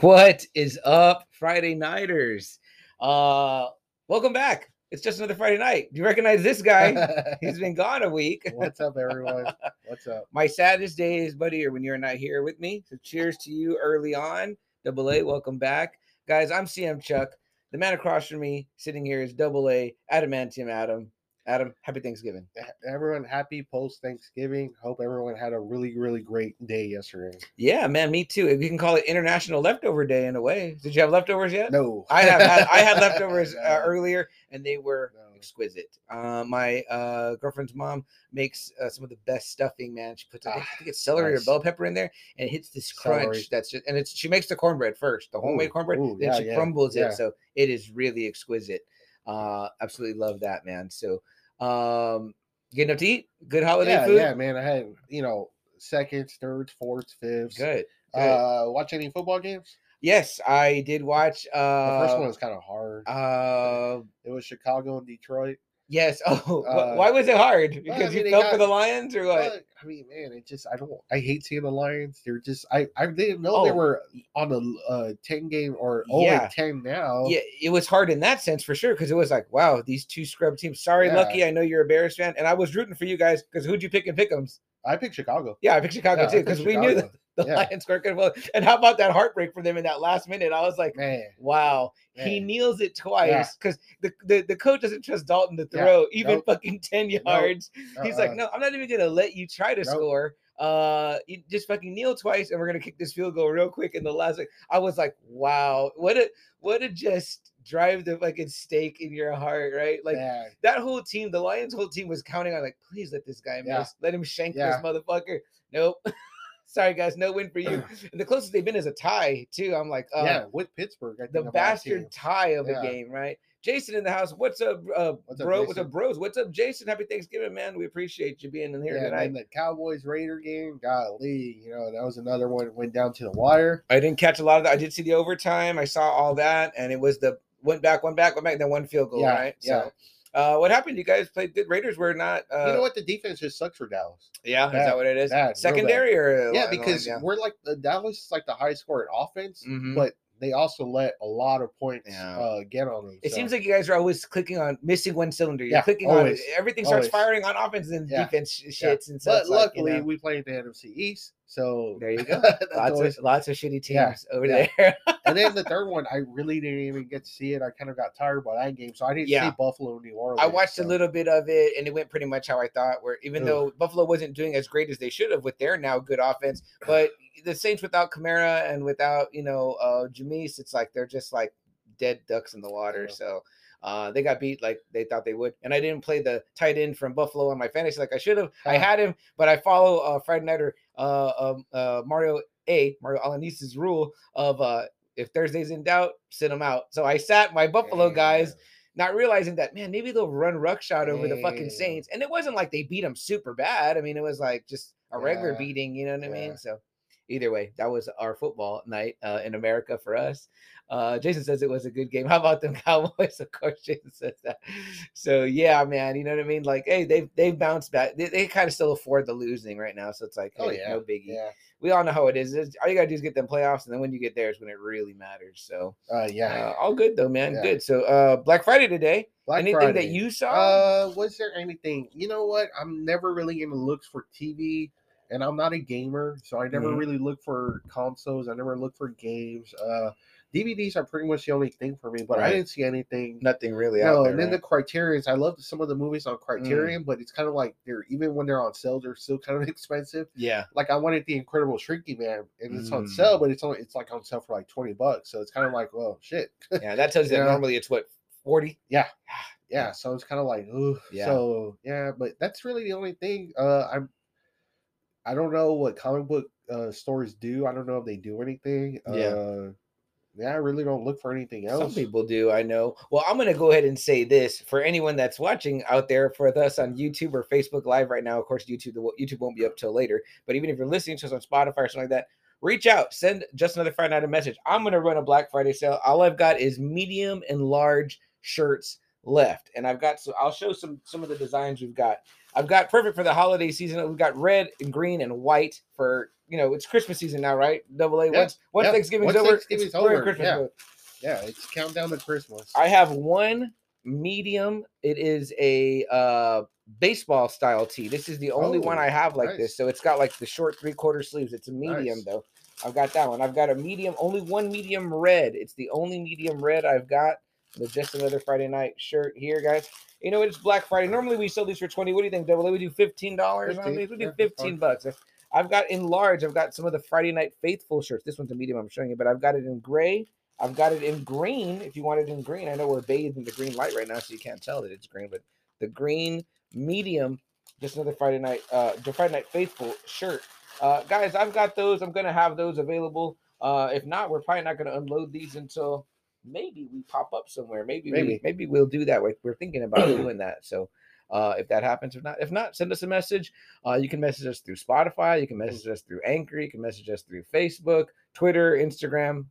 What is up, Friday Nighters? Uh, welcome back. It's just another Friday night. Do you recognize this guy? He's been gone a week. What's up, everyone? What's up? My saddest days, buddy, are when you're not here with me. So cheers to you early on. Double A, welcome back. Guys, I'm CM Chuck. The man across from me sitting here is Double A, Adamantium Adam. Adam, happy Thanksgiving. Everyone, happy post Thanksgiving. Hope everyone had a really, really great day yesterday. Yeah, man, me too. We can call it International Leftover Day in a way. Did you have leftovers yet? No, I have had, I had leftovers uh, earlier, and they were No. exquisite. Uh, my uh, girlfriend's mom makes uh, some of the best stuffing. Man, she puts I think, Ah, I think it's celery nice. or bell pepper in there, and it hits this crunch. Celery. That's just, and it's she makes the cornbread first, the homemade Ooh, cornbread. ooh, then yeah, she crumbles yeah. it, so it is really exquisite. Uh, absolutely love that, man. So, um, getting up to eat, good holiday yeah, food. yeah, man. I had you know seconds, thirds, fourths, fifths. Good. good. Uh, watch any football games? yes, I did watch. Uh, The first one was kind of hard. Uh, it was Chicago and Detroit. Yes. Oh, Uh, why was it hard? Because mean, you they felt for the Lions, or what? I mean, man, it just I don't I hate seeing the Lions. They're just I I didn't know they Oh. were on a uh, ten game or oh Yeah. ten now. yeah, it was hard in that sense for sure because it was like, wow, these two scrub teams. Sorry, Yeah. Lucky, I know you're a Bears fan, and I was rooting for you guys because who'd you pick in Pick'ems? I picked Chicago. Yeah, I picked Chicago Yeah, too because we knew that the Yeah. Lions going to well. And how about that heartbreak for them in that last minute? I was like, Man, wow, he Man. kneels it twice because the, the the coach doesn't trust Dalton to Yeah, throw even nope. fucking ten yards. He's like, uh-uh. no, I'm not even gonna let you try to Nope. score. Uh, you just fucking kneel twice, and we're gonna kick this field goal real quick in the last. Like, I was like, wow, what a what a just drive the fucking stake in your heart, right? Like yeah, that whole team, the Lions whole team was counting on like, please let this guy Yeah. miss, let him shank Yeah. this motherfucker. Nope. Sorry guys, no win for you. and the closest they've been is a tie too. I'm like, uh, yeah, with Pittsburgh, I the bastard tie of Yeah. a game, right? Jason in the house. What's up, uh, What's up, bro? What's up, bros? What's up, Jason? Happy Thanksgiving, man. We appreciate you being in here Yeah, tonight. then the Cowboys Raider game, golly, you know that was another one that went down to the wire. I didn't catch a lot of that. I did see the overtime. I saw all that, and it was the went back, went back, went back, and then one field goal, Yeah, right? yeah. So, uh, what happened? You guys played good. Raiders were not. Uh, you know what? The defense just sucks for Dallas. Yeah, is that what it is? bad. Secondary or yeah, li- because yeah. we're like the Dallas is like the high scoring offense, Mhm. but they also let a lot of points Yeah. uh, get on them. It so- seems like you guys are always clicking on missing one cylinder. You're Yeah, clicking always, on everything starts always. firing on offense and Yeah, defense sh- yeah. shits and so but it's like, you luckily know, we played the NFC East, so there you go. lots always- of lots of shitty teams Yeah, over yeah. there. and then the third one, I really didn't even get to see it. I kind of got tired by that game, so I didn't Yeah. see Buffalo New Orleans. I watched a little bit of it, and it went pretty much how I thought. Where even Ugh. though Buffalo wasn't doing as great as they should have with their now good offense, but the Saints without Kamara and without you know uh Jameis, it's like they're just like dead ducks in the water. So uh they got beat like they thought they would. And I didn't play the tight end from Buffalo on my fantasy like I should have. I had him, but I follow uh Friday Nighter uh um uh Mario A Mario Alanise's rule of uh if Thursday's in doubt, sit them out. So I sat my Buffalo guys not realizing that man maybe they'll run ruckshot over the fucking Saints, and it wasn't like they beat them super bad. I mean, it was like just a regular Yeah. beating. You know what I mean? So either way, that was our football night uh, in America for us. Uh, Jason says it was a good game. How about them Cowboys? Of course, Jason says that. So yeah, man, you know what I mean? Like, hey, they've they've bounced back. They, they kind of still afford the losing right now, so it's like, Oh yeah, no biggie. Yeah, We all know how it is. It's- all you gotta do is get them playoffs, and then when you get there is when it really matters. So uh, yeah. uh, all good though, man. Yeah. Good. So uh, Black Friday today. Black Anything Friday. that you saw? Uh, was there anything? You know what? I'm never really in the looks for TV, and I'm not a gamer, so I never Mhm. really look for consoles. I never look for games. Uh, DVDs are pretty much the only thing for me, but Right. I didn't see anything. Nothing really No, out there. and then right? the Criterions. I love some of the movies Mm. on Criterion, but it's kind of like they're even when they're on sale, they're still kind of expensive. yeah, Like I wanted the Incredible Shrinking Man, and it's on Mm. sale, but it's only it's like on sale for like twenty bucks. So it's kind of like, well, shit. yeah. That tells you that Yeah. normally it's what forty. yeah, Yeah. So it's kind of like, ooh. Yeah. So yeah, but that's really the only thing. Uh, I'm. I don't know what comic book uh, stores do. I don't know if they do anything. Yeah. Uh, Yeah, I really don't look for anything else. Some people do, I know. Well, I'm going to go ahead and say this for anyone that's watching out there for us on YouTube or Facebook Live right now. Of course, YouTube the YouTube won't be up till later, but even if you're listening to us on Spotify or something like that, reach out, send just another Friday night a message. I'm going to run a Black Friday sale. All I've got is medium and large shirts left, and I've got so I'll show some some of the designs we've got. I've got perfect for the holiday season. We've got red and green and white for you know it's Christmas season now, right? Double A. Yeah, Once once yeah. Thanksgiving's Once over, Thanksgiving's it's- over, Christmas yeah. mode. Yeah, it's countdown to Christmas. I have one medium. It is a uh baseball style tee. This is the only one Oh, I have like nice. this. So it's got like the short three quarter sleeves. It's a medium Nice. though. I've got that one. I've got a medium, only one medium red. It's the only medium red I've got. With just another Friday night shirt here, guys. You know, it's Black Friday. Normally we sell these for 20. What do you think, Double A? We do $15 on these. We do 15 fine. bucks. I've got in large, I've got some of the Friday night faithful shirts. This one's a medium I'm showing you, but I've got it in gray. I've got it in green. If you want it in green, I know we're bathed in the green light right now, so you can't tell that it's green, but the green medium, just another Friday night, uh, the Friday night faithful shirt. Uh, guys, I've got those. I'm gonna have those available. Uh, if not, we're probably not gonna unload these until maybe we pop up somewhere. Maybe maybe Maybe. maybe we'll do that. We're, we're thinking about doing that. So uh, if that happens or not, if not, send us a message. Uh, you can message us through Spotify. You can message us through Anchor. You can message us through Facebook, Twitter, Instagram.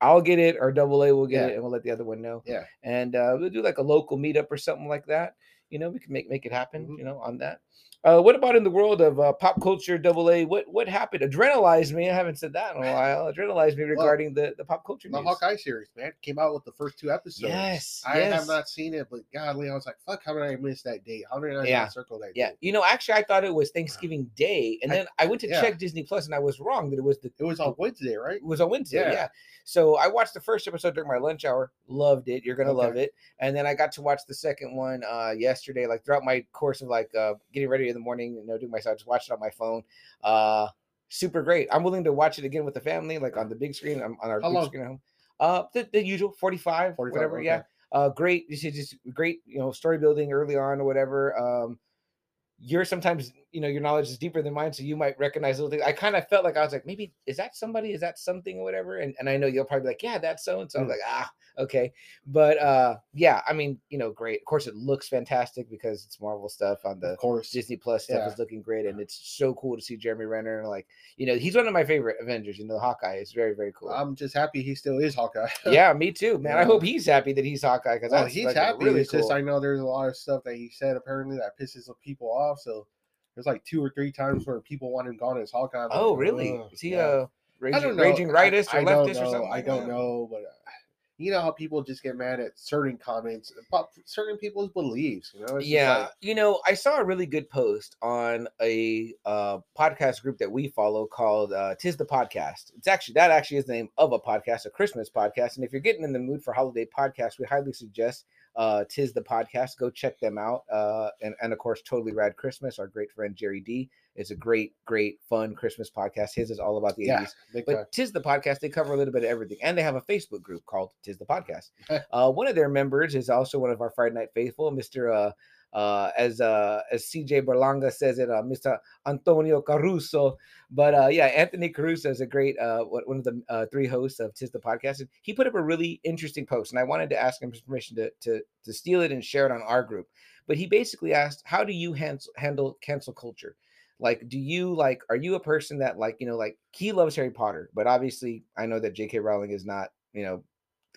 I'll get it, or Double A will get Yeah. it, and we'll let the other one know. Yeah. and uh, we'll do like a local meetup or something like that. You know, we can make make it happen. Mhm. You know, on that. Uh, what about in the world of uh, pop culture? Double A, what what happened? Adrenalized me. I haven't said that in a while. Adrenalized me regarding the the pop culture The news. Hawkeye series, man, came out with the first two episodes. Yes, I yes. have not seen it, but godly, I was like, "Fuck! How did I miss that date? How did I Yeah, circle that?" Yeah, date? you know, actually, I thought it was Thanksgiving Day, and I- then I went to yeah. check Disney Plus, and I was wrong that it was the it was on Wednesday, right? it was on Wednesday. Yeah. Yeah. So I watched the first episode during my lunch hour. Loved it. You're gonna love it. And then I got to watch the second one uh yesterday, like throughout my course of like uh getting ready in the morning, you know, doing my stuff, just watched it on my phone. Uh super great. I'm willing to watch it again with the family, like on the big screen, on, on our How big long? screen at home. Uh the, the usual 45, 45, whatever. okay. Yeah. Uh great. This is just great, you know, story building early on or whatever. Um you're sometimes you know your knowledge is deeper than mine so you might recognize little things i kind of felt like i was like maybe is that somebody is that something or whatever and, and i know you'll probably be like yeah that's so and so i'm Mm. like ah okay but uh yeah i mean you know great of course it looks fantastic because it's marvel stuff on the Of course. disney plus stuff Yeah. is looking great and it's so cool to see jeremy renner and like you know he's one of my favorite avengers you know hawkeye is very very cool I'm just happy he still is Hawkeye. yeah me too man i hope he's happy that he's hawkeye because that's he's like, happy. really it's cool. just I know there's a lot of stuff that he said apparently that pisses people off. So there's like two or three times where people want him gone as Hawkeye. Like, oh really "Ugh." is he Yeah. a raging, raging rightist or I leftist or know. something I don't that? know, but uh, you know how people just get mad at certain comments about certain people's beliefs. You know, It's yeah like, you know i saw a really good post on a uh, podcast group that we follow called uh, tis the podcast it's actually that actually is the name of a podcast a christmas podcast and if you're getting in the mood for holiday podcasts we highly suggest uh, tis the podcast. Go check them out uh, and, and of course totally rad christmas our great friend jerry d. Is a great great fun christmas podcast. His is all about the 80s yeah, big but time. tis the podcast they cover a little bit of everything and they have a facebook group called tis the podcast. Uh, one of their members is also one of our friday night faithful mr uh, uh, as uh, as cj berlanga says it uh, mr antonio caruso. But uh, yeah anthony caruso is a great uh, one of the uh, three hosts of tis the podcast and he put up a really interesting post and i wanted to ask him permission to, to to steal it and share it on our group. But he basically asked how do you handle cancel culture? Like do you like are you a person that like you know like he loves harry potter but obviously i know that jk rowling is not you know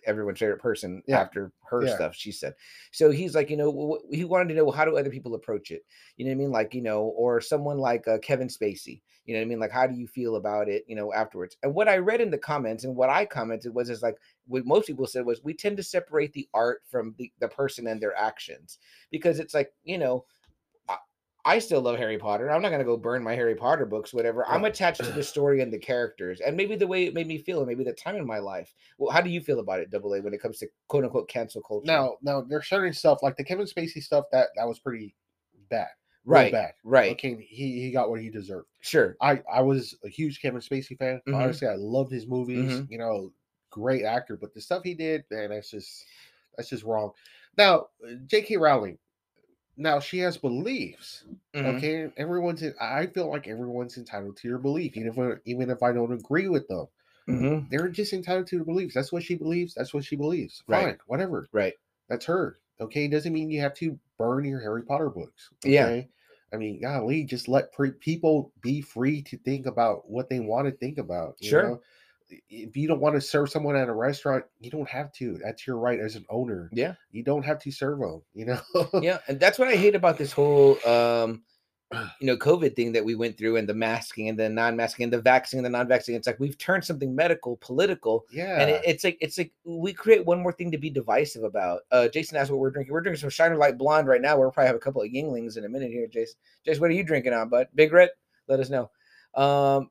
everyone's favorite person Yeah. after her Yeah. stuff she said. So he's like you know he wanted to know how do other people approach it? You know what i mean? Like you know or someone like uh, kevin spacey you know what i mean? Like how do you feel about it? You know afterwards. And what i read in the comments and what i commented was is like what most people said was we tend to separate the art from the, the person and their actions. Because it's like you know I- still love Harry Potter. I'm not gonna go burn my Harry Potter books, whatever. I'm attached to the story and the characters, and maybe the way it made me feel, and maybe the time in my life. Well, how do you feel about it, Double A, when it comes to quote unquote cancel culture? Now, now there's certain stuff like the Kevin Spacey stuff that that was pretty bad. right, bad. right, Okay, he he got what he deserved. sure, I I was a huge Kevin Spacey fan. Mhm. Honestly, I loved his movies. Mhm. You know, great actor. But the stuff he did, man, that's just that's just wrong. Now, J.K. Rowling. Now she has beliefs. mhm, Okay, everyone's. I feel like everyone's entitled to your belief, even if I- even if I don't agree with them. Mhm. They're just entitled to their beliefs. That's what she believes. That's what she believes. Right. Fine, whatever. Right. That's her. Okay, doesn't mean you have to burn your Harry Potter books. Yeah. Okay? I mean, golly, just let pre- people be free to think about what they want to think about. you Sure. know? If you don't want to serve someone at a restaurant, you don't have to. That's your right as an owner. Yeah. You don't have to serve them. You know. yeah and that's what i hate about this whole um you know covid thing that we went through and the masking and the non-masking and the vaccine and the non-vaccine it's like we've turned something medical political yeah. and it, it's like it's like we create one more thing to be divisive about uh jason asked what we're drinking we're drinking some shiner light blonde right now we'll probably have a couple of yuenglings in a minute here jason jason what are you drinking on bud big red let us know um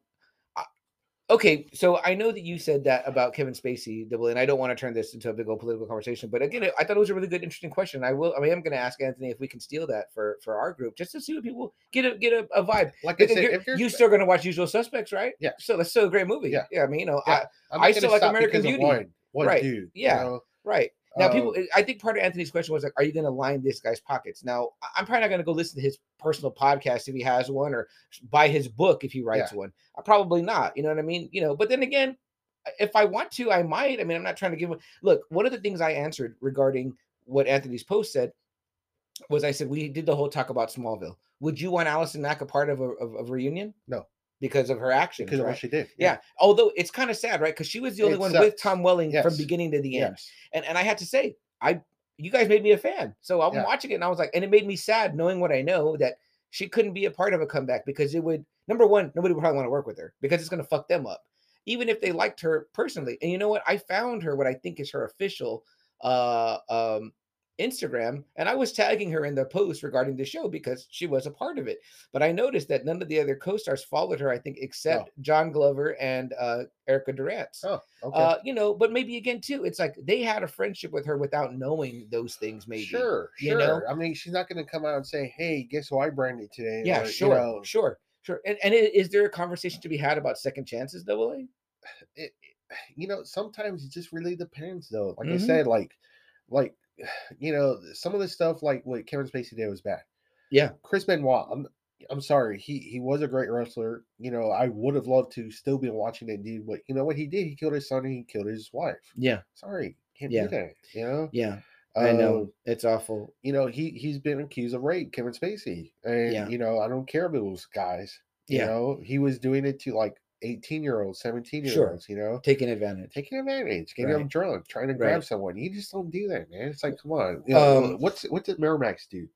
Okay, so I know that you said that about Kevin Spacey, double, and I don't want to turn this into a big old political conversation. But again, I thought it was a really good, interesting question. I will, I am going to ask Anthony if we can steal that for for our group, just to see what people get a get a, a vibe. like I said, you're, if there's, you still going to watch Usual Suspects, right? Yeah. So that's still a great movie. Yeah. Yeah. I mean, you know, Yeah. I'm I still like American Beauty. One, one Right. dude. you Yeah. know? Right now, people. Um, I think part of Anthony's question was like, "Are you going to line this guy's pockets?" Now, I'm probably not going to go listen to his personal podcast if he has one, or buy his book if he writes one. I probably not. You know what I mean? You know, but then again, if I want to, I might. I mean, I'm not trying to give. Look, one of the things I answered regarding what Anthony's post said was, I said we did the whole talk about Smallville. Would you want Allison Mack a part of a, of, of a reunion? No. Because of her actions. because of what she did. yeah. Although it's kind of sad, right? Because she was the only It one with. Tom Welling from beginning to the end Yes. and and I had to say, I you guys made me a fan. So I'm Yeah. watching it and I was like, and it made me sad knowing what I know that she couldn't be a part of a comeback because it would number one, nobody would probably want to work with her because it's gonna fuck them up, even if they liked her personally. And you know what? I found her what I think is her official uh um Instagram, and I was tagging her in the post regarding the show because she was a part of it. But I noticed that none of the other co-stars followed her, I think, except John Glover and uh Erica Durance. Oh, okay. Uh, you know, but maybe again too, it's like they had a friendship with her without knowing those things. Maybe, Sure, you sure. know? I mean, she's not going to come out and say, "Hey, guess who I branded today?" yeah, or, you sure, know, sure, sure. And and is there a conversation to be had about second chances, double A? it, you know, sometimes it just really depends, though. Like I Mhm. said, like, like, you know, some of the stuff like what Kevin Spacey did was bad. Yeah. Chris Benoit, I'm, I'm sorry, he he was a great wrestler. You know, I would have loved to still be watching that dude, but you know what he did? He killed his son and he killed his wife. Yeah, Sorry, can't Yeah. do that. You know, yeah, I know Um, it's awful. you know, he he's been accused of rape, Kevin Spacey, and Yeah. you know, I don't care if it was guys. You Yeah. know, he was doing it to like 18 year olds, 17 year Sure. olds, you know, Taking advantage. taking advantage, getting them Right. drunk, trying to grab Right. someone. You just don't do that, man. It's like, come on. You know, Um, what's what did Miramax do?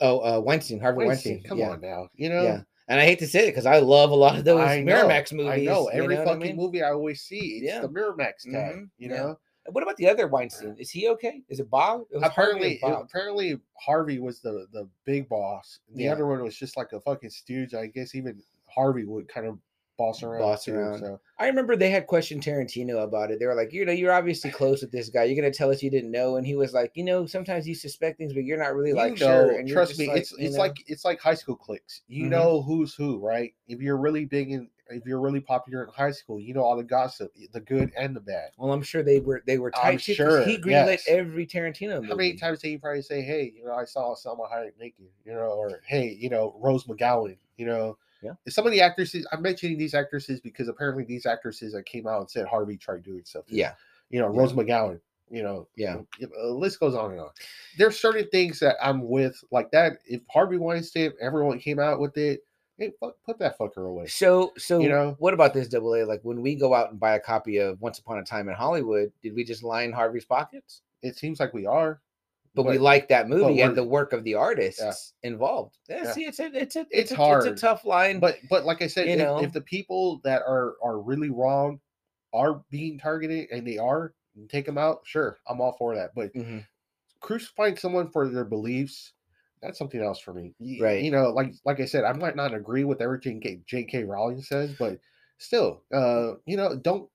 Oh, uh, Weinstein, Harvey Weinstein, Weinstein. come yeah. on now. You know, Yeah, and I hate to say it because I love a lot of those I know, Miramax movies. I know you every what I fucking mean? movie I always see, it's Yeah. the Miramax tag. Mhm, You yeah. know, What about the other Weinstein? Is he okay? Is it Bob? It was Harvey and apparently, Bob. apparently Harvey was the the big boss. The Yeah. other one was just like a fucking stooge. I guess even Harvey would kind of boss around. Boss too, around. So I remember they had questioned Tarantino about it. They were like, you know, you're obviously close with this guy. You're gonna tell us you didn't know, and he was like, you know, sometimes you suspect things, but you're not really you like know, sure. And trust me, like, it's it's know? like it's like high school cliques. You Mhm. know who's who, right? If you're really big in, if you're really popular in high school, you know all the gossip, the good and the bad. Well, I'm sure they were they were I'm tight. sure, he greenlit yes. every Tarantino movie. How many times did you probably say, "Hey, you know, I saw Salma Hayek naked," you know, or "Hey, you know, Rose McGowan," you know? Yeah. Some of the actresses, I'm mentioning these actresses because apparently these actresses that came out and said Harvey tried doing stuff. Yeah, you know, Yeah. Rose McGowan, you know, Yeah. you know, the list goes on and on. There's certain things that I'm with, like that. If Harvey Weinstein, everyone came out with it, hey, fuck, put that fucker away. So, so You know? what about this double A? Like when we go out and buy a copy of Once Upon a Time in Hollywood, did we just line Harvey's pockets? It seems like we are, But, we like that movie and the work of the artists involved. Yeah, Yeah. see, it's a it's a it's, It's a, hard. It's a tough line. but but like I said, You if, know? if the people that are are really wrong are being targeted and they are, take them out. Sure, I'm all for that. But Mhm. crucifying someone for their beliefs, that's something else for me. Right. You know, like like I said, I might not agree with everything J.K. Rowling says, but still, uh, you know, don't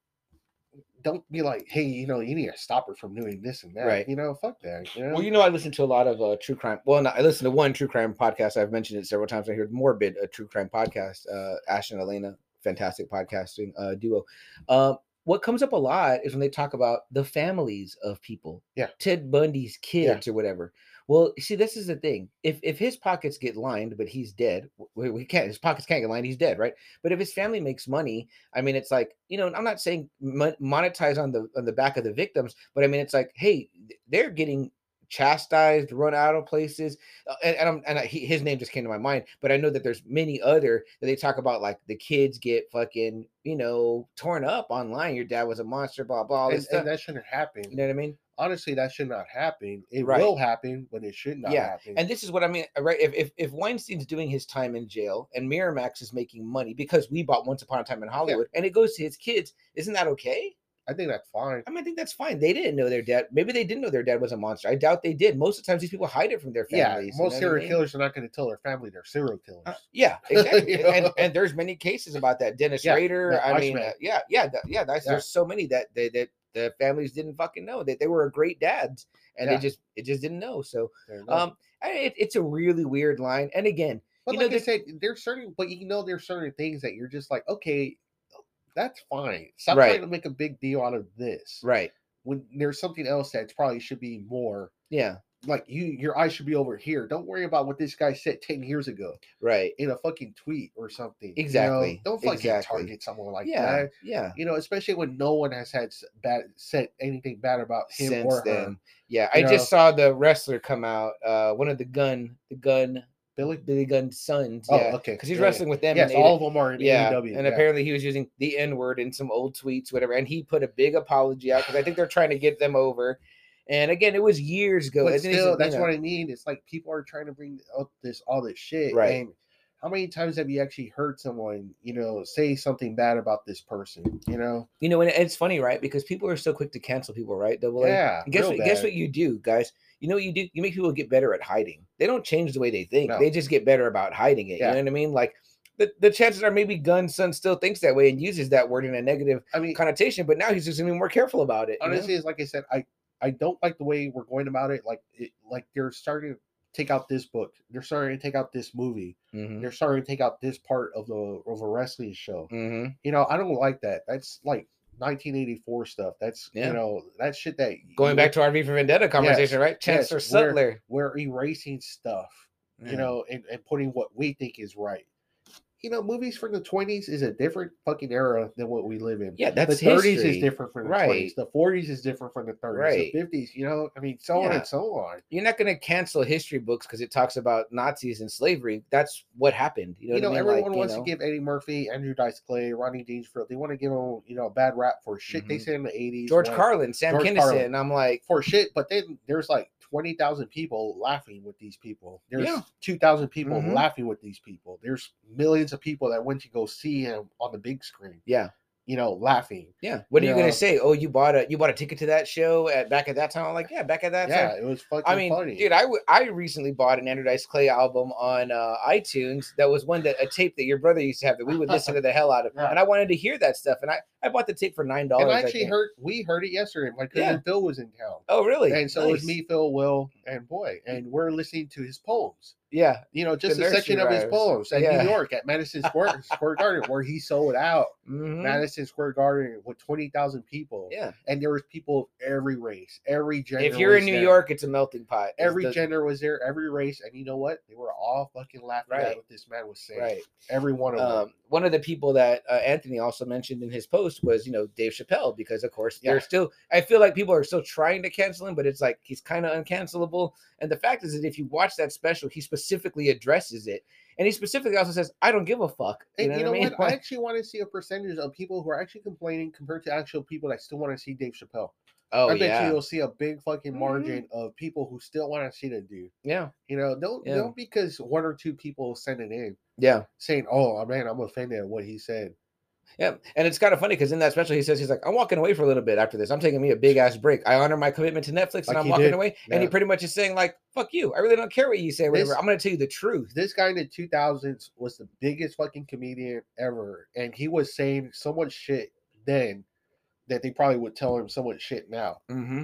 don't be like, hey, you know, you need to stop her from doing this and that. Right. You know, fuck that. You know? Well, you know, I listen to a lot of uh, true crime. Well, not, I listen to one true crime podcast. I've mentioned it several times. I heard Morbid, a true crime podcast. Uh, Ash and Alaina, fantastic podcasting uh, duo. Um, what comes up a lot is when they talk about the families of people. Yeah. Ted Bundy's kids or whatever. Well, see, this is the thing. If if his pockets get lined, but he's dead, we, we can't. His pockets can't get lined. He's dead, right? But if his family makes money, I mean, it's like you know, I'm not saying monetize on the on the back of the victims, but I mean, it's like, hey, they're getting chastised, run out of places, uh, and and, I'm, and I, he, his name just came to my mind. But I know that there's many other that they talk about, like the kids get fucking, you know, torn up online. Your dad was a monster, blah blah. And, and that shouldn't happen. you know what I mean? Honestly, that should not happen. It Right. will happen, but it should not Yeah, happen. And this is what I mean, uh, right? If, if if Weinstein's doing his time in jail and Miramax is making money because we bought Once Upon a Time in Hollywood and it goes to his kids, isn't that okay? I think that's fine. I mean, I think that's fine. They didn't know their dad. Maybe they didn't know their dad was a monster. I doubt they did. Most of the times, these people hide it from their Yeah, families. you most know what I serial mean? killers are not going to tell their family they're serial killers. Uh, yeah, exactly. You and, know? and there's many cases about that. Dennis Yeah, Rader. yeah, I mean, uh, yeah, yeah, th- yeah. That's Yeah. there's so many that they that the families didn't fucking know that they were a great dads, and Yeah. they just it just didn't know. So you um, it, it's a really weird line. And again, but you know, I said, there's certain, but you know, there's certain things that you're just like, okay, that's fine. Stop Right. trying to make a big deal out of this. right? When there's something else that probably should be more Yeah, like you, your eyes should be over here. Don't worry about what this guy said ten years ago right. in a fucking tweet or something. you know? Exactly, Don't fucking exactly. target someone like yeah, that. yeah. You know, especially when no one has had bad said anything bad about him Since or her. then, yeah. you I just saw the wrestler come out. Uh, one of the gun, the gun, Billy. Billy Gunn sons. Oh, yeah, okay. because he's Yeah, wrestling with them. Yes, all of them are in yeah, AEW. and yeah. apparently he was using the N word in some old tweets, whatever. And he put a big apology out because I think they're trying to get them over. And again, it was years ago. But and then he still, that's know, what I mean. It's like people are trying to bring up this all this shit. Right. And how many times have you actually heard someone, you know, say something bad about this person? You know? you know, and it's funny, right? Because people are so quick to cancel people, right? Double A. Yeah. And guess what? Guess what you do, guys? You know what you do? You make people get better at hiding. They don't change the way they think. No. They just get better about hiding it. Yeah. You know what I mean? Like the, the chances are maybe Gunn's son still thinks that way and uses that word in a negative I mean, connotation, but now he's just gonna be more careful about it. honestly, it's like I said, I I don't like the way we're going about it. Like it, like they're starting to take out this book. They're starting to take out this movie. Mhm, They're starting to take out this part of the of a wrestling show. mhm. You know, I don't like that. That's like 1984 stuff. That's Yeah. you know that shit that Going you- back to our V for Vendetta conversation, right? Chancellor yes, we're- Sutler. we're erasing stuff. Yeah. you know, and, and putting what we think is right. You know, movies from the 20s is a different fucking era than what we live in. Yeah, that's the 30s history. is different from the Right. 20s. The 40s is different from the 30s. Right. The 50s, you know, I mean, so on and so on. You're not going to cancel history books because it talks about Nazis and slavery. That's what happened. You know, You know, I mean? everyone Like, wants know, to give Eddie Murphy, Andrew Dice Clay, Ronnie Dangerfield, they want to give them, you know, a bad rap for shit they Mhm. said in the 80s. George when- Carlin, Sam George Kinison. Carlin. I'm like, For shit, but then there's like 20,000 people laughing with these people. There's Yeah. 2,000 people Mhm. laughing with these people. There's millions of people that went to go see him on the big screen. yeah, you know, laughing. yeah. What are you Yeah. going to say? Oh, you bought a you bought a ticket to that show at back at that time? I'm like, yeah, back at that time. yeah, time. it was fucking I mean, funny. dude, I, w- I recently bought an Andrew Dice Clay album on uh, iTunes. That was one that a tape that your brother used to have that we would listen to the hell out of, Yeah. and I wanted to hear that stuff. And I, I bought the tape for nine dollars. and I actually heard we heard it yesterday. My cousin Yeah. Phil was in town. Oh, really? And so it was me, Phil, Will, and Boy. And we're listening to his poems. Yeah. You know, just The a section of his poems at Yeah. New York at Madison Square, Square Garden, where he sold out Mhm. Madison Square Garden with twenty thousand people. Yeah. And there was people of every race, every gender. If you're in New there. York, it's a melting pot. Every the- gender was there, every race, and you know what? They were all fucking laughing Right. at what this man was saying. right. Every one of them. Um, one of the people that uh, Anthony also mentioned in his post was, you know, Dave Chappelle, because of course Yeah. they're still. I feel like people are still trying to cancel him, but it's like he's kind of uncancelable. And the fact is that if you watch that special, he specifically addresses it, and he specifically also says, "I don't give a fuck." You And know you know what I mean? what? I actually want to see a percentage of people who are actually complaining compared to actual people that still want to see Dave Chappelle. oh I bet yeah, you you'll see a big fucking Mhm. margin of people who still want to see the dude. yeah, You know, don't Yeah. don't because one or two people send it in yeah. saying, "Oh man, I'm offended at what he said." Yeah, and it's kind of funny because in that special he says he's like, I'm walking away for a little bit after this. I'm taking me a big ass break. I honor my commitment to Netflix, Like and I'm walking did. away. And he pretty much is saying like, "Fuck you! I really don't care what you say. Whatever. This- I'm going to tell you the truth." This guy in the 2000s was the biggest fucking comedian ever, and he was saying so much shit then that they probably would tell him so much shit now. Mm-hmm.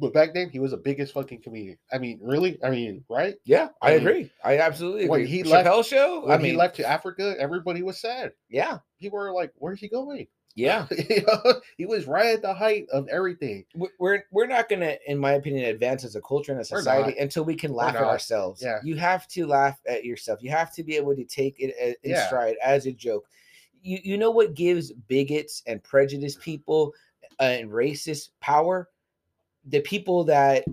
But back then, he was the biggest fucking comedian. I mean, really? I mean, right? Yeah, I, I mean, agree. I absolutely when he Chappelle left- show. When I mean, he left to Africa, everybody was sad. yeah, People were like, "Where's he going?" yeah. You know, he was right at the height of everything. we- we're we're not gonna, in my opinion, advance as a culture and a society until we can laugh at ourselves. Yeah. you have to laugh at yourself. You have to be able to take it in Yeah. stride as a joke. You you know what gives bigots and prejudiced people uh, and racist power? The people that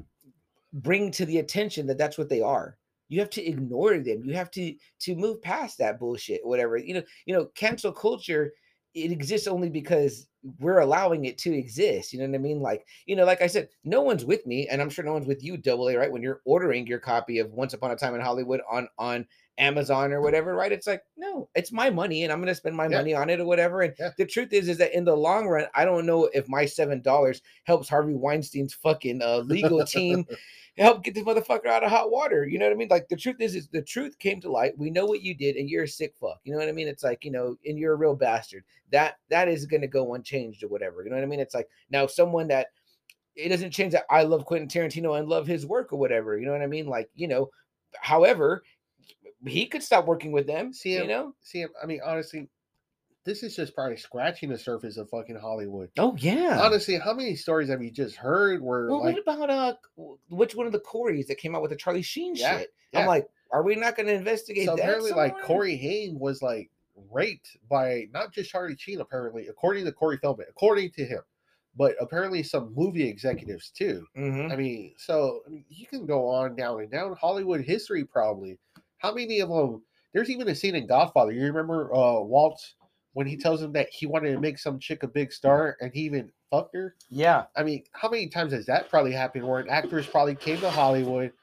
bring to the attention that that's what they are. You have to ignore them. You have to to move past that bullshit. Whatever you know. You know, cancel culture. It exists only because we're allowing it to exist. You know what I mean? Like, you know, like I said, no one's with me, and I'm sure no one's with you, double A, right? When you're ordering your copy of Once Upon a Time in Hollywood on on Amazon or whatever, right? It's like, no, it's my money and I'm gonna spend my Yeah. money on it or whatever. And Yeah. the truth is, is that in the long run, I don't know if my seven dollars helps Harvey Weinstein's fucking uh, legal team help get this motherfucker out of hot water. You know what I mean? Like the truth is, is the truth came to light. We know what you did, and you're a sick fuck. You know what I mean? It's like you know, and you're a real bastard. That that is gonna go unchanged or whatever. You know what I mean? It's like now someone that it doesn't change that I love Quentin Tarantino and love his work or whatever. You know what I mean? Like you know, however, he could stop working with them. See you know? See, I mean, honestly, this is just probably scratching the surface of fucking Hollywood. Oh yeah. Honestly, how many stories have you just heard where Well, like what about uh, which one of the Corys that came out with the Charlie Sheen Yeah, shit? yeah. I'm like, are we not going to investigate so that? apparently like? Corey Haim was like raped by not just Charlie Sheen, apparently, according to Corey Feldman, according to him, but apparently some movie executives too. Mhm. I mean, so I mean, you can go on down and down Hollywood history probably. How many of them? There's even a scene in Godfather. You remember uh Walt when he tells him that he wanted to make some chick a big star and he even fucked her? Yeah. I mean, how many times has that probably happened where an actress probably came to Hollywood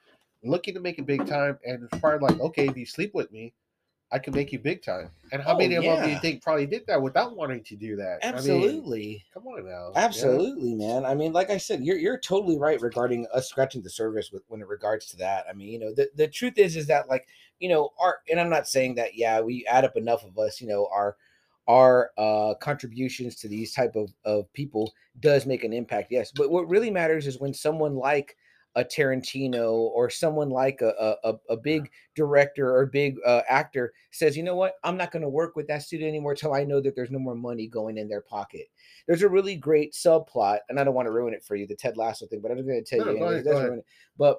looking to make a big time and it's probably like, okay, if you sleep with me, I can make you big time. And how Oh, many of them do you think probably did that without wanting to do that? I mean, Absolutely. come on now. Absolutely, man. I mean, like I said, you're you're totally right regarding us scratching the surface with when it regards to that. I mean, you know, the, the truth is is that like, you know, our and I'm not saying that, yeah, we add up enough of us, you know, our our uh contributions to these type of of people does make an impact, yes. But what really matters is when someone like a Tarantino or someone like a a, a- big director or big uh, actor says, you know what, I'm not going to work with that studio anymore till I know that there's no more money going in their pocket. There's a really great subplot, and I don't want to ruin it for you, the Ted Lasso thing, but I'm going to tell No, you, anyways, ahead, it doesn't go ahead. ruin it. But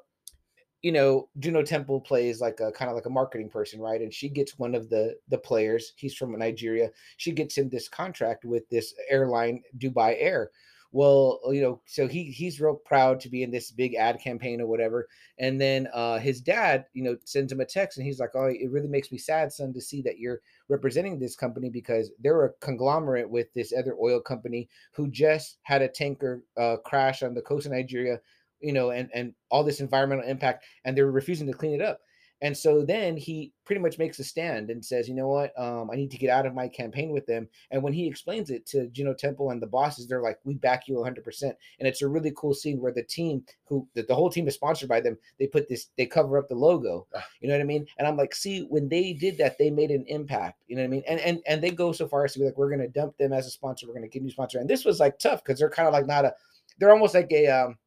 you know, Juno Temple plays like a kind of like a marketing person, right? And she gets one of the the players. He's from Nigeria. She gets him this contract with this airline, Dubai Air. Well, you know, so he he's real proud to be in this big ad campaign or whatever. And then uh his dad, you know, sends him a text and he's like, "Oh, it really makes me sad, son, to see that you're representing this company because they're a conglomerate with this other oil company who just had a tanker uh crash on the coast of Nigeria you know, and and all this environmental impact, and they're refusing to clean it up. And so then he pretty much makes a stand and says, you know what, um, I need to get out of my campaign with them. And when he explains it to Juno Temple and the bosses, they're like, we back you 100%. And it's a really cool scene where the team, who the, the whole team is sponsored by them, they put this, they cover up the logo. You know what I mean? And I'm like, see, when they did that, they made an impact. You know what I mean? And and and they go so far as to be like, we're gonna dump them as a sponsor. We're gonna give you a sponsor. And this was like tough because they're kind of like not a, they're almost like a um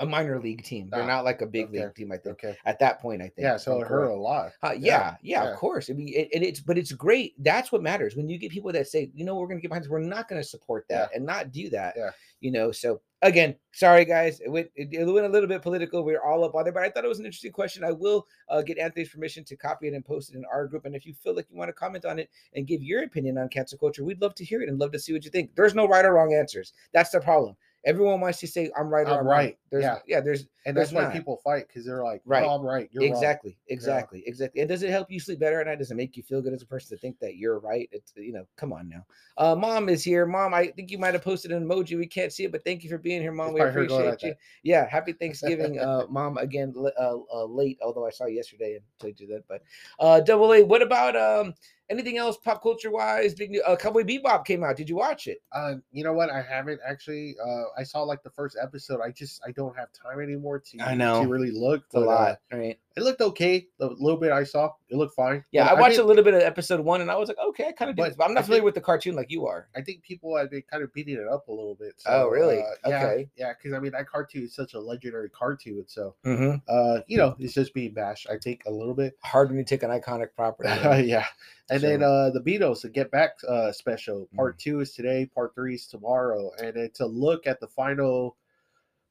a minor league team. They're Ah, not like a big okay, league team. I think Okay. at that point, I think. Yeah, so it hurt a lot. Uh, Yeah, yeah, yeah, yeah. of course. I mean, it, and it's but it's great. That's what matters when you get people that say, you know, we're going to get behind this. We're not going to support that and not do that. Yeah. You know. So again, sorry guys, it went it, it went a little bit political. We are all up on there, but I thought it was an interesting question. I will uh, get Anthony's permission to copy it and post it in our group. And if you feel like you want to comment on it and give your opinion on cancel culture, we'd love to hear it and love to see what you think. There's no right or wrong answers. That's the problem. Everyone wants to say I'm right or I'm I'm wrong. right. There's, Yeah. yeah, there's And There's that's why not. people fight because they're like, Right. no, I'm right. You're wrong. exactly exactly exactly and does it help you sleep better at night does it make you feel good as a person to think that you're right it's you know come on now uh mom is here mom i think you might have posted an emoji we can't see it but thank you for being here mom It's we appreciate like you yeah happy thanksgiving uh mom again uh, uh late although i saw you yesterday and told you that but uh double a what about um anything else pop culture wise big new uh cowboy bebop came out did you watch it Uh, you know what? I haven't actually. Uh, I saw like the first episode. I just I don't have time anymore to I know. to really look. it's a but, uh, lot right It looked okay. The little bit I saw, it looked fine. Yeah, But I watched think, a little bit of episode one, and I was like, okay, I kind of did. But but I'm not I familiar think- with the cartoon like you are. I think people have been kind of beating it up a little bit. So, Oh, really? uh, yeah, Okay. Yeah, because I mean that cartoon is such a legendary cartoon. So, Mm-hmm. uh, you know, it's just being bashed. I think a little bit. Hard when you take an iconic property. yeah. And then uh the Beatles, the Get Back uh special. Part two is today, part three is tomorrow. And it's a look at the final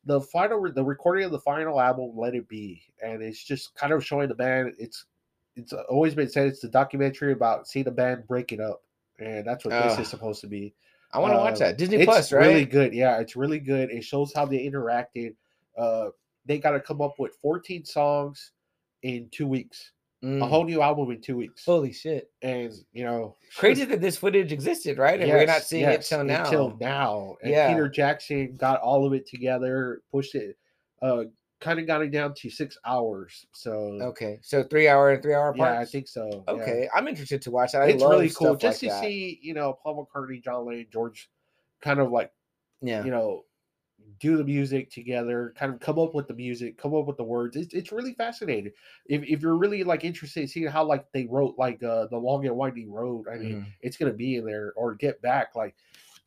the final the recording of the final album, Let It Be. And it's just kind of showing the band it's it's always been said it's the documentary about seeing the band breaking up. And that's what this is supposed to be. I want to watch Uh, that Disney Plus, right? really good. Yeah, it's really good. It shows how they interacted. Uh they got to come up with 14 songs in 2 weeks. A Mm. whole new album in 2 weeks. Holy shit! And, you know, Crazy that this footage existed, right? And we're not seeing yes, it till now. Until now. And Yeah. Peter Jackson got all of it together, pushed it, uh, kind of got it down to six hours. So Okay, so three hour and three hour yeah. I think so. yeah. Okay, I'm interested to watch that. I It's really cool just like to that. see, you know, Paul McCartney, John Lennon, George, kind of like Yeah, you know, do the music together, kind of come up with the music, come up with the words. It's, it's really fascinating. If, if you're really like interested in seeing how like they wrote like uh the long and winding road, I mean, Mhm. it's gonna be in there or get back. Like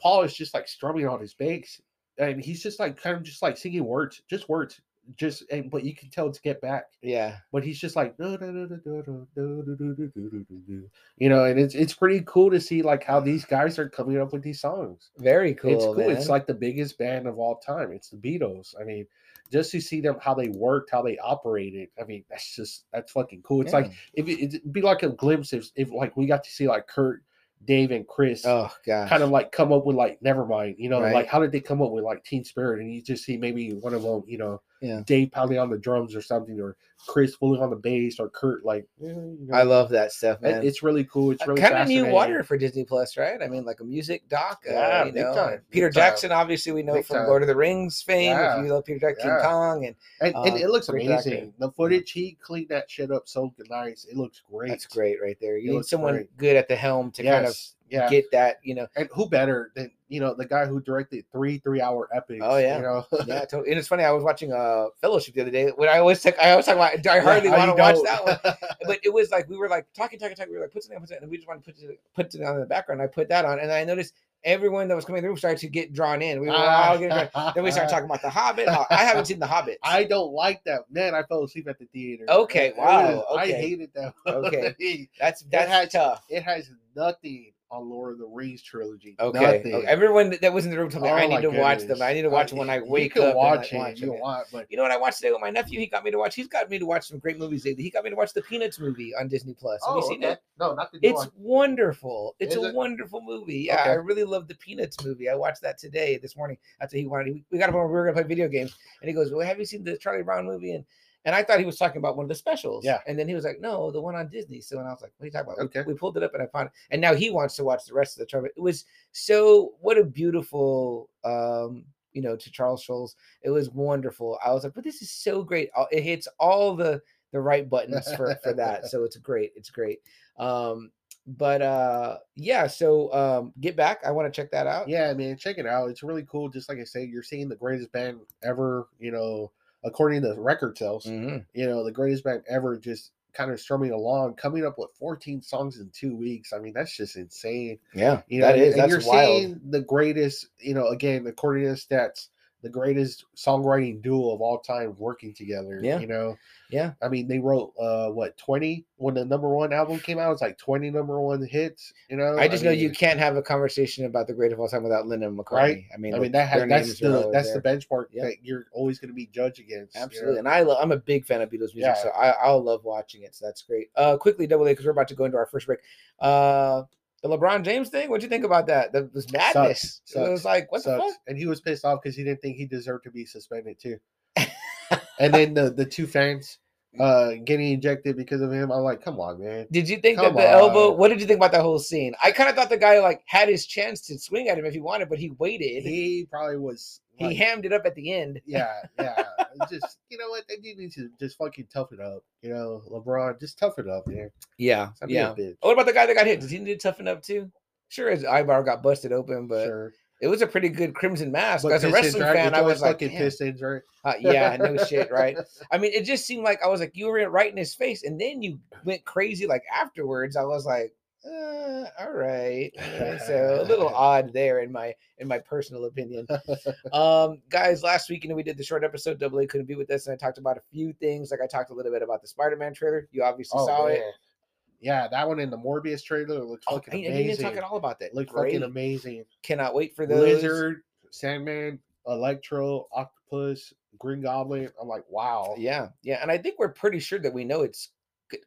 Paul is just like strumming on his bass and he's just like kind of just like singing words, just words just and but you can tell to get back. Yeah. But he's just like you know, and it's it's pretty cool to see like how these guys are coming up with these songs. Very cool. It's cool. Man. It's like the biggest band of all time. It's the Beatles. I mean, just to see them how they worked, how they operated. I mean, that's just that's fucking cool. It's yeah. like if it, it'd be like a glimpse if if like we got to see like Kurt Dave and Chris oh, God, kind of like come up with like never mind, you know, right. like how did they come up with like Teen Spirit? And you just see maybe one of them, you know, yeah. Dave pounding on the drums or something, or Chris fully on the bass, or Kurt like. you know, I love that stuff, man. It's really cool. It's really kind of new water for Disney Plus, right? I mean, like a music doc. Uh, you big know, time, Peter big time. Jackson, obviously, we know Big from time. Lord of the Rings fame. Yeah, If you love Peter Jackson, yeah. King Kong, and And, and Uh, it looks amazing. The footage, he cleaned that shit up so nice. It looks great. that's great right there. It You need someone great. good at the helm to kind of Yes, yeah. get that. You know, and who better than you know the guy who directed three three hour epics? Oh, yeah. you know. yeah. Totally. And it's funny. I was watching uh Fellowship the other day. When I always take, I always talk about. I hardly how want to watch that one. but it was like we were like talking, talking, talking. We were like, put something on, put something, and we just wanted to put it, put it on in the background. I put that on, and I noticed everyone that was coming through started to get drawn in. We were all getting drawn. Then we started talking about the Hobbit. Uh, I haven't seen the Hobbit. I don't like that. Man, I fell asleep at the theater. Okay, It- it wow, was- I hated that. Okay. That's that's has- tough. it has nothing on Lord of the Rings trilogy. Okay. Okay. Everyone that- was in the room told me Oh I need to watch them. I need to watch I- when I wake up. and, Watch like, watch You them. want, but You know what I watched today with my nephew? He got me to watch. He's got me to watch some great movies lately. He got me to watch the Peanuts movie on Disney Plus. Have you oh, seen Oh, okay. it? No, not the It's one. wonderful. It's Is a it? wonderful movie. Yeah, Okay. I really love the Peanuts movie. I watched that today, this morning. That's what he wanted. We got him over. We were gonna play video games, and he goes, "Well, have you seen the Charlie Brown movie?" And and I thought he was talking about one of the specials. Yeah. And then he was like, "No, the one on Disney." So and I was like, "What are you talking about?" Okay. We, pulled it up, and I found it. And now he wants to watch the rest of the tournament. It was so what a beautiful. um you know, to Charles Schulz, it was wonderful. I was like, but this is so great. It hits all the the right buttons for for that. So it's great. It's great. Um, but uh yeah, so um get back. I want to check that out. Yeah, man, check it out. It's really cool. Just like I say, you're seeing the greatest band ever. You know, according to the record sales, Mhm. you know, the greatest band ever. Just kind of strumming along, coming up with 14 songs in two weeks. I mean, that's just insane. Yeah, You know, that is and that's you're wild. seeing the greatest. You know, again, according to the stats, the greatest songwriting duo of all time working together. Yeah. you know. Yeah. I mean, they wrote uh what 20 when the number one album came out. It's like 20 number one hits. You know, I just know you can't have a conversation about the greatest of all time without Lennon and McCartney. Right. I mean, I mean that has, that's the that's the benchmark Yeah. that you're always going to be judged against. you know? Absolutely, and I lo- I'm a big fan of Beatles music, Yeah. so I I'll love watching it. So that's great. Uh, quickly, double A because we're about to go into our first break. Uh, the LeBron James thing. What'd you think about that? That was madness. It was like what the fuck? And he was pissed off because he didn't think he deserved to be suspended too. and then the the two fans uh getting ejected because of him. I'm like, come on, man. Did you think Come that the elbow? What did you think about that whole scene? I kind of thought the guy like had his chance to swing at him if he wanted, but he waited. He, He probably was. Like, hammed it up at the end. yeah, yeah. Just you know what they need to just fucking tough it up. You know, LeBron, just tough it up, man. Yeah, Stop yeah. What about the guy that got hit? Does he need to toughen up too? Sure, his eyebrow got busted open, but sure. It was a pretty good Crimson Mask. But As a wrestling right? fan, I was like, fucking. Pistons, right? Uh, yeah, no shit, right? I mean, it just seemed like I was like, you were right in his face, and then you went crazy. Like afterwards, I was like, uh, all right. So a little odd there in my in my personal opinion. Um, guys, last week you know we did the short episode. Double A couldn't be with us, and I talked about a few things. Like I talked a little bit about the Spider Man trailer. You obviously Oh, saw it. Yeah, that one in the Morbius trailer looked Oh, fucking and you didn't amazing. talk at all about that. Looked Great. fucking amazing. Cannot wait for those. Lizard, Sandman, Electro, Octopus, Green Goblin. I'm like, wow. Yeah, yeah, and I think we're pretty sure that we know it's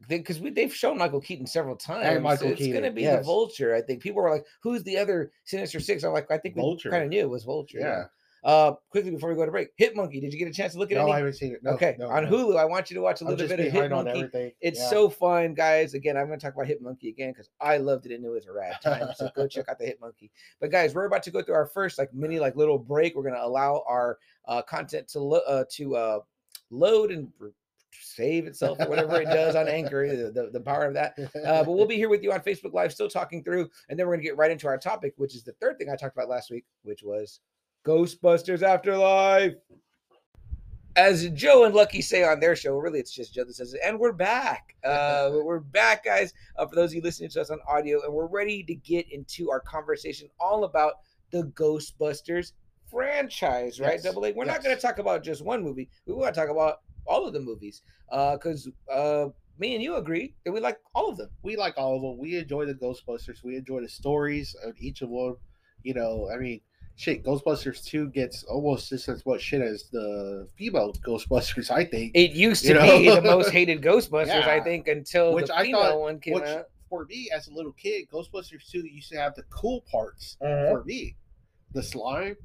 because we they've shown Michael Keaton several times. Michael it's gonna Keaton, be the. Vulture. I think people were like, "Who's the other Sinister Six? I'm like, I think we Vulture. kind of knew it was Vulture. Yeah. Uh, quickly before we go to break, Hit Monkey. Did you get a chance to look at it? No, any? I haven't seen it. No, okay, no, on no. Hulu, I want you to watch a little bit of Hit Monkey. It's Yeah. so fun, guys. Again, I'm going to talk about Hit Monkey again because I loved it and it was a rad time. So go check out the Hit Monkey. But guys, we're about to go through our first like mini like little break. We're going to allow our uh, content to lo- uh, to uh, load and save itself or whatever it does on Anchor. The, the, the power of that. Uh, but we'll be here with you on Facebook Live, still talking through, and then we're going to get right into our topic, which is the third thing I talked about last week, which was Ghostbusters Afterlife. As Joe and Lucky say on their show, really it's just Joe that says it, and we're back. Uh, we're back, guys. Uh, for those of you listening to us on audio, and we're ready to get into our conversation all about the Ghostbusters franchise, right? Yes, Double A. We're not going to talk about just one movie. We want to talk about all of the movies, because uh, me and you agree that we like all of them. we like all of them. We enjoy the Ghostbusters. We enjoy the stories of each of them. You know, I mean, shit, Ghostbusters 2 gets almost just as much shit as the female Ghostbusters, I think. It used to You be the most hated Ghostbusters, I think, until Which the I female thought- one came which- out. For me, as a little kid, Ghostbusters 2 used to have the cool parts Uh-huh. for me. The slime,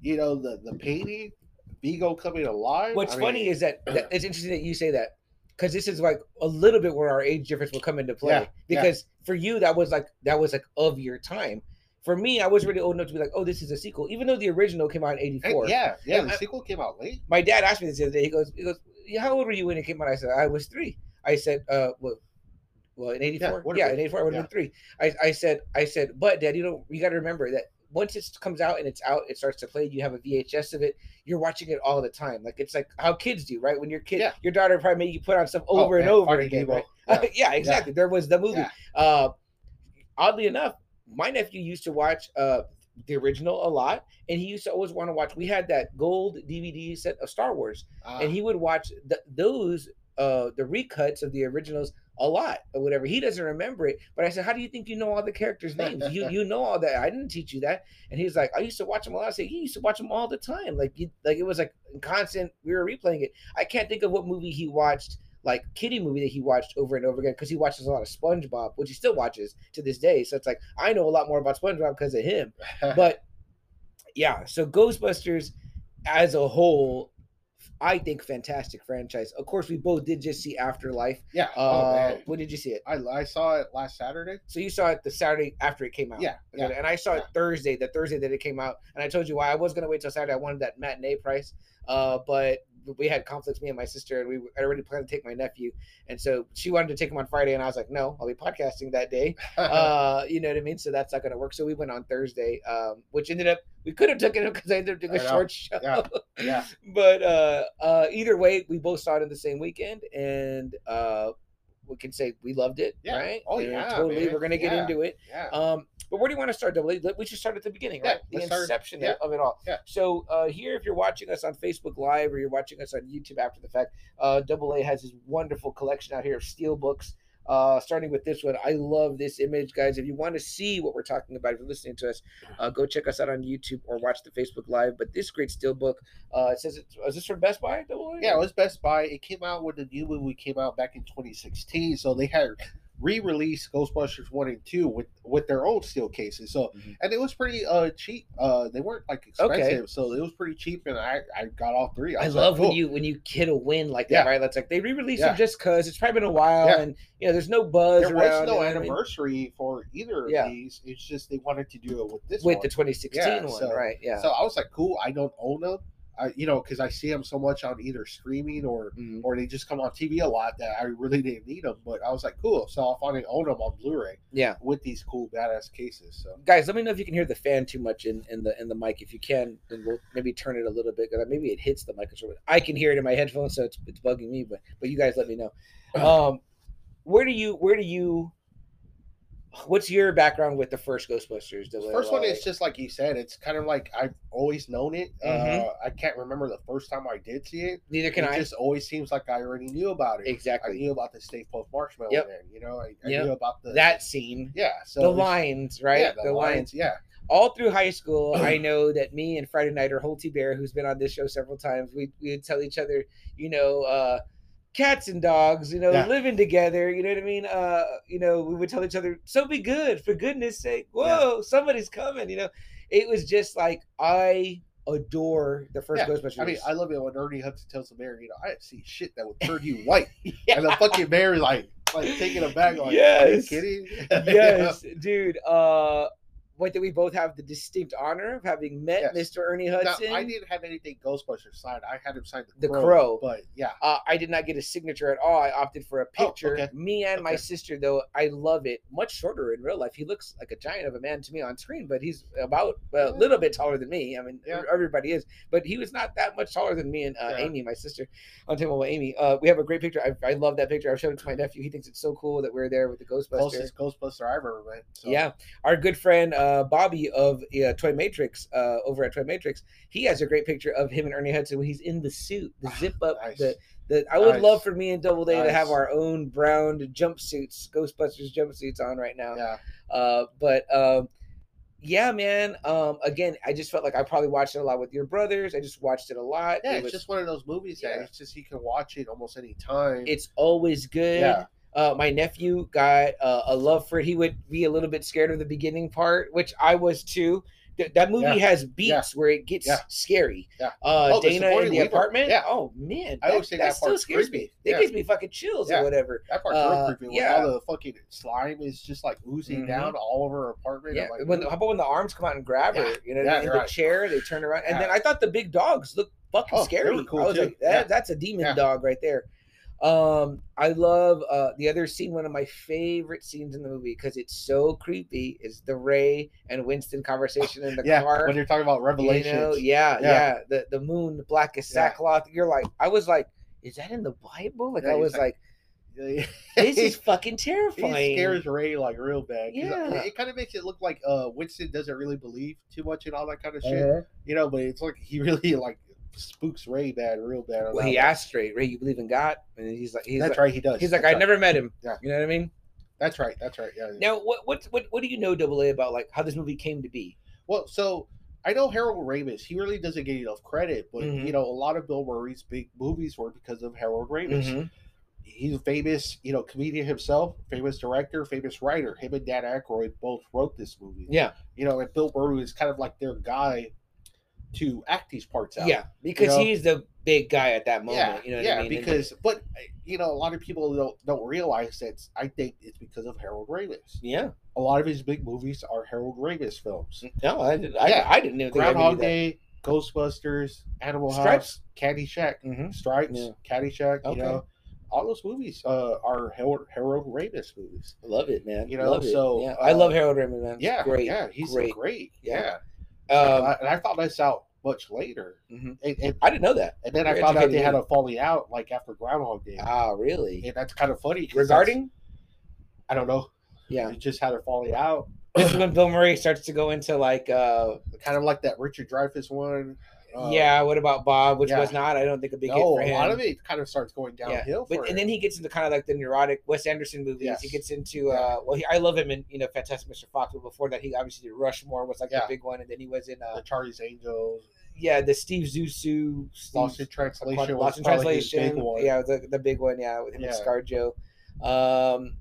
you know, the, the painting, Vigo coming alive. What's I funny mean, is that, that it's interesting that you say that because this is like a little bit where our age difference will come into play. Yeah, yeah. because for you, that was like that was like of your time. For me, I was really old enough to be like, oh, this is a sequel, even though the original came out in and '84. yeah, yeah, And the I- sequel came out late. My dad asked me this the other day. He goes, he goes, "Yeah, how old were you when it came out? I said, I was three. I said, uh, well, well, in '84, would've yeah, in '84, I would have been three. I, I said, I said, but dad, you know, you got to remember that once it comes out and it's out, it starts to play. You have a VHS of it. You're watching it all the time. Like it's like how kids do, right? When your kid, Yeah. your daughter probably made you put on stuff Oh, over and man, over again, right? Yeah. Yeah. exactly. There was the movie. Yeah. Uh, oddly enough, my nephew used to watch uh the original a lot, and he used to always want to watch. We had that gold DVD set of Star Wars, Uh, and he would watch th- those uh the recuts of the originals a lot or whatever. He doesn't remember it, but I said, "How do you think you know all the characters' names? you you know all that? I didn't teach you that." And he's like, "I used to watch them a lot." I said, "He used to watch them all the time. Like you, like it was like constant. We were replaying it. I can't think of what movie he watched." Like kitty movie that he watched over and over again because he watches a lot of SpongeBob, which he still watches to this day. So it's like I know a lot more about SpongeBob because of him but yeah, so Ghostbusters as a whole, I think fantastic franchise. Of course, we both did just see Afterlife. yeah. Uh, oh when did you see it? I, I saw it last Saturday. So you saw it the Saturday after it came out. Yeah, yeah, and I saw it. Thursday, the Thursday that it came out. And I told you why I was gonna wait till Saturday. I wanted that matinee price. Uh, but we had conflicts, me and my sister, and we already planned to take my nephew. And so she wanted to take him on Friday, and I was like, no, I'll be podcasting that day. uh, you know what I mean? So that's not gonna work. So we went on Thursday, um, which ended up we could have taken him because I ended up doing a short show. Yeah, yeah. but uh, uh, either way, we both saw it in the same weekend, and uh, we can say we loved it, Yeah. right? Oh, And yeah, totally. man. We're gonna get Yeah. into it. yeah. Um, but where do you want to start, Double A? We should start at the beginning, Yeah, right? The let's start- inception yeah. of it all. Yeah. So uh, here, if you're watching us on Facebook Live or you're watching us on YouTube after the fact, uh, Double A has this wonderful collection out here of steel books. Uh, starting with this one, I love this image, guys. If you want to see what we're talking about, if you're listening to us, uh, go check us out on YouTube or watch the Facebook Live. But this great steel book, uh, it says it's is this from Best Buy? Yeah, it was Best Buy. It came out when the new movie came out back in 2016. So they had re-released Ghostbusters one and two with with their old steel cases. So Mhm. and it was pretty uh cheap. Uh, they weren't like Okay. expensive, so it was pretty cheap. And I I got all three. I was like, love when you when you hit a win like that, Yeah. right? That's like they re-release Yeah. them just cause it's probably been a while, Yeah. and you know there's no buzz There around. was no what I mean? anniversary for either of these. It's just they wanted to do it with this with one. the 2016 Yeah, one, right? Yeah. So I was like, cool. I don't own them. I, you know, because I see them so much on either streaming or Mhm. or they just come on TV a lot that I really didn't need them. But I was like, cool. So I'll finally own them on Blu-ray Yeah. with these cool badass cases. So Guys, let me know if you can hear the fan too much in, in the in the mic. If you can, then we'll maybe turn it a little bit. 'cause Maybe it hits the mic. I can hear it in my headphones, so it's, it's bugging me. But but you guys let me know. Um, where do you where do you? What's your background with the first Ghostbusters? the first one is just like you said. It's kind of like I've always known it. Mhm. Uh, I can't remember the first time I did see it. neither can I it I. just always seems like I already knew about it. Exactly. I knew about the Stay Puft Marshmallow Yep. Man. You know, I, I Yep. knew about the that scene. Yeah. So the lines, right? Yeah, the, lines. Yeah. all through high school, I know that me and Friday Nighter Holty Bear, who's been on this show several times, we we would tell each other, you know, uh, cats and dogs, you know, Yeah. living together. You know what I mean? Uh, you know, we would tell each other, so be good for goodness sake. Whoa, somebody's coming. You know, it was just like I adore the first Yeah, Ghostbusters. I mean, I love it when Ernie Hudson tells the mayor, you know, I see shit that would turn you white. yeah. And the fucking mayor like, like taking it back, like, are you Yes. kidding? yes, dude. Uh, what did we both have the distinct honor of having met Yes. Mr. Ernie Now, Hudson? I didn't have anything Ghostbusters signed. I had him sign the, The Crow. But yeah, Uh, I did not get a signature at all. I opted for a Oh, picture. okay. Me and my sister, though, I love it. Much shorter in real life. He looks like a giant of a man to me on screen, but he's about a Yeah. little bit taller than me. I mean, Yeah. everybody is, but he was not that much taller than me and uh, Yeah. Amy, my sister, on table with Amy. Uh, we have a great picture. I, I love that picture. I've shown it to my nephew. He thinks it's so cool that we're there with the Ghostbusters. closest Ghostbuster I've ever met. So. Yeah, our good friend uh, Bobby of uh, Toy Matrix uh, over at Toy Matrix, he has a great picture of him and Ernie Hudson when he's in the suit, the zip up. Nice. The, the I would Nice. love for me and Double Day to have our own brown jumpsuits, Ghostbusters jumpsuits on right now. Yeah. Uh, but um, yeah, man. Um, again, I just felt like I probably watched it a lot with your brothers. I just watched it a lot. Yeah, It it's was- just one of those movies that Yeah. it's just you can watch it almost any time. it's always good. Yeah. Uh, my nephew got uh, a love for it. He would be a little bit scared of the beginning part, which I was too. Th- that movie Yeah. has beats where it gets Yeah. scary. Yeah. Uh, Oh, the Dana in the apartment. Yeah. Oh man, I always think that still part's scares creepy. me. It Yeah. gives me fucking chills Yeah. or whatever. that part's uh, real creepy. Yeah. all the fucking slime is just like oozing Mhm. down all over her apartment. Yeah, like, when "Ooh." how about when the arms come out and grab her? You know, Yeah, in the right. chair they turn around, and then I thought the big dogs looked fucking Oh, scary. cool I was too. like, that, Yeah. that's a demon dog right there. Um, I love uh the other scene. One of my favorite scenes in the movie because it's so creepy is the Ray and Winston conversation in the yeah, car. when you're talking about you revelations. know, yeah, yeah, Yeah. The the moon, the blackest Yeah. sackcloth. You're like, I was like, is that in the Bible? Like I was like- this is fucking terrifying. scares Ray like real bad. Yeah. It, it kind of makes it look like uh Winston doesn't really believe too much in all that kind of shit. Uh-huh. You know, but it's like he really like spooks Ray bad, real bad. Well, he asked straight, Ray, you believe in God? And he's like, he's That's like, right, he does. he's like, That's I right. never met him. Yeah. You know what I mean? That's right. That's right. Yeah. yeah. Now, what what what what do you know, Double A, about like how this movie came to be? Well, so I know Harold Ramis. He really doesn't get enough credit, but Mhm. you know, a lot of Bill Murray's big movies were because of Harold Ramis. Mhm. He's a famous, you know, comedian himself, famous director, famous writer. Him and Dan Aykroyd both wrote this movie. Yeah, You know, and Bill Murray is kind of like their guy to act these parts out. yeah, because know? he's the big guy at that moment. yeah, you know what yeah. I mean? And- Because, but you know, a lot of people don't don't realize that. I think it's because of Harold Ramis. yeah, A lot of his big movies are Harold Ramis films. no, I did, I, Yeah. I didn't even think I Groundhog. Day, Ghostbusters, Animal Stripes? House, Caddyshack, Mhm. Stripes, Yeah. Caddyshack. Okay. You know, all those movies uh, are Harold, Harold Ramis movies. I love it, man. You know, love it. so, yeah. I uh, love Harold Ramis, man. Yeah, great. Yeah, he's great. great. Yeah. Yeah, Um, and, I, and I found this out much later, mhm. and, and, I didn't know that. and then I found out they had a falling out like after Groundhog Day, Ah, really? and that's kind of funny. Regarding? I don't know. Yeah. They just had a falling out, This is when Bill Murray starts to go into like, uh, kind of like that Richard Dreyfuss one. Uh, yeah, what about Bob? Which yeah. was not, I don't think, a big hit no, for a lot of it kind of starts going downhill. Yeah, but and him. then he gets into kind of like the neurotic Wes Anderson movies. He gets into uh, well, he, I love him in you know Fantastic Mr. Fox, but before that, he obviously did Rushmore was like Yeah. the big one, and then he was in uh, the Charlie's Angels, yeah, the Steve Zissou, Lost in Translation, Lost in Translation, yeah, the the big one, yeah, with him and Yeah. ScarJo. Um,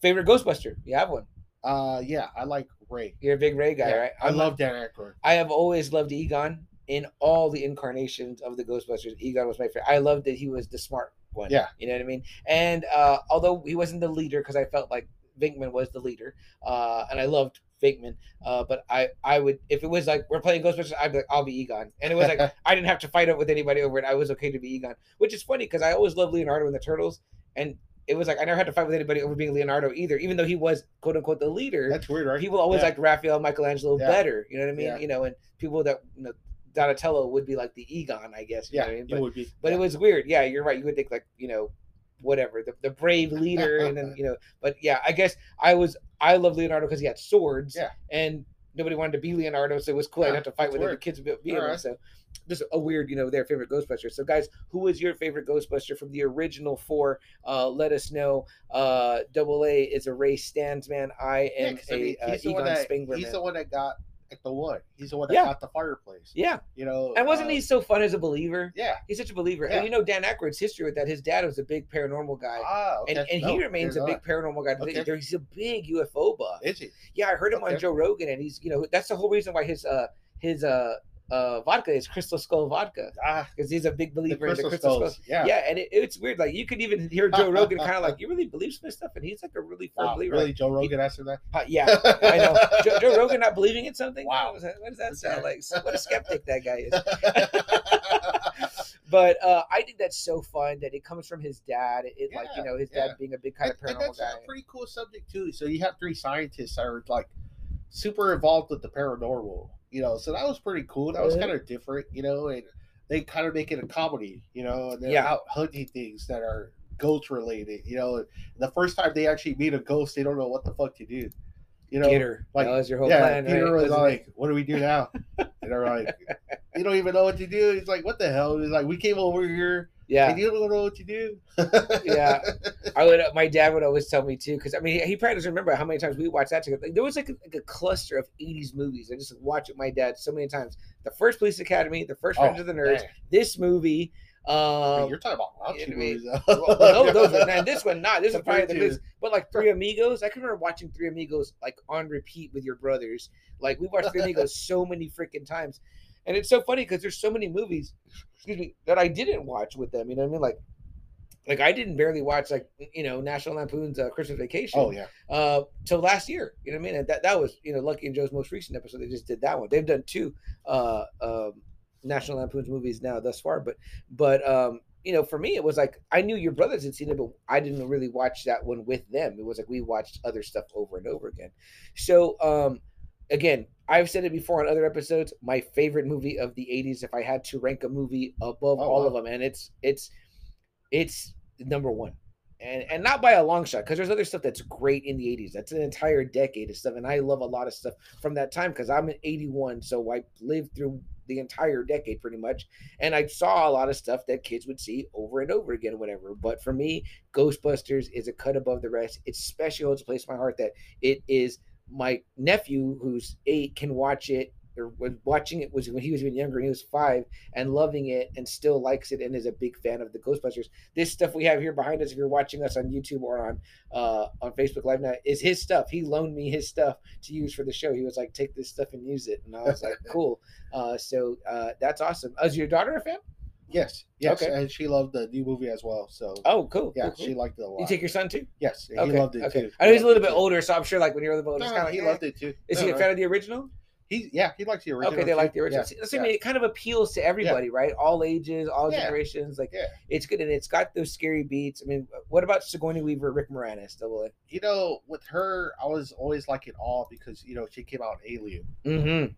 favorite Ghostbuster? You have one? Uh, yeah, I like Ray. You're a big Ray guy, Yeah, right? I I'm- love Dan Aykroyd. I have always loved Egon in all the incarnations of the Ghostbusters. Egon was my favorite. I loved that he was the smart one. Yeah. you know what I mean. And uh, although he wasn't the leader, because I felt like Venkman was the leader, uh, and I loved Venkman, Uh, but I I would if it was like we're playing Ghostbusters, I'd be like I'll be Egon, and it was like I didn't have to fight up with anybody over it. I was okay to be Egon, which is funny because I always loved Leonardo and the Turtles, and it was like I never had to fight with anybody over being Leonardo either, even though he was quote unquote the leader. That's weird, right? people always Yeah. liked Raphael, Michelangelo Yeah. better. You know what I mean? Yeah. You know, and people that you know Donatello would be like the Egon, I guess. You yeah, I mean? it But, would be. but yeah. it was weird. Yeah, you're right. You would think like you know, whatever the, the brave leader, and then you know. But yeah, I guess I was I love Leonardo because he had swords. Yeah. And nobody wanted to be Leonardo, so it was cool. I Yeah, didn't have to fight with him. The kids would be him. Alright. So just a weird, you know, their favorite Ghostbuster. So guys, who was your favorite Ghostbuster from the original four? Uh, let us know. Uh, Double A is a Ray Stansman. I Yeah, am I a mean, uh, he's the Egon that Spengler. he's man. the one that got like the one. He's the one that Yeah. got the fireplace. Yeah, You know, and wasn't uh, he so fun as a believer? Yeah. He's such a believer. Yeah. And you know Dan Aykroyd's history with that. His dad was a big paranormal guy. Ah, okay. And, and No, he remains a you're big paranormal guy. Okay. He's a big UFO buff. Is he? Yeah, I heard him on Joe Rogan, and he's you know that's the whole reason why his uh his uh uh vodka is Crystal Skull vodka Ah, because he's a big the believer in the crystal Crystal Skull. skulls. Yeah. Yeah, and it, it's weird. Like you could even hear Joe Rogan kind of like, "You really believe some stuff?" And he's like a really firm Wow, believer. really, Joe Rogan asking that? uh, yeah, I know. Joe, Joe Rogan not believing in something. Wow. What does that, what does that sound like? What a skeptic that guy is. But uh, I think that's so fun that it comes from his dad. It, like you know his yeah. dad being a big kind and, of paranormal that's guy. a pretty cool subject too. So you have three scientists that are like super involved with the paranormal, you know. So that was pretty cool. That was kind of different, you know, and they kind of make it a comedy, you know, and they're Yeah. out hunting things that are ghost related, you know. The first time they actually meet a ghost, they don't know what the fuck to do, you know. Peter, like, that was your whole yeah, plan. Peter right? was Wasn't it? like, "What do we do now?" And they're like, "You don't even know what to do." He's like, "What the hell?" He's like, "We came over here, yeah, you don't know what to do." Yeah. I would. My dad would always tell me too, because I mean, he probably doesn't remember how many times we watched that together. Like, there was like a, like a cluster of '80s movies. I just watched it my dad so many times. The first Police Academy, the first Friends Oh, of the Nerds, dang. this movie. Um, you're talking about raunchy I mean, movies. well, those, those were, man, this one not. This is probably the best. But like Three Amigos, I can remember watching Three Amigos like on repeat with your brothers. Like we watched Three Amigos so many freaking times, and it's so funny because there's so many movies, excuse me, that I didn't watch with them. You know what I mean? Like, like I didn't barely watch like you know National Lampoon's uh, Christmas Vacation. Oh yeah, uh till last year you know what i mean and that, that was you know lucky and joe's most recent episode they just did that one they've done two uh um national lampoon's movies now thus far but but um you know for me it was like i knew your brothers had seen it but i didn't really watch that one with them it was like we watched other stuff over and over again so um again i've said it before on other episodes my favorite movie of the 80s if i had to rank a movie above Oh, all wow. of them and it's it's it's number one and and not by a long shot because there's other stuff that's great in the 80s that's an entire decade of stuff and i love a lot of stuff from that time because i'm an 81 so i lived through the entire decade pretty much and i saw a lot of stuff that kids would see over and over again whatever but for me ghostbusters is a cut above the rest it special. holds a place in my heart that it is my nephew who's eight can watch it or was watching it was when he was even younger and he was five and loving it and still likes it and is a big fan of the ghostbusters. This stuff we have here behind us if you're watching us on youtube or on uh on facebook live now is his stuff. He loaned me his stuff to use for the show. He was like take this stuff and use it. And i was like cool. Uh so uh that's awesome. Is your daughter a fan yes, yes, Okay. and she loved the new movie as well. So oh cool yeah, cool, cool. she liked it a lot. you take your son too yes, and he loved it okay too. i know he's a little bit too. older so i'm sure like when you're a little bit older No, it's kind of he like, eh. loved it too. is No, he a no. fan of the original He yeah, he likes the original. Okay, they like the original. Yeah, See, That's what I mean. It kind of appeals to everybody, right? All ages, all Yeah. generations. Like, Yeah. it's good, and it's got those scary beats. I mean, what about Sigourney Weaver, Rick Moranis, double A? You know, with her, I was always like in awe because you know she came out in Alien, Mm-hmm.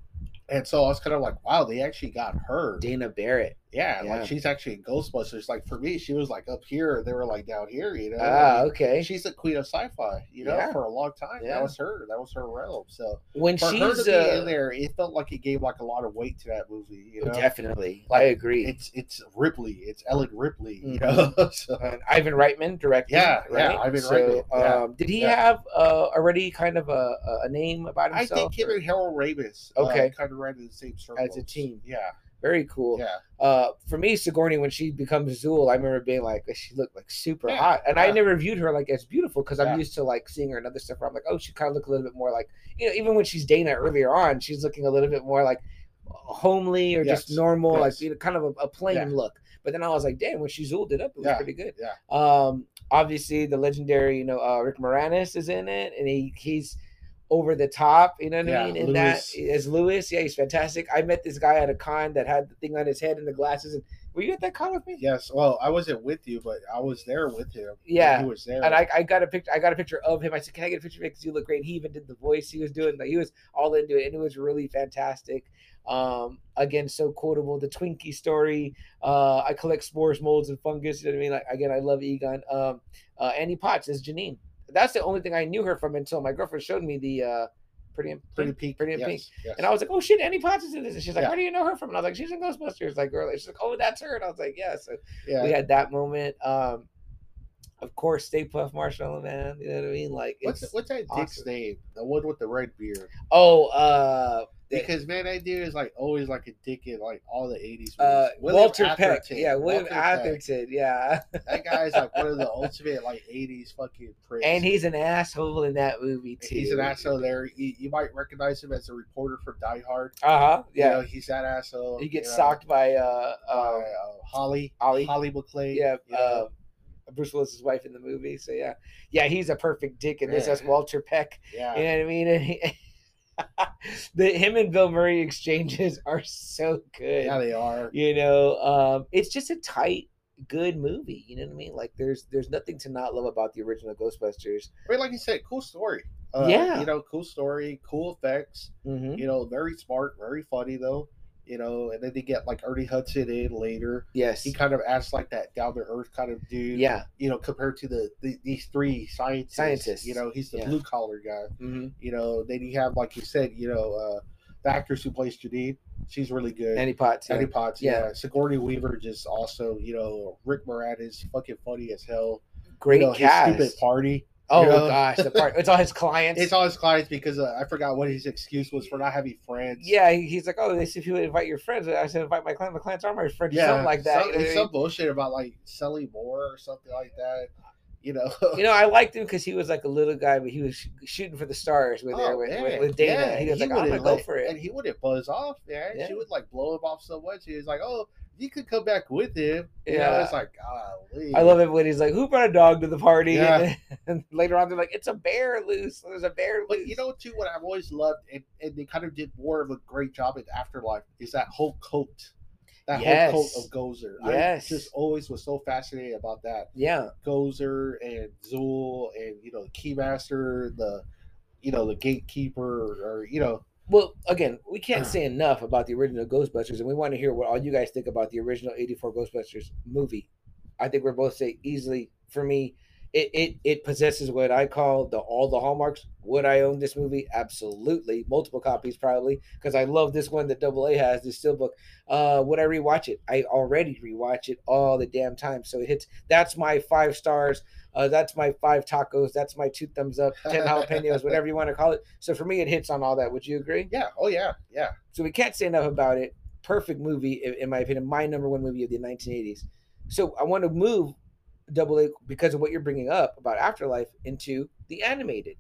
and so I was kind of like, wow, they actually got her. Dana Barrett. Yeah, Yeah. like she's actually in Ghostbusters. Like for me, she was like up here, they were like down here. You know, Ah, okay. she's the queen of sci-fi. You know, Yeah. for a long time, Yeah. that was her. That was her realm. So When for she's uh, in there, it felt like it gave like a lot of weight to that movie. You know, definitely, Like, I agree. it's it's Ripley, it's Ellen Ripley. You Mhm. know, so And Ivan Reitman directed. Yeah, yeah. Ivan so, Reitman, Um, did he have uh, already kind of a, a- name about himself? I think him or- and Harold Ramis, Okay. uh, kind of ran in the same circle as a team. Yeah, Very cool. yeah, Uh, for me, Sigourney, when she becomes Zuul, I remember being like, she looked like super Yeah, hot, and I never viewed her like as beautiful because I'm Yeah. used to like seeing her in other stuff. Where I'm like, oh, she kind of looked a little bit more like, you know, even when she's Dana earlier on, she's looking a little bit more like homely or just Yes, normal, like you know, kind of a, a plain Yeah. look. But then I was like, damn, when she zooled it up, it was Yeah, pretty good. yeah. Um, obviously the legendary, you know, uh, Rick Moranis is in it, and he he's over the top. You know what Yeah, I mean? And that Lewis. is Lewis. Yeah, he's fantastic. I met this guy at a con that had the thing on his head and the glasses. And were you at that con with me? Yes. Well, I wasn't with you, but I was there with him. Yeah, He was there. And I, I got a picture. I got a picture of him. I said, "Can I get a picture of you? Because you look great." He even did the voice he was doing. Like he was all into it, and it was really fantastic. Um, again, so quotable. The Twinkie story. Uh, I collect spores, molds, and fungus. You know what I mean? Like again, I love Egon. Um, uh, Annie Potts is Janine. That's the only thing I knew her from until my girlfriend showed me the uh, pretty in pretty Pink. Pretty in yes, Pink. Yes. And I was like, "Oh shit, Annie Potts is in this." And she's like, Yeah. "Where do you know her from?" And I was like, "She's in Ghostbusters." Like, girl, she's like, "Oh, that's her." And I was like, "Yeah." So yeah. we had that moment. Um, of course, Stay Puft Marshmallow Man. You know what I mean? Like, What's what's that dick's name? The one with the red beard. oh, uh, Because man, that dude is like always like a dick in like all the eighties. uh, Walter Peck. Yeah, William Walter Peck. Atherton. Yeah, That guy is like one of the ultimate like eighties fucking pricks. and he's an asshole in that movie too. he's an asshole there. You, you might recognize him as a reporter from Die Hard. Uh huh. You Yeah, know, he's that asshole. he gets you know, socked by uh, by, uh, uh, Holly. Holly McClane. yeah, you know. uh, Bruce Willis's wife in the movie. So yeah, yeah, he's a perfect dick in this. Yeah. That's Walter Peck. yeah. You know what I mean? The him and Bill Murray exchanges are so good. Yeah, they are. you know um it's just a tight good movie you know what i mean like there's there's nothing to not love about the original ghostbusters mean, like you said, cool story. Uh, Yeah. You know, cool story, cool effects. mm-hmm. You know, very smart, very funny though. You know, and then they get like Ernie Hudson in later. yes He kind of acts like that down to earth kind of dude. yeah You know, compared to the, the these three scientists. Scientists, You know, he's the yeah. blue collar guy. mm-hmm. You know, then you have like you said, you know, uh the actress who plays Janine. She's really good. Annie Potts yeah. Annie Potts, Yeah. yeah. Sigourney Weaver just also, you know, Rick Moranis, fucking funny as hell. great you know, his cast stupid party. Oh you know? gosh the part it's all his clients It's all his clients because uh, I forgot what his excuse was for not having friends. yeah he- he's like oh they said if you would invite your friends i said invite my client my clients are my friends or something like that Some, you, know it's I some bullshit about like selling more or something like that. You know. You know, I liked him because he was like a little guy, but he was sh- shooting for the stars with, Oh, with, with, with Dana. Yeah, he was like, I'm gonna go for it. and he wouldn't buzz off. Man, Yeah. she would like blow him off so much. He was like, "Oh, you could come back with him." You Yeah. it's like, golly. I love it when he's like, "Who brought a dog to the party?" Yeah. And, later on, they're like, "It's a bear loose. There's a bear loose." But you know, too, what I've always loved, and, and they kind of did more of a great job in Afterlife, is that whole coat. That Yes. whole coat of Gozer. Yes. I just always was so fascinated about that. yeah, Gozer and Zuul and, you know, the Keymaster, the, you know, the gatekeeper, or, you know, Well, again, we can't say enough about the original Ghostbusters, and we want to hear what all you guys think about the original '84 Ghostbusters movie. I think we're both say easily for me, it it it possesses what I call the all the hallmarks. Would I own this movie? Absolutely, multiple copies probably because I love this one that Double A has this steelbook. Uh, would I rewatch it? I already rewatch it all the damn time, so it hits. That's my five stars. Uh, that's my five tacos. That's my two thumbs up, ten jalapenos, whatever you want to call it. So for me, it hits on all that. Would you agree? yeah, oh, yeah, yeah. So we can't say enough about it. Perfect movie, in, my opinion. My number one movie of the 1980s. So I want to move Double A because of what you're bringing up about Afterlife into the animated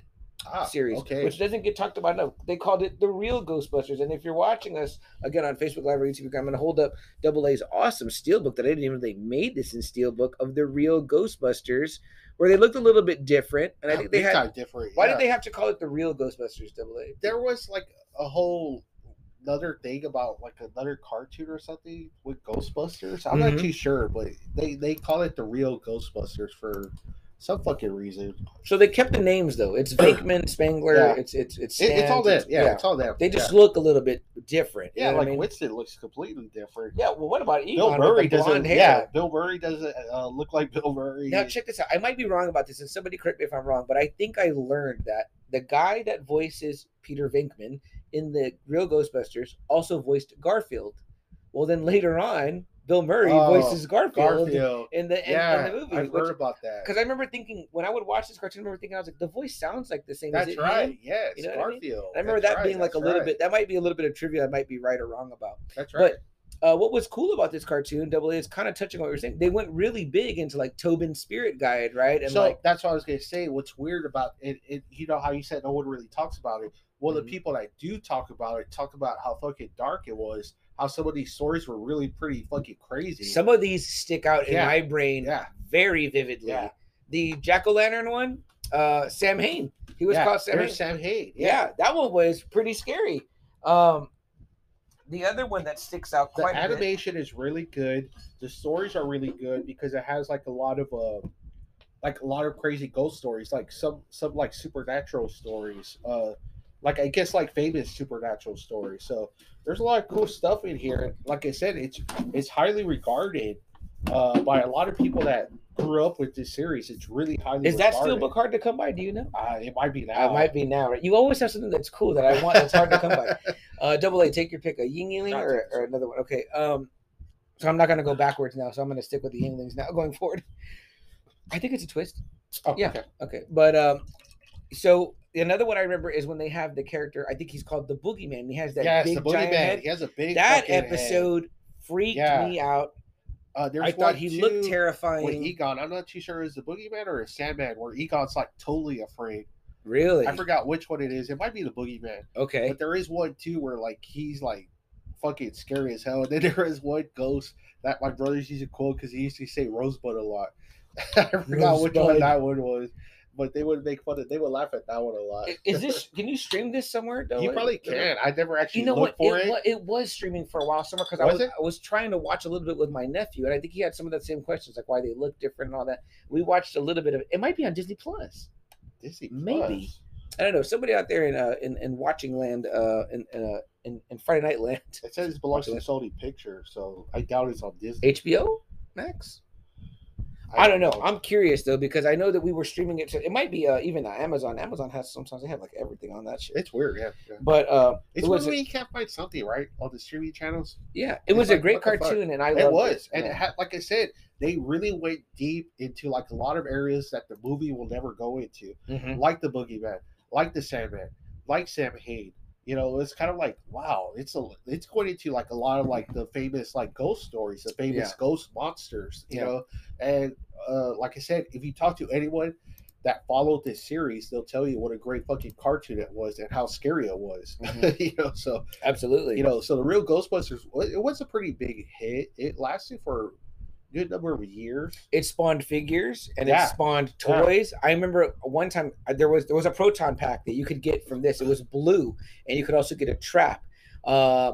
Ah, series, Okay. which doesn't get talked about enough. They called it the real Ghostbusters. And if you're watching us again on Facebook Live or YouTube, I'm going to hold up Double A's awesome steelbook that I didn't even know they made this in steelbook of the real Ghostbusters, where they looked a little bit different. And I think they had. different. Why yeah. did they have to call it the real Ghostbusters? Double A. There was like a whole another thing about like another cartoon or something with Ghostbusters. I'm Mhm. not too sure, but they they call it the real Ghostbusters for some fucking reason. So they kept the names though. It's Venkman, Spengler. Yeah. It's it's it's It, it's all that. Yeah, it's all that. They just yeah, look a little bit different. you yeah know like I mean? Winston looks completely different. Yeah. Well, what about Egon Bill Murray doesn't. hair? Yeah, Bill Murray doesn't uh, look like Bill Murray. Now check this out. I might be wrong about this, and somebody correct me if I'm wrong, but I think I learned that the guy that voices Peter Venkman in the real Ghostbusters also voiced Garfield. Well, then later on, Bill Murray Oh, voices Garfield, Garfield. in the in, yeah, in the movie. I've which- heard about that. Because I remember thinking when I would watch this cartoon, I remember thinking I was like, the voice sounds like the same. That's right. him? Yes, You know what I mean? Garfield. I remember That's that right, being like a little right. bit. That might be a little bit of trivia. I might be right or wrong about. That's right. but- Uh, what was cool about this cartoon, Double A, is kind of touching on what you're saying. They went really big into like Tobin's Spirit Guide, right? And so like, that's what I was gonna say. What's weird about it, it you know how you said no one really talks about it. Well, Mhm. the people that do talk about it talk about how fucking dark it was, how some of these stories were really pretty fucking crazy. some of these stick out in Yeah. my brain yeah, very vividly. Yeah. The Jack O' Lantern one, uh, Samhain. He was called Sam. Hain. Samhain. Yeah. that one was pretty scary. Um, the other one that sticks out the quite a bit. animation is really good. The stories are really good because it has like a lot of uh, like a lot of crazy ghost stories, like some some like supernatural stories. Uh, like I guess like famous supernatural stories. So there's a lot of cool stuff in here. Like I said, it's it's highly regarded uh, by a lot of people that grew up with this series. It's really highly. Is that regarded. steelbook hard to come by? Do you know? Uh, it might be now. It might be now. Right? You always have something that's cool that I want that's hard to come by. Uh, double A, take your pick. A Ying Yuengling or, or another one. Okay. Um, so I'm not gonna go backwards now. So I'm gonna stick with the Yuenglings now going forward. I think it's a twist. Oh, Yeah. okay. Okay, but um, so another one I remember is when they have the character. I think he's called the Boogeyman. He has that Yes, big the giant head. He has a big. That fucking head. episode freaked Yeah. me out. Uh, there's I thought he looked too, terrifying. with Egon. I'm not too sure is the boogeyman or a Sandman where Egon's like totally afraid. really? I forgot which one it is. It might be the boogeyman, Okay. but there is one too where like he's like fucking scary as hell. And then there is one ghost that my brothers used to quote because he used to say Rosebud a lot. I forgot which one that one was, but they would make fun of. They would laugh at that one a lot. Is this? Can you stream this somewhere? Double you probably can. I never actually You know looked what? for It, it. wa- it was streaming for a while somewhere because I Was was it? I was trying to watch a little bit with my nephew, and I think he had some of the same questions, like why they look different and all that. We watched a little bit of it. It might be on Disney Plus. Disney maybe. I don't know. Somebody out there in uh in, in watching land uh in in, uh, in in Friday Night Land, It says it belongs to Sony Picture, so I doubt it's on Disney. HBO Max. I don't know. I'm curious though because I know that we were streaming it. To, it might be uh, even uh, Amazon. Amazon has sometimes they have like everything on that shit. It's weird, yeah. yeah. But uh, It's it when you can't find something right on the streaming channels. yeah, it It's was a great what the fuck? cartoon, and I It was, and Yeah. it had, like I said, they really went deep into like a lot of areas that the movie will never go into, Mhm. like the Boogeyman, like the Sandman, like Samhain. You know, it's kind of like wow, it's a it's going into like a lot of like the famous like ghost stories, the famous Yeah. ghost monsters. You Yeah. know, and uh, like I said, if you talk to anyone that followed this series, they'll tell you what a great fucking cartoon it was and how scary it was. Mhm. you know, so Absolutely. you know, so the real Ghostbusters, it was a pretty big hit. It lasted for a good number of years. it spawned figures and Yeah. it spawned Yeah. toys. I remember one time uh, there was there was a proton pack that you could get from this. It was blue, and you could also get a trap. Uh,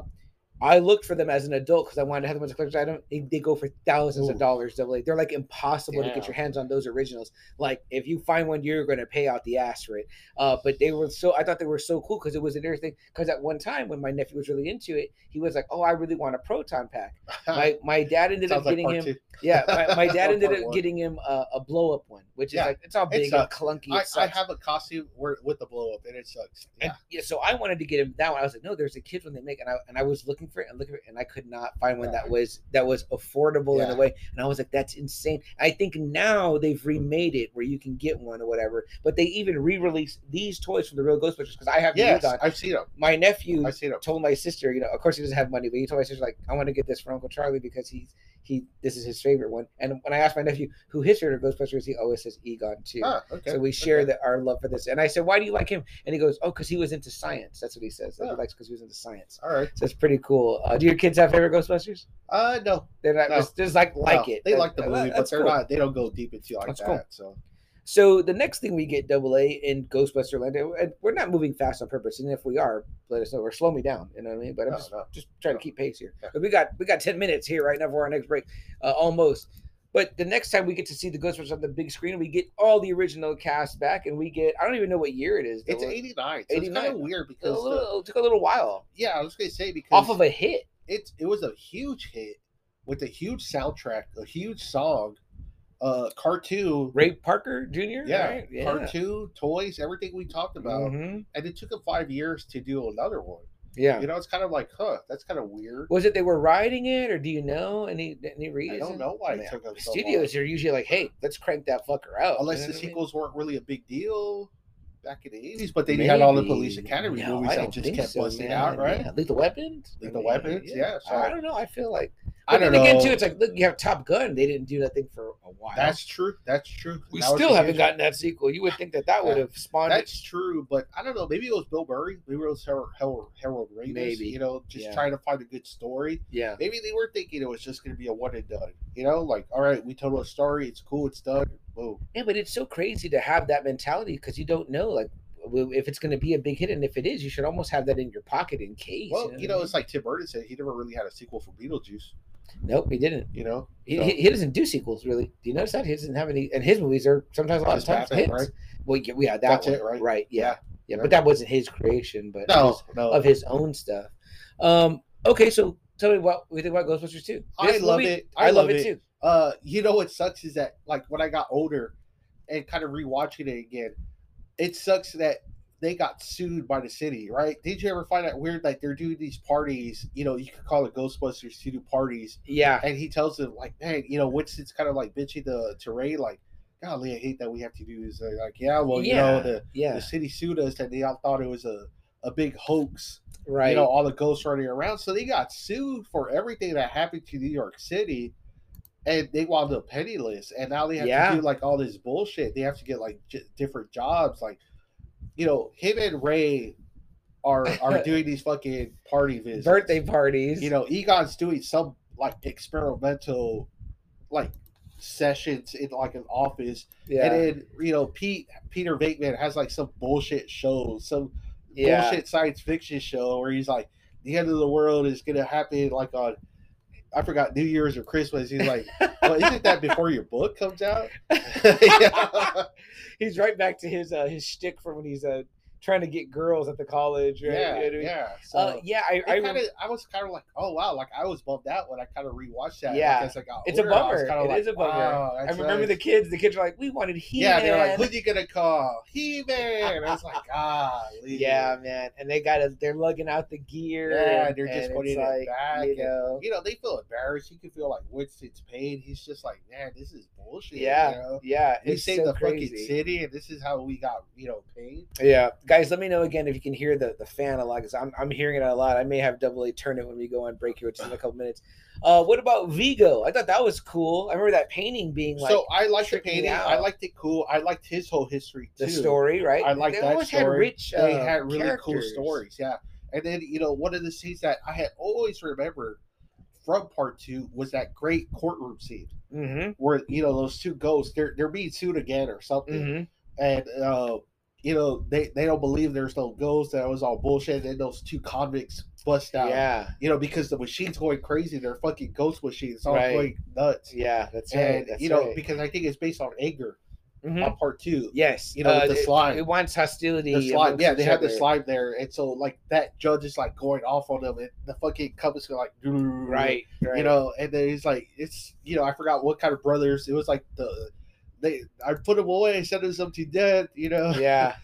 I looked for them as an adult because I wanted to have them as a collector's item. They, they go for thousands of dollars. They're like, they're like impossible to get your hands on those originals. Like if you find one, you're going to pay out the ass for it. Uh, but they were so I thought they were so cool because it was an interesting. Because at one time when my nephew was really into it, he was like, "Oh, I really want a proton pack." My my dad ended up Sounds like getting him. Yeah, my, my dad ended up one. getting him a, a blow up one, which is Yeah, like it's all big and clunky. I, I have a costume with the blow up, and it sucks. Yeah. And yeah, so I wanted to get him that one. I was like, no, there's a kid one they make, and I and I was looking for it and looking for it, and I could not find one that was that was affordable in a way. And I was like, that's insane. I think now they've remade it where you can get one or whatever, but they even re-released these toys from the real Ghostbusters because I have yes, Egon. I've seen them. My nephew seen them. told my sister, you know, of course he doesn't have money, but he told my sister like, I want to get this for Uncle Charlie because he's he this is his favorite one. And when I asked my nephew who his favorite Ghostbusters, is, he always says Egon too. Ah, okay. So we share okay. that our love for this. And I said, why do you like him? And he goes, oh, because he was into science. That's what he says. That he Oh. likes because he was into science. All right. So it's pretty cool. Uh, do your kids have favorite Ghostbusters? Uh, no, They're not No. just, just like like no, it. They That- like the that- movie, but they're cool. not. They don't go deep into like That's that. cool. So So the next thing we get double A in Ghostbuster Land, and we're not moving fast on purpose. And if we are, let us know or slow me down. You know what I mean? But I'm No, just, no. just trying No. to keep pace here. Yeah. We got we got ten minutes here right now for our next break, uh, almost. But the next time we get to see the Ghostbusters on the big screen, we get all the original cast back, and we get I don't even know what year it is. it's eighty nine. So it's kind 89. of weird because the- little, it took a little while yeah, I was gonna say because off of a hit. it's it was a huge hit with a huge soundtrack, a huge song, uh, cartoon. Ray Parker Jr. Yeah, right? yeah. cartoon, toys, everything we talked about, Mhm. and it took them five years to do another one. Yeah. You know, it's kind of like, huh, that's kind of weird. Was it they were riding it, or do you know any any reason? I don't know why I it took them so Studios are usually like, "Hey, let's crank that fucker out." Unless you know the I mean? sequels weren't really a big deal back in the eighties, but they had all the Police Academy No, movies that just kept so, busting man. out, right? Yeah. Lethal Weapons. Lethal I mean, Weapons, yeah, so- I don't know. I feel like. I don't then again, too, it's like look, you have Top Gun. They didn't do that thing for a while. That's true. That's true. we That still haven't gotten that sequel. You would think that that would have spawned. it. That's true, but I don't know. Maybe it was Bill Murray. Maybe it was Harold, Harold, Harold Ramis. Maybe. You know, just Yeah. trying to find a good story. Yeah. Maybe they were thinking it was just going to be a one and done. You know, like, all right, we told a story. It's cool. It's done. Boom. Yeah, but it's so crazy to have that mentality because you don't know. Like, if it's going to be a big hit, and if it is, you should almost have that in your pocket in case. Well, you know, mean? it's like Tim Burton said, he never really had a sequel for Beetlejuice. nope, he didn't. You know, He, So- he, he doesn't do sequels really. Do you notice that he doesn't have any? And his movies are sometimes a lot of times hits. right? Well, yeah, yeah, that That's one, it, right? Right, yeah, yeah, Yeah. but that wasn't his creation, but no, no. of his own stuff. Um, okay, so tell me what we think about Ghostbusters 2. I love movie- it. I, I love, love it, it. too. Uh, you know what sucks is that like when I got older and kind of rewatching it again, it sucks that they got sued by the city, right? Did you ever find that weird? Like they're doing these parties, you know, you could call it Ghostbusters to do parties, Yeah, and he tells them like, man, you know, Winston's kind of like bitching the Ray, like, golly, I hate that we have to do this. They're like, yeah, well, you know, the yeah, the city sued us, and they all thought it was a a big hoax right. you know, all the ghosts running around. So they got sued for everything that happened to New York City, and they wound up penniless. And now they have Yeah. to do like all this bullshit. They have to get like j- different jobs. Like, you know, him and Ray are are doing these fucking party visits. Birthday parties. You know, Egon's doing some like experimental like sessions in like an office yeah, and then you know Pete Peter Venkman has like some bullshit show, some yeah. bullshit science fiction show where he's like, the end of the world is gonna happen like on I forgot New Year's or Christmas. He's like, well, isn't that before your book comes out? yeah, He's right back to his uh, his shtick from when he's uh, trying to get girls at the college. Right? You know yeah, I mean? yeah. So Uh, yeah, I, I kinda, I was kind of like, oh wow, like I was bummed out when I kind of rewatched that. Yeah. like, as I got it's a older, was bummer. It like, is a bummer. wow, I remember the kids. The kids were like, "We wanted he Yeah, they're like, who you gonna call? He Man. I was like, ah, Yeah, man, and they got to They're lugging out the gear. Yeah, and, they're just and putting it like, back. You and- know, you know, they feel embarrassed. You can feel like Winston's pain. He's just like, man, this is bullshit. yeah, you know? yeah. We saved so the crazy. fucking city, and this is how we got, you know, paid. Yeah, guys, let me know again if you can hear the the fan a lot because I'm I'm hearing it a lot. I may have double A turn it when we go on break here, which is in a couple minutes. Uh, what about Vigo? I thought that was cool. I remember that painting being like so I liked the painting. I liked it cool. I liked his whole history too. the story, right? I like they that always had story. rich. They uh, had really cool stories, yeah. And then you know, one of the scenes that I had always remembered from part two was that great courtroom scene Mm-hmm. where you know those two ghosts they're they're being sued again or something. Mm-hmm. and uh, you know they they don't believe there's no ghosts. That was all bullshit. And then those two convicts bust out. Yeah, You know because the machine's going crazy. They're fucking ghost machines. all Right. going nuts. yeah, that's right. That's you know right. because I think it's based on anger Mhm. on part two. yes, you know, with the it- slime. It, wants hostility. The slime, yeah, they have the slime there, and so like that judge is like going off on them, and the fucking compass go like, Right, right. you know, and then he's like, it's you know, I forgot what kind of brothers. It was like the they I put them away, sent them to death, you know. Yeah,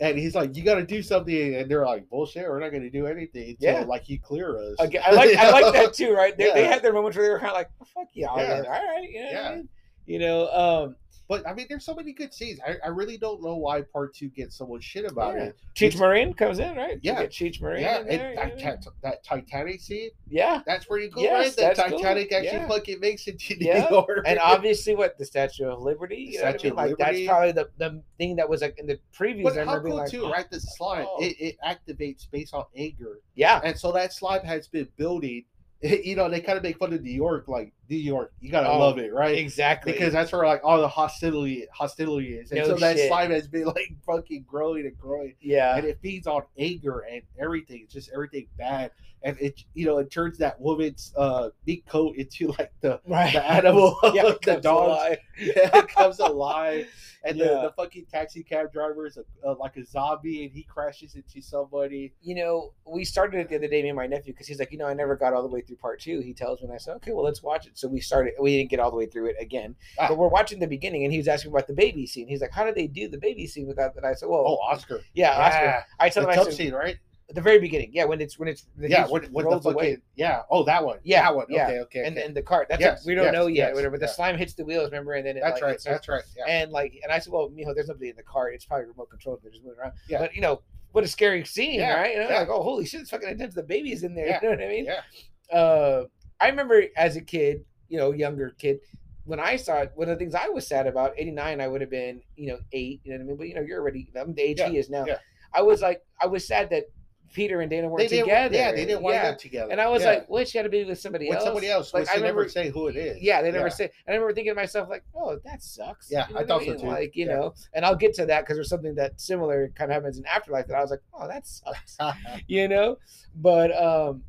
And he's like, "You got to do something," and they're like, "Bullshit, we're not going to do anything until Yeah. like he clear us." Again, I like I like that too, right? They, they had their moments where they were kind of like, oh, "Fuck y'all, Yeah. all right, know, Yeah. you know." Um, But I mean, there's so many good scenes. I, I really don't know why part two gets so much shit about yeah. it. Cheech It's- Marin comes in, right? Yeah. You get Cheech Marin. Yeah, there, and that, yeah. That Titanic scene, yeah. that's pretty cool, Yes, right? That that's cool. Titanic actually Yeah. fucking makes it to New Yeah, York. and obviously, what the Statue of Liberty, you know what I Statue mean? of Like that's probably the, the thing that was like in the previews. but I how cool like, too, oh, right? The slime, oh. it, it activates based on anger, Yeah, and so that slime has been building. You know, they kind of make fun of New York, like New York, you gotta Oh, love it, right? exactly. because that's where like all the hostility hostility is, and No so that shit. slime has been like fucking growing and growing, yeah, and it feeds on anger and everything. It's just everything bad, and it you know it turns that woman's uh meat coat into like the right. the animal, yeah, the dog alive. yeah, it comes alive, and the, Yeah. the fucking taxi cab driver is a, uh, like a zombie, and he crashes into somebody. you know, we started it the other day, me and my nephew, because he's like, you know, I never got all the way through part two. He tells me, and I said, okay, well, let's watch it. So we started. We didn't get all the way through it again, Ah. but we're watching the beginning, and he was asking about the baby scene. He's like, how did they do the baby scene without that? I said, well, Oh, Oscar, yeah, Oscar. yeah, I the told him, I said, scene, right? at the very beginning, yeah, when it's when it's Yeah, he when, when the rolls fucking away. yeah. Oh, that one. Yeah, that one. yeah. Okay, okay, and okay. and the cart. That's Yes, we don't yes, know yet. yes, whatever. The yeah. slime hits the wheels, remember, and then it, that's like, right. it starts- That's right. Yeah. And like, and I said, well, Mijo, there's nobody in the cart. It's probably remote controlled. They're just moving around. Yeah. But you know, what a scary scene, Yeah, right? You know, yeah. like, oh, holy shit, it's fucking intense. The baby's in there. Yeah, You know what I mean? yeah. Uh, I remember as a kid, you know, younger kid, when I saw it, one of the things I was sad about, 89, I would have been, you know, eight, you know what I mean? But, you know, you're already, I'm the age he is now. yeah. I was like, I was sad that Peter and Dana weren't together. yeah, they didn't want yeah. up together. And I was Yeah. like, well, she had to be with somebody with else. somebody else. Like, I remember never say who it is. Yeah, they never Yeah. say. And I remember thinking to myself, like, oh, that sucks. Yeah, You know I thought so mean? too. Like, you Yeah. know, and I'll get to that because there's something that similar kind of happens in Afterlife that I was like, oh, that sucks. you know? But um,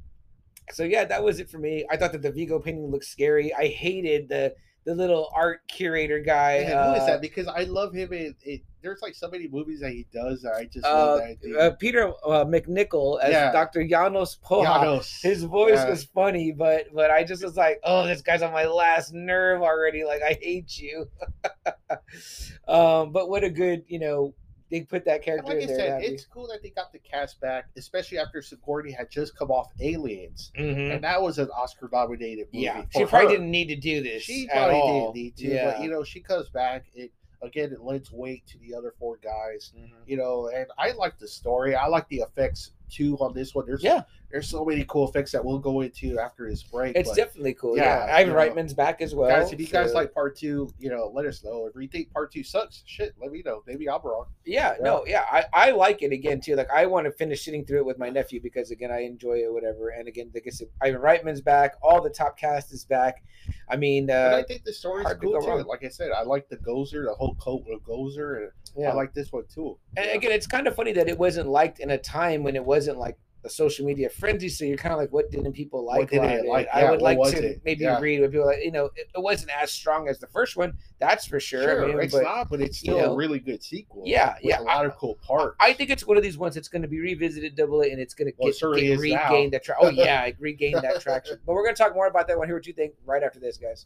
so yeah, that was it for me. I thought that the Vigo painting looked scary. I hated the the little art curator guy. Man, who is uh, that? Because I love him. In, it, there's like so many movies that he does. That I just Uh, love that. dude. uh, Peter uh, MacNicol as Yeah. Dr. Janosz Poha. Janos. His voice Yeah. was funny, but but I just was like, oh, this guy's on my last nerve already. Like I hate you. um, but what a good, you know, they put that And character like I in there. said, happy. it's cool that they got the cast back, especially after Sigourney had just come off Aliens, Mhm. and that was an Oscar-nominated movie. Yeah, she probably her. didn't need to do this. She at probably all. didn't need to, Yeah. but you know, she comes back. It again, it lends weight to the other four guys. Mhm. You know, and I like the story. I like the effects too on this one. There's Yeah. There's so many cool effects that we'll go into after this break. It's but definitely cool. yeah, Yeah, Ivan you know, Reitman's back as well. guys, if you guys like part two, you know, let us know. If you think part two sucks, shit, let me know. Maybe I'm wrong. Yeah, no, yeah, I, I like it again too. Like I want to finish sitting through it with my nephew because again I enjoy it, whatever. And again, like I said, Ivan Reitman's back, all the top cast is back. I mean, And I uh, think the story's hard to cool too. wrong. Like I said, I like the Gozer, the whole coat of Gozer, and yeah. I like this one too. and Yeah. again, it's kind of funny that it wasn't liked in a time when it wasn't like a social media frenzy. So you're kind of like, what didn't people like? didn't they it? like? I would what like to it? maybe Yeah. read what people like. You know, it, it wasn't as strong as the first one, that's for sure. Sure, I mean, it's but not, but it's you still know, a really good sequel. yeah, yeah, a lot of cool parts. I think it's one of these ones that's going to be revisited, double it, and it's going to Well, get, certainly get is now. regain that. Oh yeah, regain that traction. But we're going to talk more about that one. Here, what you think right after this, guys.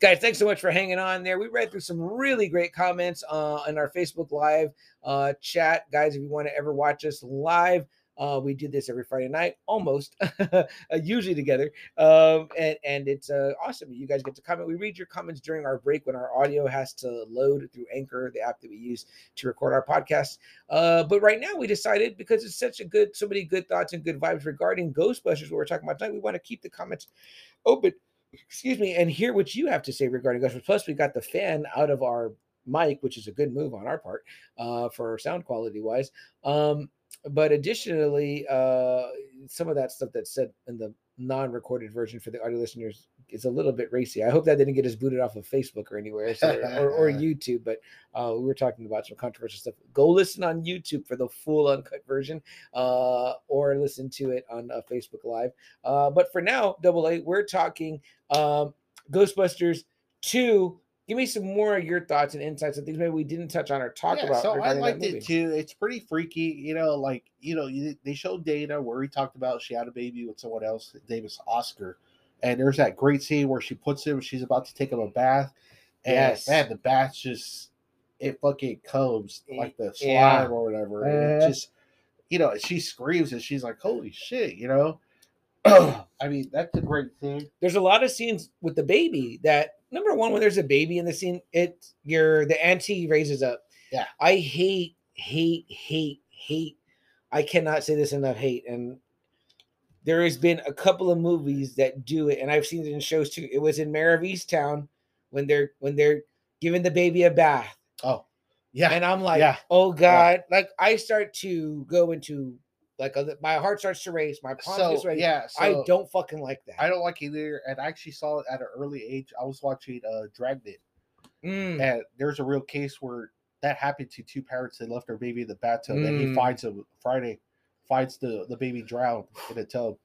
Guys, thanks so much for hanging on there. We read through some really great comments uh, in our Facebook Live uh, chat. Guys, if you want to ever watch us live, uh, we do this every Friday night, almost, uh, usually together. Um, and, and it's uh, awesome. You guys get to comment. We read your comments during our break when our audio has to load through Anchor, the app that we use to record our podcast. Uh, but right now, we decided because it's such a good, so many good thoughts and good vibes regarding Ghostbusters, what we're talking about tonight, we want to keep the comments open excuse me, and hear what you have to say regarding Ghostbusters. Plus, we got the fan out of our mic, which is a good move on our part uh, for sound quality wise. Um, but additionally, uh, some of that stuff that's said in the non-recorded version for the audio listeners is a little bit racy. I hope that didn't get us booted off of Facebook or anywhere so- or, or YouTube. But uh, we were talking about some controversial stuff. Go listen on YouTube for the full uncut version, uh, or listen to it on uh, Facebook Live. Uh, but for now, Double A, we're talking um, Ghostbusters 2. Give me some more of your thoughts and insights and things maybe we didn't touch on or talk yeah, about. so I liked it too. It's pretty freaky, you know. Like you know, they showed Dana where he talked about she had a baby with someone else, Davis Oscar, and there's that great scene where she puts him. She's about to take him a bath, and Yes. man, the bath just it fucking comes like the slime Yeah. or whatever, and Uh-huh. it just you know she screams and she's like, "Holy shit!" You know. I mean, that's a great thing. there's a lot of scenes with the baby that number one when there's a baby in the scene it your the auntie raises up. Yeah. i hate hate hate hate. I cannot say this enough hate. And there has been a couple of movies that do it and i've seen it in shows too. It was in Mare of Easttown when they're when they're giving the baby a bath. Oh, yeah, and i'm like Yeah. oh god. Like i start to go into like a, my heart starts to race my palms so ready. yeah, so i don't fucking like that I don't like it either, and I actually saw it at an early age. I was watching uh Dragnet, Mm. and there's a real case where that happened to two parents. They left their baby in the bathtub, and he Mm. finds him Friday, finds the the baby drowned in a tub.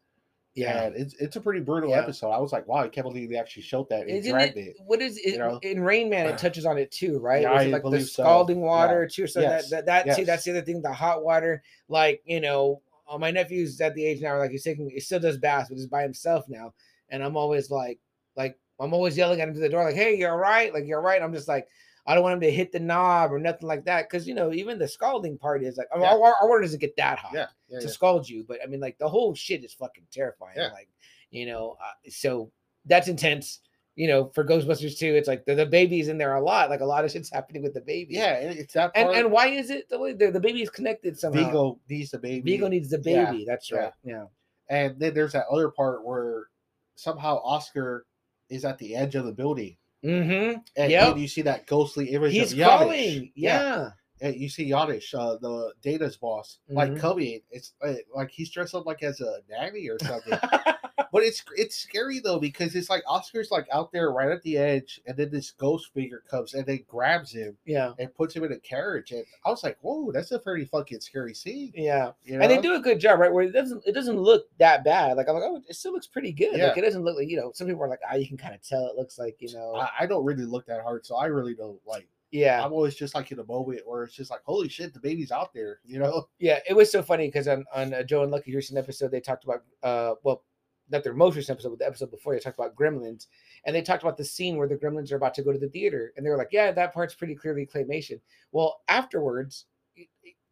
yeah and it's it's a pretty brutal Yeah. episode. I was like, wow, I can't believe they actually showed that in Isn't it? What is it? know? in Rain Man, it touches on it too, right? Yeah, it like the believe so. scalding Yeah. water too. So Yes. that that, that too. Yes. That's the other thing. The hot water, like you know, uh, my nephew's at the age now, where, like he's taking, he still does baths, but he's by himself now, and I'm always like, like I'm always yelling at him to the door, like, "Hey, you're all right? Like you're all right?" I'm just like, I don't want him to hit the knob or nothing like that. Because you know, even the scalding part is like, I mean, Yeah. our, our water doesn't get that hot Yeah, yeah, to scald you, but I mean, like the whole shit is fucking terrifying. Like, you know, uh, so that's intense. You know, for Ghostbusters too, it's like the, the baby's in there a lot. Like a lot of shit's happening with the baby. Yeah, and it's that part. and why is it the way the, the baby is connected somehow? Vigo needs the baby. Vigo needs the Yeah, baby. That's right. Yeah. And then there's that other part where somehow Oscar is at the edge of the building. Mm-hmm. And, Yep. and you see that ghostly image He's of Yadish. crawling. Yeah. And you see Yadish, uh, the Dana's boss, like Mhm. coming. It's uh, like he's dressed up like as a nanny or something. but it's it's scary though because it's like Oscar's like out there right at the edge, and then this ghost figure comes and then grabs him yeah. and puts him in a carriage. And I was like, "Whoa, that's a pretty fucking scary scene." Yeah. You know? And they do a good job, right? Where it doesn't it doesn't look that bad. Like I'm like, oh, it still looks pretty good. Yeah. Like it doesn't look like you know. Some people are like, ah, you can kind of tell it looks like you know. I, I don't really look that hard, so I really don't like. Yeah. I'm always just like in a moment where it's just like, "Holy shit, the baby's out there," you know? Yeah, it was so funny because on on uh, Joe and Lucky recent episode they talked about uh well not their most recent episode but the episode before they talked about Gremlins and they talked about the scene where the Gremlins are about to go to the theater and they were like yeah that part's pretty clearly claymation. Well afterwards,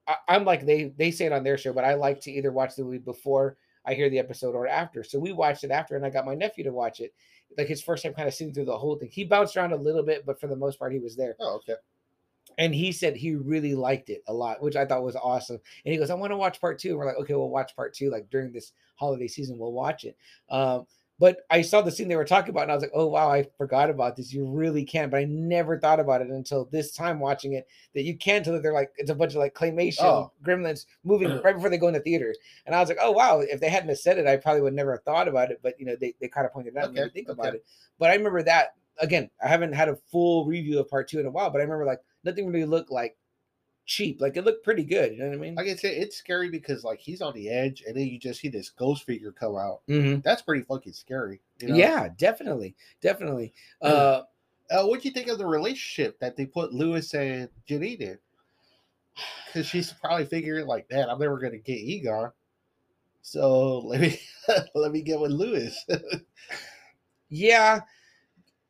I, I'm like they they say it on their show but I like to either watch the movie before I hear the episode or after. So we watched it after and I got my nephew to watch it. Like his first time kind of seeing through the whole thing. He bounced around a little bit, but for the most part he was there Oh, okay. and he said he really liked it a lot, which I thought was awesome. And he goes, "I want to watch part two. And we're like, "Okay, we'll watch part two. Like during this holiday season, we'll watch it." Um, but I saw the scene they were talking about, and I was like, "Oh wow, I forgot about this. You really can." But I never thought about it until this time watching it that you can tell that they're like it's a bunch of like claymation Oh. gremlins moving right before they go in the theater. And I was like, "Oh wow, if they hadn't said it, I probably would never have thought about it." But you know, they they kind of pointed it out and Okay, think okay. about it. But I remember that again. I haven't had a full review of part two in a while, but I remember like nothing really looked like cheap. Like it looked pretty good. You know what I mean? Like I said, it's scary because like he's on the edge, and then you just see this ghost figure come out. Mhm. That's pretty fucking scary. You know? Yeah, definitely, definitely. Uh, Uh, what do you think of the relationship that they put Lewis and Janine in? Because she's probably figuring like, man, I'm never gonna get Egon. So let me let me get with Lewis. yeah,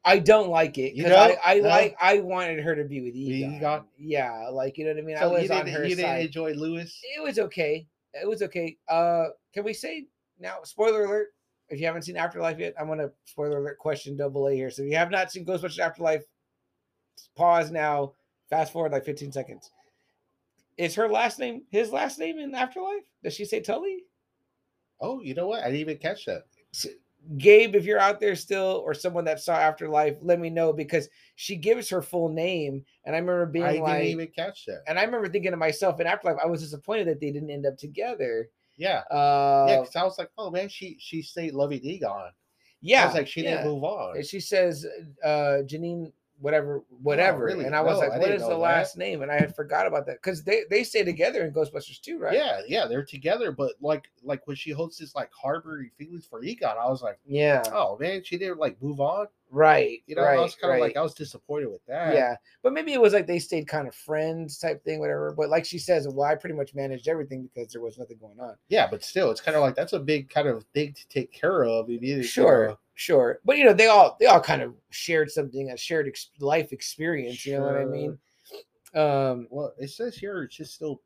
I don't like it You because I. I No? like I wanted her to be with Egon. Egon? Yeah, like you know what I mean. I was on her you didn't enjoy Lewis? It was okay. It was okay. Uh, can we say now? Spoiler alert! If you haven't seen Afterlife yet, I'm gonna spoiler alert question double A here. So if you have not seen Ghostbusters Afterlife, pause now. Fast forward like 15 seconds. Is her last name his last name in Afterlife? Does she say Tully? Oh, you know what? I didn't even catch that. Gabe, if you're out there still, or someone that saw Afterlife, let me know because she gives her full name, and I remember being I didn't even catch that. and I remember thinking to myself in Afterlife, I was disappointed that they didn't end up together. Yeah. Uh, yeah, because I was like, oh man, she she stayed loving Egon. yeah, I was like, she yeah. didn't move on. And she says, uh, Janine, whatever, whatever. really? And I was No, like, I what is the that. last name? And I had forgot about that because they they stay together in Ghostbusters too, right? Yeah, yeah, they're together, but like like when she holds this like harboring feelings for Egon, I was like, yeah, oh man, she didn't like move on. Right. You know, right, I was kind of right. like I was disappointed with that. yeah, but maybe it was like they stayed kind of friends type thing, whatever. But like she says, well, I pretty much managed everything because there was nothing going on. yeah, but still, it's kind of like that's a big kind of thing to take care of. If you, you Sure, know, sure. But you know, they all they all kind of shared something, a shared ex- life experience. You know what I mean? Um. well, it says here it's just still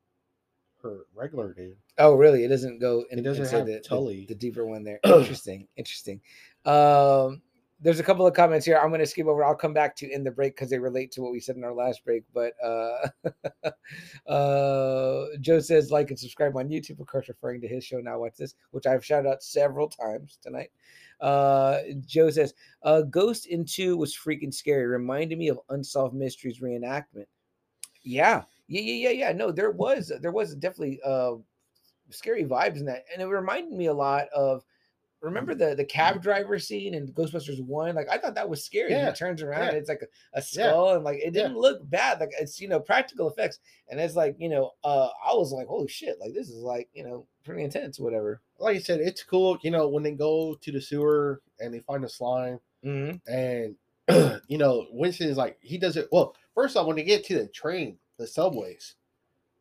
her regular name. Oh, really? It doesn't go. In, doesn't and say have the, the- Tully. The, deeper one there. Interesting. interesting. Um. There's a couple of comments here. I'm going to skip over. I'll come back to in the break because they relate to what we said in our last break. But uh, uh, Joe says like and subscribe on YouTube, of course, referring to his show. Now watch this, which I've shouted out several times tonight. Uh, Joe says, uh, Ghost in Two was freaking scary. Reminded me of Unsolved Mysteries reenactment. Yeah, yeah, yeah, yeah, yeah. No, there was there was definitely uh scary vibes in that, and it reminded me a lot of. Remember the the cab driver scene in Ghostbusters One? Like I thought that was scary. Yeah, He turns around, yeah. and it's like a, a skull, and like it didn't look bad. Like it's you know practical effects, and it's like you know uh I was like holy shit, like this is like you know pretty intense, whatever. Like I said, it's cool. You know, when they go to the sewer and they find the slime, Mm-hmm. and you know, Winston is like he does it. Well, first off, when they get to the train, the subways,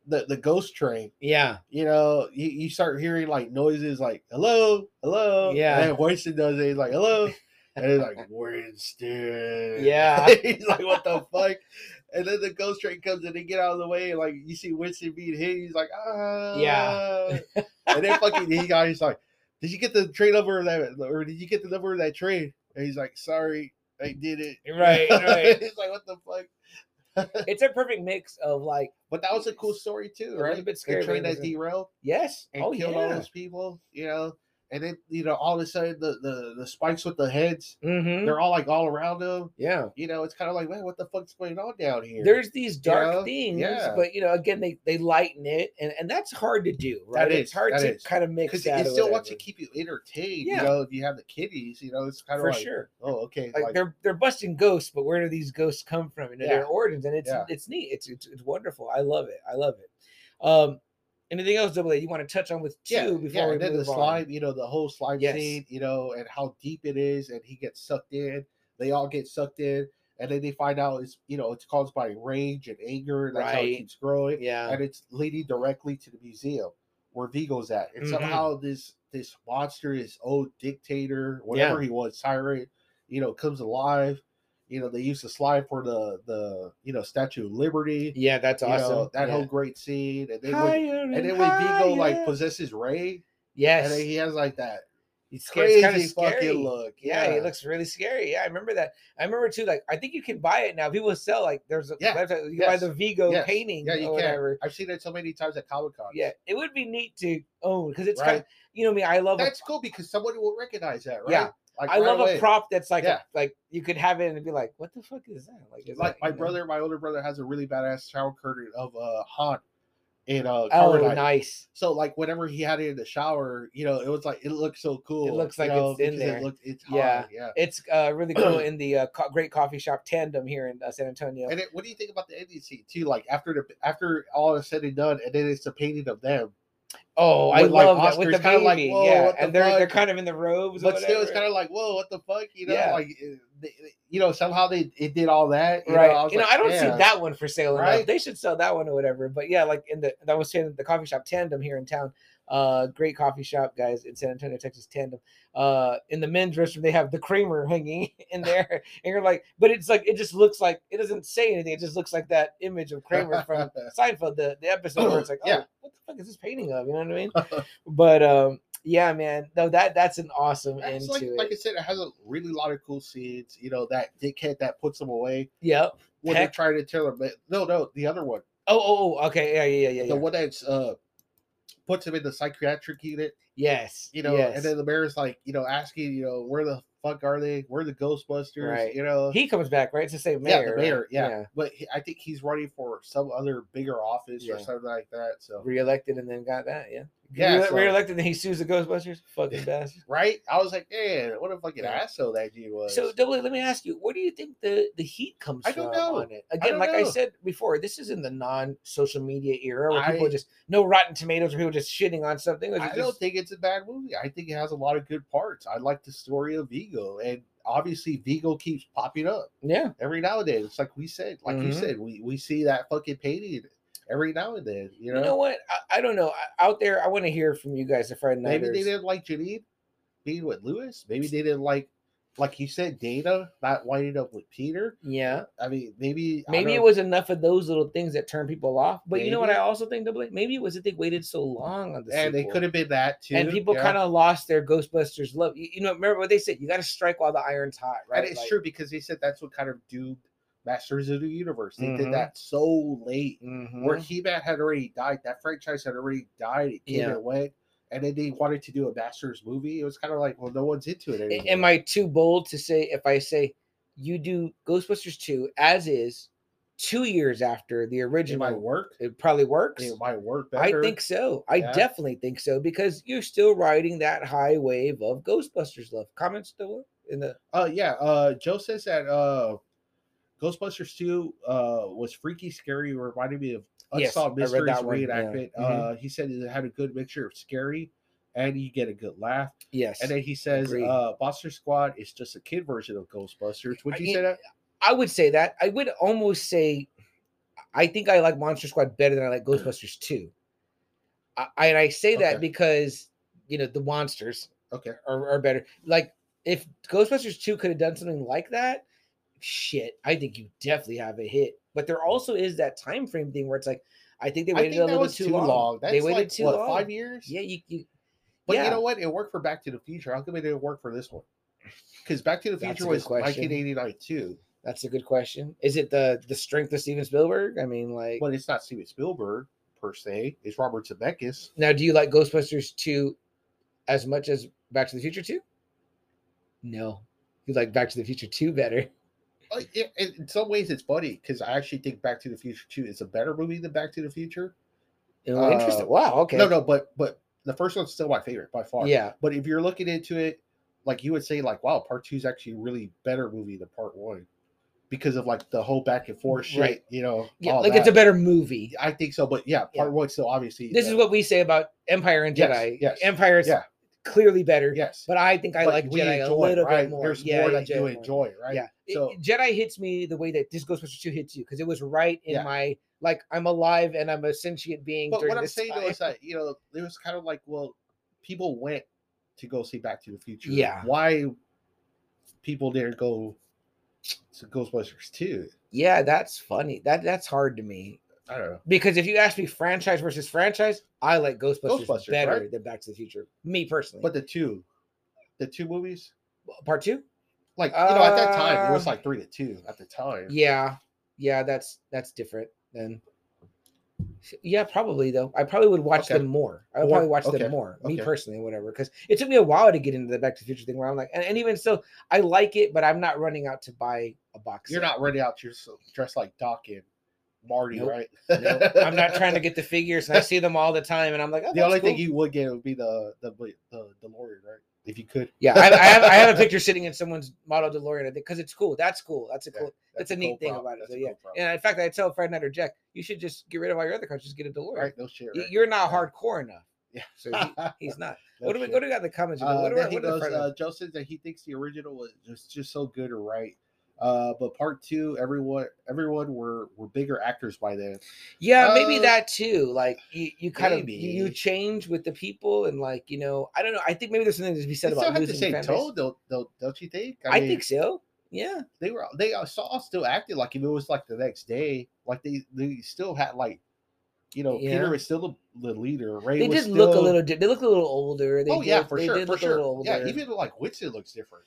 the the ghost train, Yeah, you know, you, you start hearing like noises like hello, hello. Yeah. And Winston does it, he's like, hello. And he's like Winston. Yeah. he's like, what the fuck? and then the ghost train comes and they get out of the way, and like you see Winston being hit, he's like, ah, Yeah. and then fucking he got, he's like, did you get the train of that, or did you get the number of that train? And he's like, sorry, I did it. Right, right. he's like, what the fuck? it's a perfect mix of like But that was a cool story too, right? A bit scary, The train that derailed yes, and oh killed all those people, you know. And then you know, all of a sudden the the, the spikes with the heads, mm-hmm. they're all like all around them. yeah. You know, it's kind of like, man, what the fuck's going on down here? There's these dark know? things, Yeah. but you know, again, they they lighten it, and and that's hard to do, right? It's hard to is. kind of mix because it still wants to keep you entertained. Yeah. You know, if you have the kiddies, you know, it's kind of for like, sure. oh, okay, Like, like, they're they're busting ghosts, but where do these ghosts come from? You know, Yeah. their origins, and it's it's neat. It's, it's it's wonderful. I love it. I love it. Um, anything else, Double A, you want to touch on with two yeah, before yeah. we And then the on? slime, you know, the whole slime Yes. scene, you know, and how deep it is, and he gets sucked in. They all get sucked in, and then they find out it's you know it's caused by rage and anger, and that's how it keeps growing. Yeah, and it's leading directly to the museum where Vigo's at. And Mhm. somehow this this monster, this old dictator, whatever he was, tyrant, you know, comes alive. You know, they used the slide for the the you know Statue of Liberty. yeah, that's awesome. know, that yeah. whole great scene. And then when, and then when Vigo like possesses Ray, yes, and then he has like that He's crazy kind of scary. fucking look. Yeah, he looks really scary. Yeah, I remember that. I remember too. Like, I think you can buy it now. People sell like there's a Yeah, website you can buy the Vigo yes, painting Yeah, you can. I've seen it so many times at Comic Con. Yeah, it would be neat to own because it's Right. kind. Of, you know me. I love. That's a, cool because somebody will recognize that, right? Yeah. Like I right love away. a prop that's like Yeah. a, like you could have it and be like, what the fuck is that? Like, is like that, my you know? brother, my older brother has a really badass shower curtain of uh Han in uh Oh, Carbonite. nice. So like whenever he had it in the shower, you know, it was like it looked so cool. It looks like know, it's in there. It looked, it's Yeah. Han, yeah. It's uh, really cool in the uh, co- great coffee shop Tandem here in uh, San Antonio. And then, what do you think about the ending scene too? Like after the after all is said and done, and then it's a painting of them. Oh, I with, like, love that with the like, baby. whoa, yeah, the and they're they're kind of in the robes. But still, it's kind of like, whoa, what the fuck? You know, Yeah. like eh, you know, somehow they it did all that. You right. Know, I was you know, I don't "Damn." see that one for sale. Right? They should sell that one or whatever. But yeah, like in the that was saying the coffee shop Tandem here in town. Uh, great coffee shop, guys, in San Antonio, Texas. Tandem. Uh, in the men's restroom, they have the Kramer hanging in there, and you're like, but it's like it just looks like it doesn't say anything. It just looks like that image of Kramer from Seinfeld, the the episode where it's like, oh, Yeah. what the fuck is this painting of? You know what I mean? But um, yeah, man, no, that that's an awesome like, it. like I said, it has a really lot of cool scenes. You know, that dickhead that puts them away yep. when Heck. they're trying to tell them. No, no, the other one, Oh, oh, oh, okay, yeah, yeah, yeah, yeah. the yeah. one that's uh puts him in the psychiatric unit. Yes, You know, yes. and then the mayor's like, you know, asking, you know, where the fuck are they? Where are the Ghostbusters? Right. You know, he comes back, right? It's the same yeah, mayor. the right? mayor, yeah. But he, I think he's running for some other bigger office or something like that. So Reelected and then got that, yeah. Yeah, so- reelected and he sues the Ghostbusters. Fucking bastard. right, I was like, man, what a fucking Yeah. asshole that dude was. So, double let me ask you, where do you think the the heat comes I from don't know. on it? Again, don't like I said before, this is in the non-social media era where people I- just no Rotten Tomatoes, where people just shitting on something. I just- don't think it's a bad movie. I think it has a lot of good parts. I like the story of Vigo, and obviously Vigo keeps popping up yeah, every now and then. It's like we said, like you Mhm. said, we we see that fucking painting every now and then. You know, you know, what? I, I don't know. I- Out there, I want to hear from you guys, the Friday maybe Nighters. they didn't like Janine being with Lewis. Maybe they didn't like, like you said, Dana not winding up with Peter. Yeah, I mean, maybe maybe it was enough of those little things that turned people off. But you know what? I also think double maybe it was that they waited so long on the and they could have been that too. and people yeah. kind of lost their Ghostbusters love. You, you know, remember what they said? You got to strike while the iron's hot, right? And it's Like- true because they said that's what kind of doomed Masters of the Universe. They Mhm. did that so late. Mhm. where He Man had already died. That franchise had already died. It came Yeah. and went. And then they wanted to do a Masters movie. It was kind of like, well, no one's into it anymore. Am I too bold to say if I say you do Ghostbusters 2 as is two years after the It original? might work. It probably works. It might work better. I think so. I Yeah. definitely think so because you're still riding that high wave of Ghostbusters love. Comments still in the Uh, yeah. Uh, Joe says that uh, Ghostbusters 2 uh, was freaky, scary, reminded me of Yes, Unsolved I read Mysteries one, yeah. reenactment. Mhm. Uh, he said it had a good mixture of scary and you get a good laugh. yes. And then he says, Agreed. uh, Monster Squad is just a kid version of Ghostbusters. Would I- you say that? I would say that. I would almost say I think I like Monster Squad better than I like Ghostbusters 2. I, I- and I say that Okay. because you know the monsters Okay. are, are better. Like if Ghostbusters 2 could have done something like that, shit, I think you definitely have a hit. but there also is that time frame thing where it's like I think they waited think a little too too long. they waited like, too what, long. five years. Yeah, you, you But yeah. you know what? It worked for Back to the Future. How come it didn't work for this one? Because Back to the Future was question. 1989 too. That's a good question. Is it the the strength of Steven Spielberg? I mean, like, But it's not Steven Spielberg per se. It's Robert Zemeckis. now do you like Ghostbusters two as much as Back to the Future two? No, you like Back to the Future two better. Uh, it- in some ways, it's funny because I actually think Back to the Future 2 is a better movie than Back to the Future. Oh, interesting. Uh, Wow. Okay. No, no, but but the first one's still my favorite by far. Yeah. But if you're looking into it, like you would say, like, wow, part two is actually a really better movie than part one because of like the whole back and forth shit. Right. You know, Yeah. Like it's a better movie. I think so, but yeah, part Yeah. one still obviously. This is what we say about Empire and Jedi. yes, Empire is yeah. Clearly better. yes, But I think I but like Jedi a little right? bit more. There's yeah, more that you more. enjoy, right? Yeah. It- So Jedi hits me the way that this Ghostbusters 2 hits you because it was right in Yeah. my like I'm alive and I'm a sentient being. But what I'm saying though is that you know it was kind of like well, people went to go see Back to the Future. Yeah. Why people didn't go to Ghostbusters too? yeah, that's funny. That that's hard to me I don't know. because if you ask me franchise versus franchise, I like Ghostbusters, Ghostbusters, better right? than Back to the Future. Me personally. But the two, the two movies, part two, like you know, at that time it was Uh, like three to two at the time. yeah, yeah, that's that's different then. Yeah, probably though. I probably would watch Okay. them more. I would More? probably watch Okay. them more, me Okay. personally, whatever. Because it took me a while to get into the Back to the Future thing, where I'm like, and, and even still, I like it, but I'm not running out to buy a box. You're set. not running out to dress like Doc and Marty, Nope. right? No, I'm not trying to get the figures, and I see them all the time, and I'm like, oh, the only that's thing you would get would be the the the DeLorean, right? If you could. Yeah, I, I have I have a picture sitting in someone's model DeLorean, I think, because it's cool. That's cool. That's a Yeah, cool. That's, a neat cool thing prop. about it. That's So yeah, cool and in fact, I tell Fred or Jack, you should just get rid of all your other cars, just get a DeLorean. Right, no shit. Right? You're not hardcore enough. Yeah. So he, he's not. No what do we shit. go to got in the comments? Uh, what do he what the goes, uh, Joe says that he thinks the original was just, just so good or right. Uh, but part two, everyone everyone were were bigger actors by then. yeah, maybe uh, that too. Like you, you kind of you, change with the people, and like you know, I don't know. I think maybe there's something to be said They still about have the losing same fan base. tone, though, though, don't you think? I, mean, think so. Yeah, they were they saw still acted like if it was like the next day, like they they still had like, you know, Yeah. Peter was still the, the leader. Ray they did look a little. They look a little older. They oh yeah, did- for they sure, for sure. Yeah, even like Winston looks different.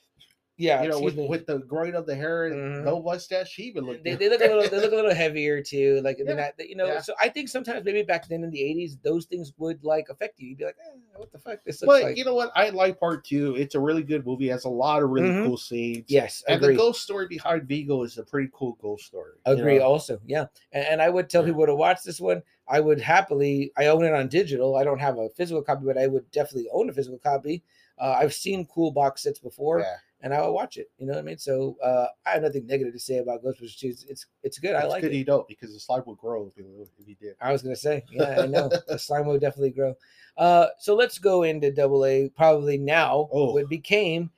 Yeah, you know, with, with the growing of the hair and Mhm. no mustache, she even looked. they, they look a little they look a little heavier too like I mean, Yeah, that, you know yeah. so i think sometimes maybe back then in the 80s those things would like affect you you'd be like eh, what the fuck this looks But like you know what? I like part two. It's a really good movie. It has a lot of really Mhm. cool scenes. yes And agree the ghost story behind Vigo is a pretty cool ghost story. you agree know? also yeah and, and i would tell people to watch this one i would happily i own it on digital i don't have a physical copy but i would definitely own a physical copy uh, i've seen cool box sets before Yeah. And i will watch it you know what i mean so uh, i have nothing negative to say about ghostbusters 2 it's it's, it's good i like good it you don't because the slime will grow if you, if you did. I was gonna say, yeah, I know the slime will definitely grow. Uh, so let's go into Double A. Probably now, Oh. what became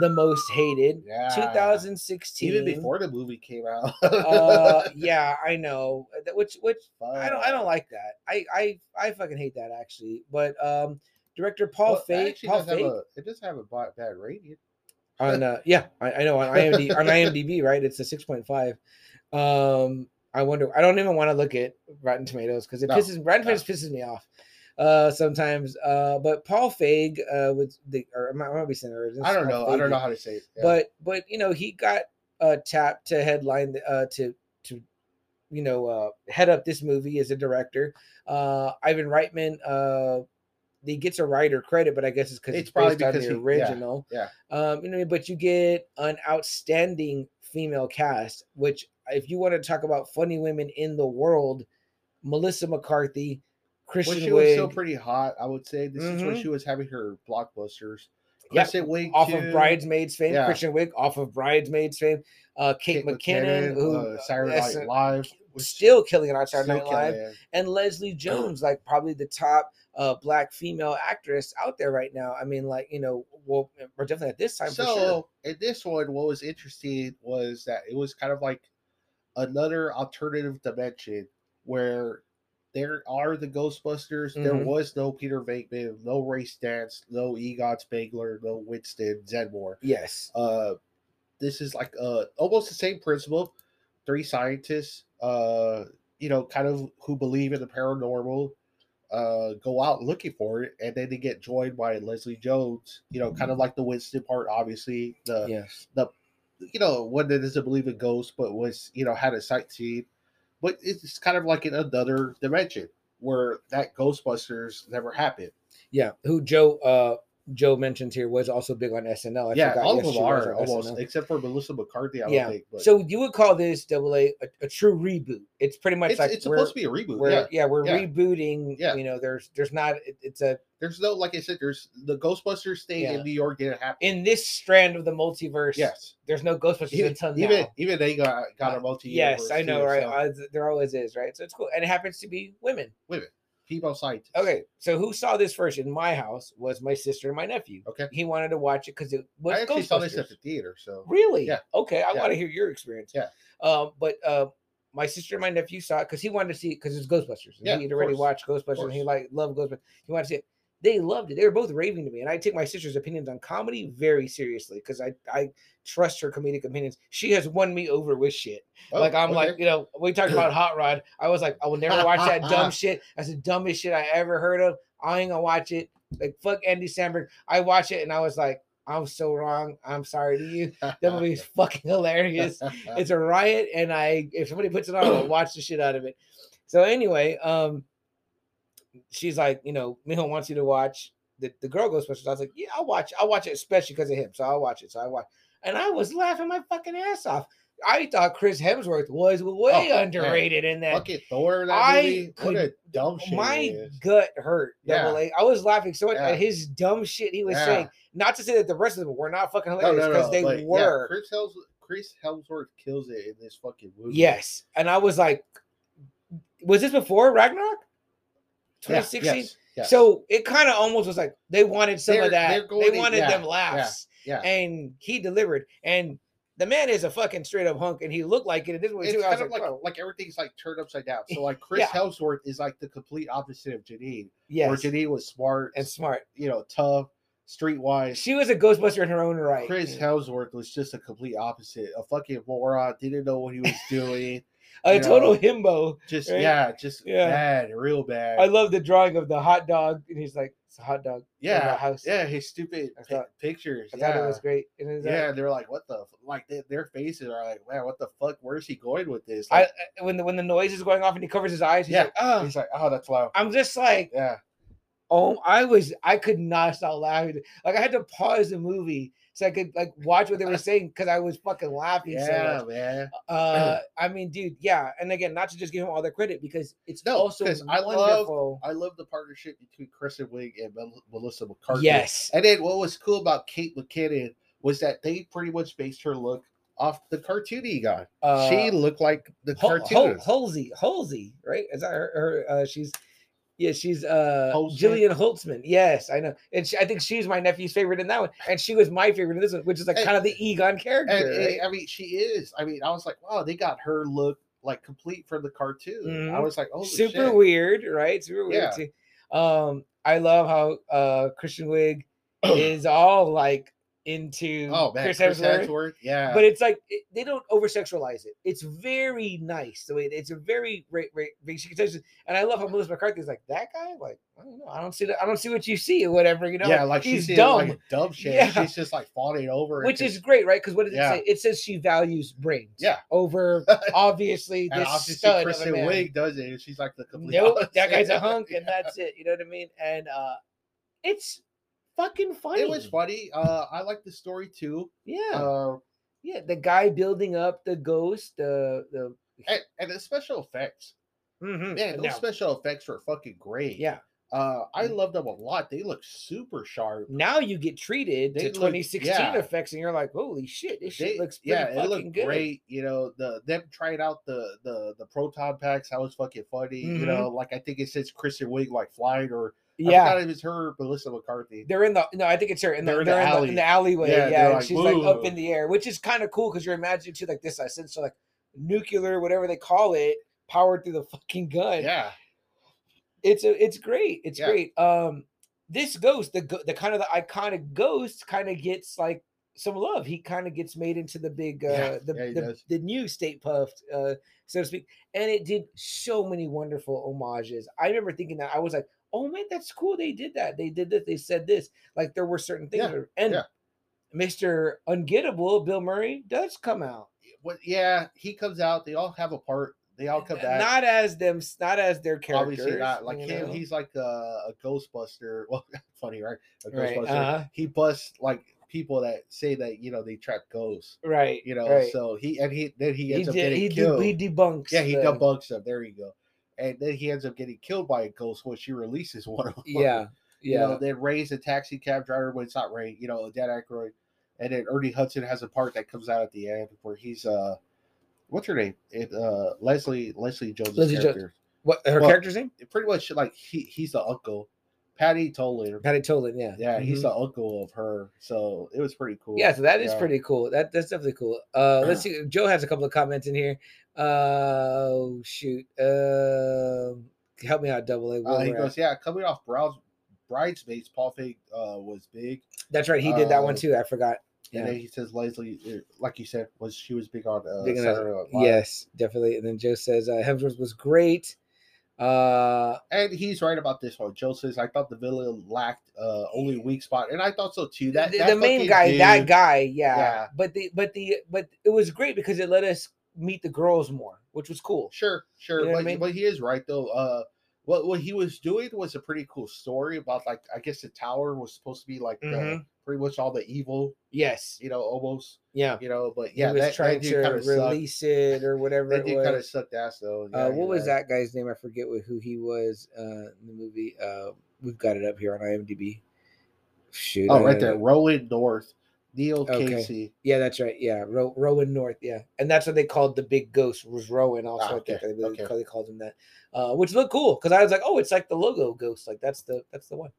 the most hated, Yeah. 2016. Even before the movie came out. uh, yeah, I know. Which, which I don't, I don't like that. I, I, I fucking hate that actually. But um, director Paul Well, it Feig, actually Paul a- It does have a bad rating. On, uh, yeah, I, I know on IMDb, on IMDb, right? It's a six point five. Um, I wonder. I don't even want to look at Rotten Tomatoes because it No, pisses Rotten no. Tomatoes pisses me off uh sometimes. Uh, but Paul Feig uh was the or I, I be saying it? I don't know. I don't know how to say it. Yeah. But but you know he got uh tapped to headline the- uh to to you know uh head up this movie as a director. Uh, Ivan Reitman uh. He gets a writer credit, but I guess it's because It's it's, probably based on because the he- yeah, original. yeah. Um, you know, but you get an outstanding female cast, which if you want to talk about funny women in the world, Melissa McCarthy, when Kristen she was Wiig, still pretty hot, I would say this is when Mhm. she was having her blockbusters. Kristen Wiig off too, of Bridesmaids fame, Yeah. Kristen Wiig off of Bridesmaids fame, uh, Kate, McKinnon, who uh, Saturday Night uh, Live, was still killing it on Saturday Night Live, it. and Leslie Jones, like probably the top uh black female actress out there right now. I mean, like you know, well, or definitely at this time so for sure. in this one, what was interesting was that it was kind of like another alternative dimension where there are the Ghostbusters. There Mhm. was no Peter Venkman, no Ray Stantz, no Egon Spengler, no Winston Zeddemore. Yes. Uh, this is like uh almost the same principle, three scientists, uh, you know, kind of who believe in the paranormal, uh, go out looking for it, and then they get joined by Leslie Jones. You know, kind of like the Winston part, obviously. The Yes. the you know one that doesn't believe in ghosts, but was you know had a sightseeing, but it's kind of like in another dimension where that Ghostbusters never happened. Yeah. Who Joe uh Joe mentions here was also big on SNL. I yeah, all yes, of them are almost, SNL. except for Melissa McCarthy. I Yeah. think. But So you would call this double A a, true reboot. It's pretty much it's, like it's supposed to be a reboot. we're yeah, yeah, we're yeah. rebooting. Yeah. You know, there's there's not it- it's a there's no like I said. There's the Ghostbusters thing Yeah. in New York didn't happen. in this strand of the multiverse. yes, There's no Ghostbusters even until even, now. even they got got a multi. Yes, I know, right? Uh, there always is, right? So it's cool, and it happens to be women. women. Female scientists. Okay, so who saw this first in my house was my sister and my nephew. Okay. He wanted to watch it because it was I actually saw this at the theater. So Really? Yeah. Okay, I Yeah. want to hear your experience. Yeah. Um, but uh, my sister and my nephew saw it because he wanted to see it because it's Ghostbusters. And Yeah, he'd already course. watched Ghostbusters and he like loved Ghostbusters. He wanted to see it. They loved it. They were both raving to me, and I take my sister's opinions on comedy very seriously because I I trust her comedic opinions. She has won me over with shit. Oh, like I'm okay. like, you know, we talked about Hot Rod. I was like, I will never watch that dumb shit. That's the dumbest shit I ever heard of. I ain't gonna watch it. Like fuck Andy Samberg. I watch it and I was like, I'm so wrong. I'm sorry to you. That movie is fucking hilarious. It's a riot, and I if somebody puts it on, I'll watch the shit out of it. So anyway, um, she's like, you know, Miho wants you to watch the, the girl Ghostbusters. I was like, yeah, I'll watch. I'll watch it, especially because of him. So I'll watch it. So I watch, and I was laughing my fucking ass off. I thought Chris Hemsworth was way Oh, man. underrated in that. Fucking Thor that I movie. What a could- dumb shit. My gut hurt. Yeah. Double A. I was laughing so much Yeah. at his dumb shit he was Yeah. saying. Not to say that the rest of them were not fucking No, hilarious no, because no. they yeah, were. Chris Chris Hemsworth kills it in this fucking movie. Yes. And I was like, was this before Ragnarok? Yeah, 2016? yes, yes. So it kind of almost was like they wanted some They're- of that. They wanted yeah, them laughs. yeah. And he delivered. And the man is a fucking straight up hunk and he looked like it. And this is what it's too. Was kind of like, like "Bro, like everything's like turned upside down. So like Chris Yeah. Hemsworth is like the complete opposite of Janine. yes. Where Janine was smart and smart. you know, tough, streetwise. She was a Ghostbuster in her own right. Chris Hemsworth was just a complete opposite. A fucking moron, didn't know what he was doing. A you total know, himbo. Just Right? yeah, just Yeah. bad, real bad. I love the drawing of the hot dog. And he's like, it's a hot dog. yeah, house. yeah, his stupid I thought- pictures. I yeah. thought it was great. And it's like- Yeah, they're like, what the f-" like they, their faces are like, man, what the fuck? Where's he going with this? I, Like, I- when the when the noise is going off and he covers his eyes, he's Yeah. like, oh, he's like, oh, that's loud. I'm just like, Yeah, oh, I was, I could not stop laughing. Like I had to pause the movie so I could like watch what they were saying because I was fucking laughing so yeah, much. man. Uh, I mean, dude, yeah. And again, not to just give him all the credit because it's No, also I love- I love the partnership between Kristen Wiig and Melissa McCarthy. yes, And then what was cool about Kate McKinnon was that they pretty much based her look off the cartoony guy. uh, she looked like the Hol- Hol- cartoonist. Halsey, Halsey, right? Is that her? her uh, she's yeah, she's uh Holtzman? Jillian Holtzman. Yes, I know, and she, I think she's my nephew's favorite in that one, and she was my favorite in this one, which is like And- kind of the Egon character. and, right? and, I mean, she is. I mean, I was like, wow, they got her look like complete from the cartoon. I Mhm. was like, oh, super weird, right? Super weird. Yeah. too. Um, I love how uh Kristen Wiig is all like into Oh man, Chris Chris Hemsworth. Yeah, But it's like it, they don't over sexualize it. It's very nice. The way it's a very basic attention. And I love how Melissa McCarthy is like that guy. Like I don't know. I don't see that. I don't see what you see or whatever. You know. yeah, like he's she's dumb, like dumb shit. Yeah. She's just like falling over, which is great, right? Because what does it say? It says she values brains. Yeah. Over obviously this obviously stud Kristen man. Wiig does it, and she's like the complete. Nope, that guy's a hunk, and that's it. You know what I mean? And uh it's fucking funny. It was funny. Uh, I like the story too. Yeah, Uh, yeah. The guy building up the ghost, the the and, and the special effects. mhm, Man, those now, special effects were fucking great. yeah. Uh, I Mm. love them a lot. They look super sharp. Now you get treated They to look- 2016 yeah. effects, and you're like, holy shit, this shit looks pretty yeah, it looked good. great. You know, the them trying out the the the proton packs. That was fucking funny. You Mhm. know, like I think it says Kristen Wiig like flying, or I Yeah, forgot if it's her or Melissa McCarthy. they're in the no, I think it's her. In the, They're they're, in the in, the, in the alleyway. Yeah, Yeah, and like, she's like up in the air, which is kind of cool because you're imagining too like this I sense of like nuclear, whatever they call it, powered through the fucking gun. Yeah, it's a, it's great. It's Yeah. great. Um, this ghost, the the kind of the iconic ghost, kind of gets like some love. He kind of gets made into the big, uh, Yeah, the, yeah, the, the new Stay Puft, uh, so to speak. And it did so many wonderful homages. I remember thinking that I was like, oh man, that's cool. They did that. They did this. They said this. Like there were certain things. Yeah, and yeah. Mr. Ungettable, Bill Murray, does come out. What? Yeah, he comes out. They all have a part. They all come back. Not as them, not as their characters. Obviously not like him. know? He's like a, a Ghostbuster. Well, funny, right? A Right, uh-huh. He busts like people that say that you know they trap ghosts. right. You know, right. so he and he then he he, ends up de- getting he, de- killed. he debunks. yeah, he the- debunks them. There you go. And then he ends up getting killed by a ghost when she releases one of them. Yeah, You yeah. know, then Ray's a taxi cab driver when it's not Ray, you know, a Dan Aykroyd. And then Ernie Hudson has a part that comes out at the end where he's uh what's her name? It uh Leslie Leslie Jones' Leslie Jones. what her well, character's name? Pretty much like he he's the uncle. Patty Tolan. Patty Tolan. Yeah, Yeah, he's Mhm. the uncle of her. So it was pretty cool. Yeah, so that is Yeah. pretty cool. That that's definitely cool. Uh let's see. Joe has a couple of comments in here. Uh oh shoot. Um help me out, double A. Uh, he we're goes, at. yeah, coming off Browns Bridesmaids, Paul Feig uh, was big. That's right, he did that one uh, too. I forgot. And Yeah. then he says Leslie, uh, like you said, was she was big on uh, Big on- Saturday Night Live. Yes, definitely. And then Joe says uh Hemsworth was great. Uh And he's right about this one. Joe says, I thought the villain lacked uh, only a weak spot, and I thought so too. That the, that the main guy, that guy, yeah. Yeah. But the but the but it was great because it let us meet the girls more, which was cool. Sure, sure, You know what I but, mean? but he is right though. Uh, what what he was doing was a pretty cool story about like I guess the tower was supposed to be like the, Mhm. pretty much all the evil, Yes. you know, almost, Yeah. you know. But yeah, he yeah, was that, trying that to of sucked. release it or whatever That it dude kind of was. sucked ass though. Uh, what you're was right. that guy's name? I forget what, who he was uh, in the movie. Uh, we've got it up here on IMDb. Shoot. Oh, right there, Rowan North, Neil Okay. Casey. Yeah, that's right. Yeah, Ro- Rowan North. Yeah, and that's what they called the big ghost was Rowan. Also, Ah, I think okay, they, okay. they called him that, uh, which looked cool because I was like, oh, it's like the logo ghost. Like that's the that's the one.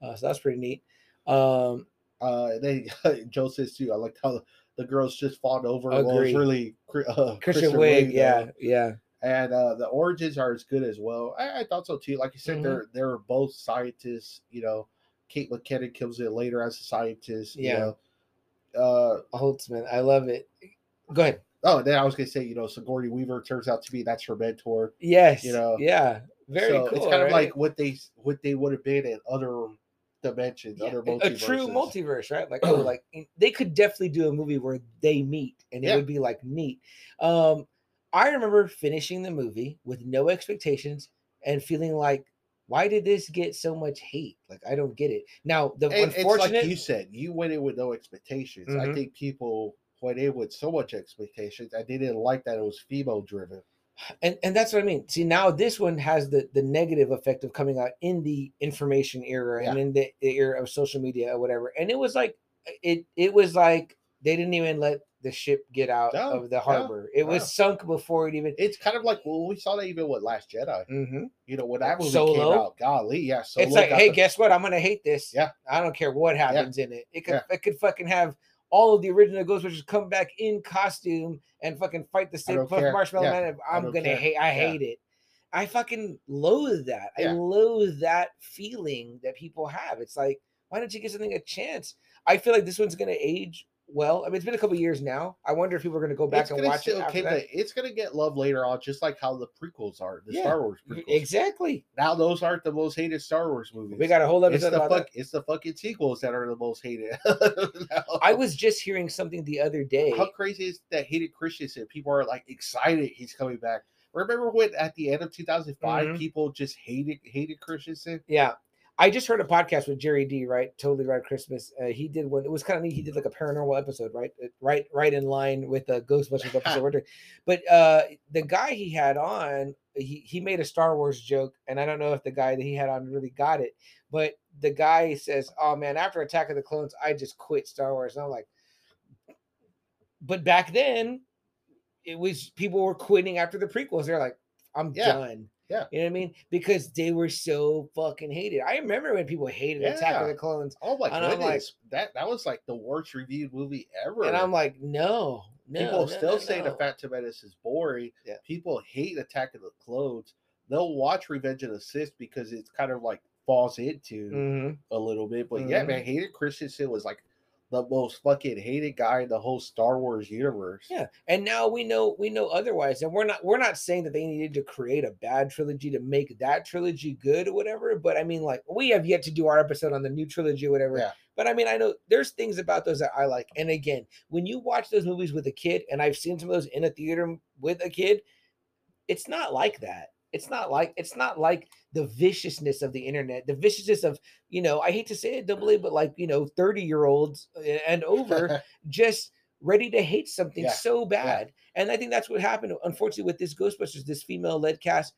Uh, so that's pretty neat. Um, Uh, then Joe says too. I like how the, girls just fought over. Well, it was really uh, Kristen, Wiig. though. Yeah, yeah. and uh, the origins are as good as well. I, I thought so too. Like you said, Mhm. they're they're both scientists. You know, Kate McKinnon comes in later as a scientist. you Yeah. know. Uh Holtzman, I love it. Go ahead. oh, then I was gonna say, you know, Sigourney Weaver turns out to be that's her mentor. Yes. You know, Yeah. Very so cool. It's kind of like what they what they would have been in other dimensions, Yeah, other a- a true multiverse, right? Like, oh, like they could definitely do a movie where they meet, and it Yeah. would be like neat. Um, I remember finishing the movie with no expectations and feeling like, why did this get so much hate? Like, I don't get it. Now, the it's unfortunate, like you said, you went in with no expectations. I Mhm. think people went in with so much expectations, they didn't like that it was female driven. and and that's what I mean. See, now this one has the the negative effect of coming out in the information era and in the, the era of social media or whatever. And it was like it it was like they didn't even let the ship get out No, of the no, harbor. It was no. sunk before it even. It's kind of like well, we saw that even with Last Jedi. hmm You know, when that movie Solo? came out, golly, yeah. Solo it's like, hey, the- guess what? I'm gonna hate this. Yeah. I don't care what happens in it. It could Yeah. it could fucking have all of the original Ghostbusters come back in costume and fucking fight the same don't Puft care. Marshmallow Yeah, Man. I'm gonna care. hate. I Yeah. hate it. I fucking loathe that. I loathe that feeling that people have. It's like, why don't you give something a chance? I feel like this one's gonna age well. I mean, it's been a couple years now. I wonder if people are gonna go back it's and watch it. still After keep that. it's gonna get love later on, just like how the prequels are, the Yeah, Star Wars prequels. Exactly. Now those aren't the most hated Star Wars movies. We got a whole it's the about that. fuck, it's the fucking sequels that are the most hated. Now, I was just hearing something the other day. how crazy is that Hayden Christensen? People are like excited he's coming back. Remember when at the end of 2005 Mhm. people just hated Hayden Christensen? Yeah. I just heard a podcast with Jerry D, right? Totally Right Christmas. Uh, he did one. It was kind of neat. He did like a paranormal episode, right? Right, right in line with the Ghostbusters episode. But uh, the guy he had on, he he made a Star Wars joke, and I don't know if the guy that he had on really got it. But the guy says, "Oh man, after Attack of the Clones, I just quit Star Wars." And I'm like, but back then, it was people were quitting after the prequels. They're like, "I'm Yeah. done." Yeah. You know what I mean? Because they were so fucking hated. I remember when people hated Attack of the Clones. Oh my And I'm like- goodness, that that was like the worst reviewed movie ever. And I'm like, no, no. People no, still no, say the Phantom Menace is boring. Yeah. People hate Attack of the Clones. They'll watch Revenge of the Sith because it's kind of like falls into Mhm. a little bit. But yeah, Mhm. man, Hayden Christensen was like the most fucking hated guy in the whole Star Wars universe. Yeah, and now we know we know otherwise, and we're not we're not saying that they needed to create a bad trilogy to make that trilogy good or whatever. But I mean, like we have yet to do our episode on the new trilogy or whatever. Yeah. But I mean, I know there's things about those that I like. And again, when you watch those movies with a kid, and I've seen some of those in a theater with a kid, it's not like that. It's not like it's not like the viciousness of the internet, the viciousness of you know. I hate to say it, double A, but like you know, thirty year olds uh, and over just ready to hate something Yeah, so bad. And I think that's what happened, unfortunately, with this Ghostbusters, this female led cast,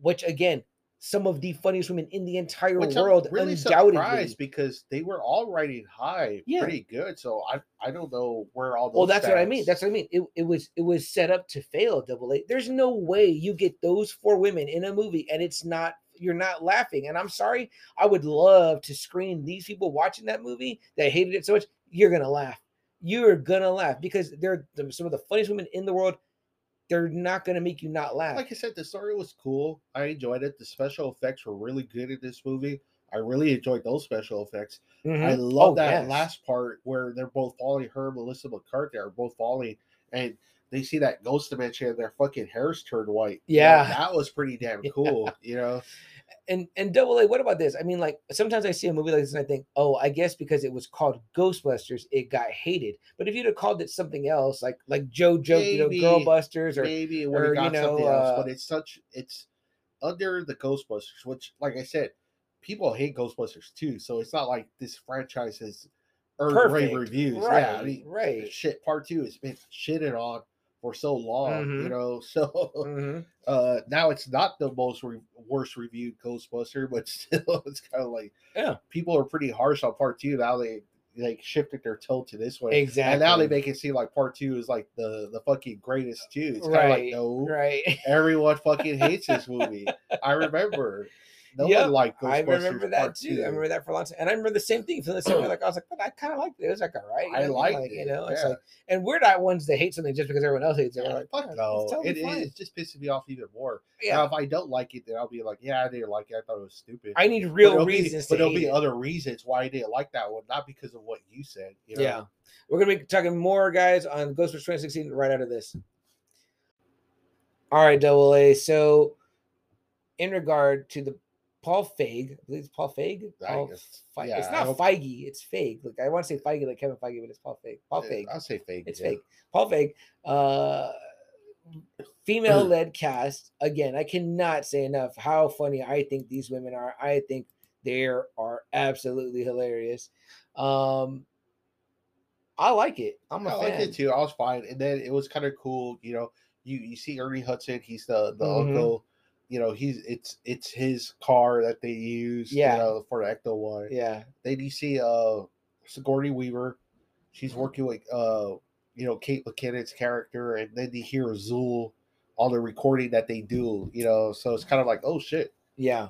which again, some of the funniest women in the entire Which I'm world, really undoubtedly. surprised because they were all riding high Yeah. pretty good. So I I don't know where all those. Well, that's what I mean. That's what I mean. It, it was it was set up to fail. Double A. There's no way you get those four women in a movie and it's not you're not laughing. And I'm sorry, I would love to screen these people watching that movie that hated it so much. You're gonna laugh. You're gonna laugh because they're the, some of the funniest women in the world. They're not gonna make you not laugh. like I said, the story was cool. I enjoyed it. The special effects were really good in this movie. I really enjoyed those special effects. I Mhm. love Oh, that yes. last part where they're both falling. Her and Melissa McCarthy are both falling, and they see that ghost dimension, and their fucking hairs turn white. You know, Yeah. that was pretty damn Yeah. cool. You know, and and double A, what about this? I mean, like sometimes I see a movie like this and I think, oh, I guess because it was called Ghostbusters, it got hated. But if you'd have called it something else, like like Joe Joke, you know, Maybe- Girl Busters, or maybe it would or, have you know, else, but uh, it's such it's under the Ghostbusters, which, like I said, people hate Ghostbusters too. So it's not like this franchise has earned rave reviews. right? Yeah, I mean, right. shit. Part two has been shitted on for so long, Mhm. you know. So Mhm. uh now it's not the most re- worst reviewed Ghostbuster, but still, it's kind of like Yeah. people are pretty harsh on part two. Now they like shifted their tilt to this way. Exactly. And now they make it seem like part two is like the the fucking greatest too. It's kind of right, like no, right. everyone fucking hates this movie. I remember no Yep, one liked Ghostbusters. I remember that too. Two. I remember that for a long time, and I remember the same thing. Feeling the same way. Like I was like, but I kind of liked it. It was like all right. you I know liked Like, You it, know, it's yeah. like, and we're not ones that hate something just because everyone else hates it. We're like, fuck "Yeah, no, it's totally it, it, fine." it just pisses me off even more. yeah. Now, if I don't like it, then I'll be like, yeah, I didn't like it. I thought it was stupid. I need real there'll be- reasons but there'll be it. other reasons why I didn't like that one, not because of what you said. You know? Yeah. We're gonna be talking more, guys, on Ghostbusters 2016 right out of this. All right, double A. So, in regard to the Paul Feig, I believe it's Paul Feig. Paul guess- Fe- yeah, it's not Feige, it's Feig. Look, I want to say Feige like Kevin Feige, but it's Paul Feig. Paul Feig. I'll say fake. It's yeah. fake. Paul Feig. Uh, female led cast. Again, I cannot say enough how funny I think these women are. I think they are absolutely hilarious. Um, I like it. I'm a I fan. liked it too. I was fine, and then it was kind of cool. You know, you you see Ernie Hudson. He's the the Mhm. uncle. You know, he's it's it's his car that they use. Yeah. You know, for the Ecto One. Yeah. Then you see uh Sigourney Weaver. She's working with uh you know Kate McKinnon's character, and then you hear Zuul on the recording that they do. You know, so it's kind of like oh shit. Yeah.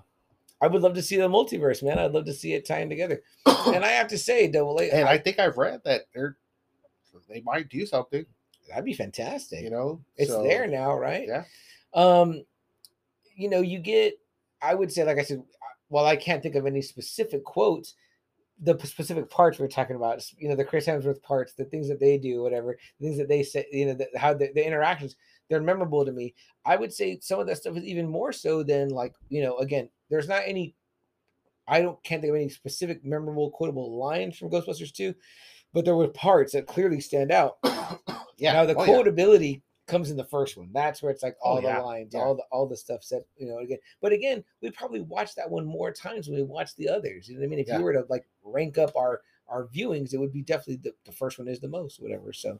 I would love to see the multiverse, man. I'd love to see it tying together. And I have to say, double A, and I- I think I've read that they're they might do something. that'd be fantastic. You know, it's So, there now, right? yeah. Um, you know, you get. I would say, like I said, while I can't think of any specific quotes, the specific parts we're talking about, you know, the Chris Hemsworth parts, the things that they do, whatever, the things that they say, you know, the, how the, the interactions, they're memorable to me. I would say some of that stuff is even more so than like, you know, again, there's not any. I don't can't think of any specific memorable quotable lines from Ghostbusters 2, but there were parts that clearly stand out. Yeah. Now the oh, yeah. Comes in the first one. That's where it's like all Oh, the lines, yeah. all the all the stuff said, you know, again. But again, we probably watched that one more times when we watched the others. You know what I mean? If Yeah. you were to like rank up our our viewings, it would be definitely the, the first one is the most, whatever. So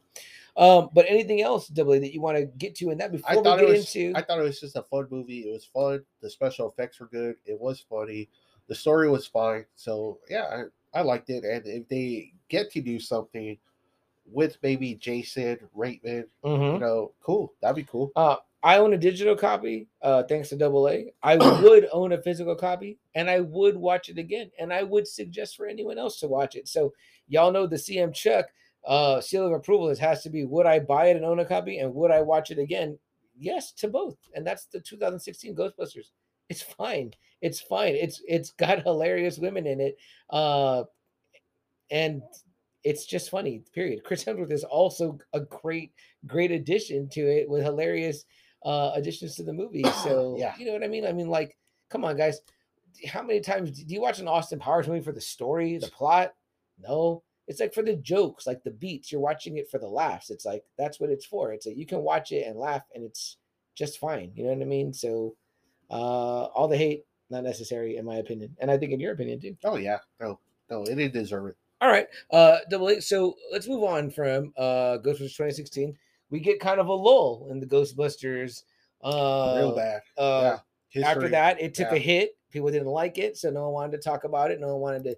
um, but anything else, W, that you want to get to in that I before we thought get it was. into I thought it was just a fun movie. It was fun. The special effects were good. It was funny. The story was fine. So yeah, I, I liked it. And if they get to do something with maybe Jason Reitman, Mhm. you know, cool. That'd be cool. Uh, I own a digital copy, uh, thanks to Double A. I would own a physical copy, and I would watch it again, and I would suggest for anyone else to watch it. So y'all know the CM Chuck uh, seal of approval is has to be: Would I buy it and own a copy, and would I watch it again? Yes, to both, and that's the 2016 Ghostbusters. It's fine. It's fine. It's it's got hilarious women in it, uh, and it's just funny. Period. Chris Hemsworth is also a great, great addition to it with hilarious uh additions to the movie. So Yeah. you know what I mean. I mean, like, come on, guys. How many times do you watch an Austin Powers movie for the story, the plot? No, it's like for the jokes, like the beats. You're watching it for the laughs. It's like that's what it's for. It's like you can watch it and laugh, and it's just fine. You know what I mean? So, uh all the hate not necessary in my opinion, and I think in your opinion too. Oh yeah, no, no, it didn't deserve it. All right, uh, double A. So let's move on from uh Ghostbusters 2016. We get kind of a lull in the Ghostbusters. Uh, Real bad. Uh, yeah. after that, it took yeah. a hit. People didn't like it, so no one wanted to talk about it. No one wanted to,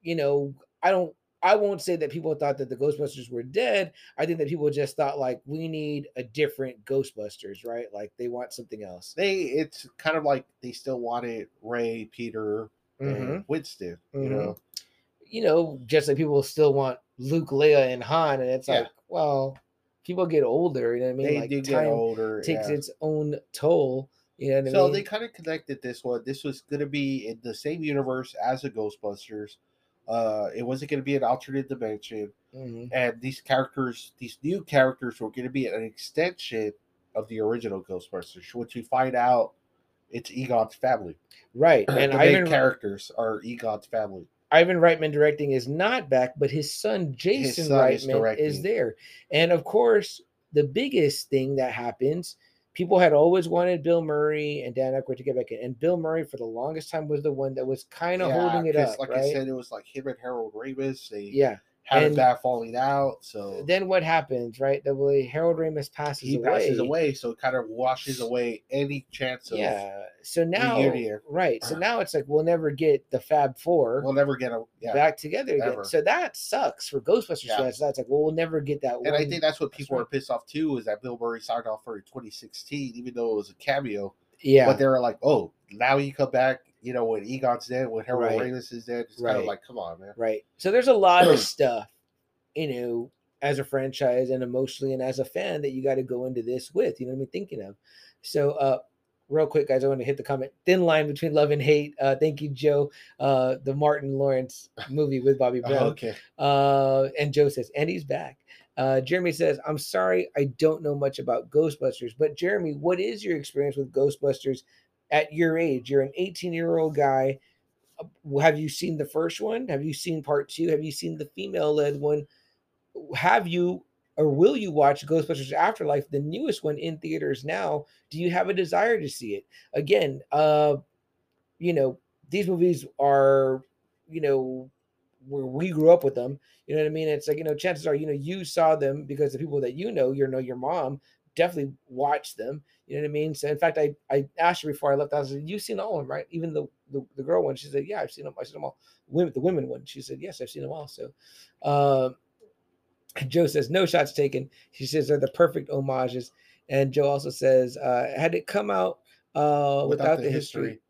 you know. I don't. I won't say that people thought that the Ghostbusters were dead. I think that people just thought like we need a different Ghostbusters, right? Like they want something else. they it's kind of like they still wanted Ray, Peter, Mhm. and Winston. You Mhm. know, you know, just like people still want Luke, Leia, and Han, and it's Yeah. like, well, people get older. You know what I mean? they like did get older. takes yeah. its own toll. You know what I So mean? they kind of connected this one. This was going to be in the same universe as the Ghostbusters. Uh, it wasn't going to be an alternate dimension, Mhm. and these characters, these new characters, were going to be an extension of the original Ghostbusters, which we find out it's Egon's family. right. And the main Ivan, characters are Egon's family. Ivan Reitman directing is not back, but his son Jason son Reitman is, directing. there. And of course, the biggest thing that happens, people had always wanted Bill Murray and Dan Aykroyd to get back in, and Bill Murray for the longest time was the one that was kind of holding it up, Like right? I said, it was like him and Harold Ramis. They yeah. had a and bad falling out, so Then what happens, right? The way Harold Ramis passes he away. passes away, so it kind of washes away any chance of Yeah. So now, reunion. right. So now it's like we'll never get the Fab 4 we'll never get a yeah. back together again. never. So that sucks for Ghostbusters Yeah. fans. That's like, well, we'll never get that. And I think that's what That's people right. were pissed off too is that Bill Murray signed off for 2016, even though it was a cameo. yeah. But they were like, "Oh, now you come back." You know, when Egon's dead, when Harold Right. Ramis is dead, it's kind of like, "Come on, man." Right. So there's a lot of stuff, you know, as a franchise and emotionally and as a fan that you got to go into this with, you know what I mean? Thinking of. So, uh, real quick, guys, I want to hit the comment. Thin line between love and hate. Uh, thank you, Joe. Uh, the Martin Lawrence movie with Bobby Brown. okay. Uh, and Joe says, and he's back. Uh, Jeremy says, I'm sorry, I don't know much about Ghostbusters, but Jeremy, what is your experience with Ghostbusters at your age? You're an 18 year old guy. Uh, Have you seen the first one? Have you seen part two? Have you seen the female led one? Have you or will you watch Ghostbusters Afterlife, the newest one in theaters now? Do you have a desire to see it? Again, uh, you know, these movies are, you know, where we grew up with them. You know what I mean? It's like, you know, chances are, you know, you saw them because the people that you know, you know, your mom definitely watched them. You know what I mean? So in fact, I I asked her before I left. I said, "You've seen all of them, right? Even the the, the girl one." She said, "Yeah, I've seen them. I've seen them all." Women, the women one. She said, "Yes, I've seen them all." So, um, Joe says, "No shots taken." She says they're the perfect homages. And Joe also says, uh, "Had it come out uh, without, the, history,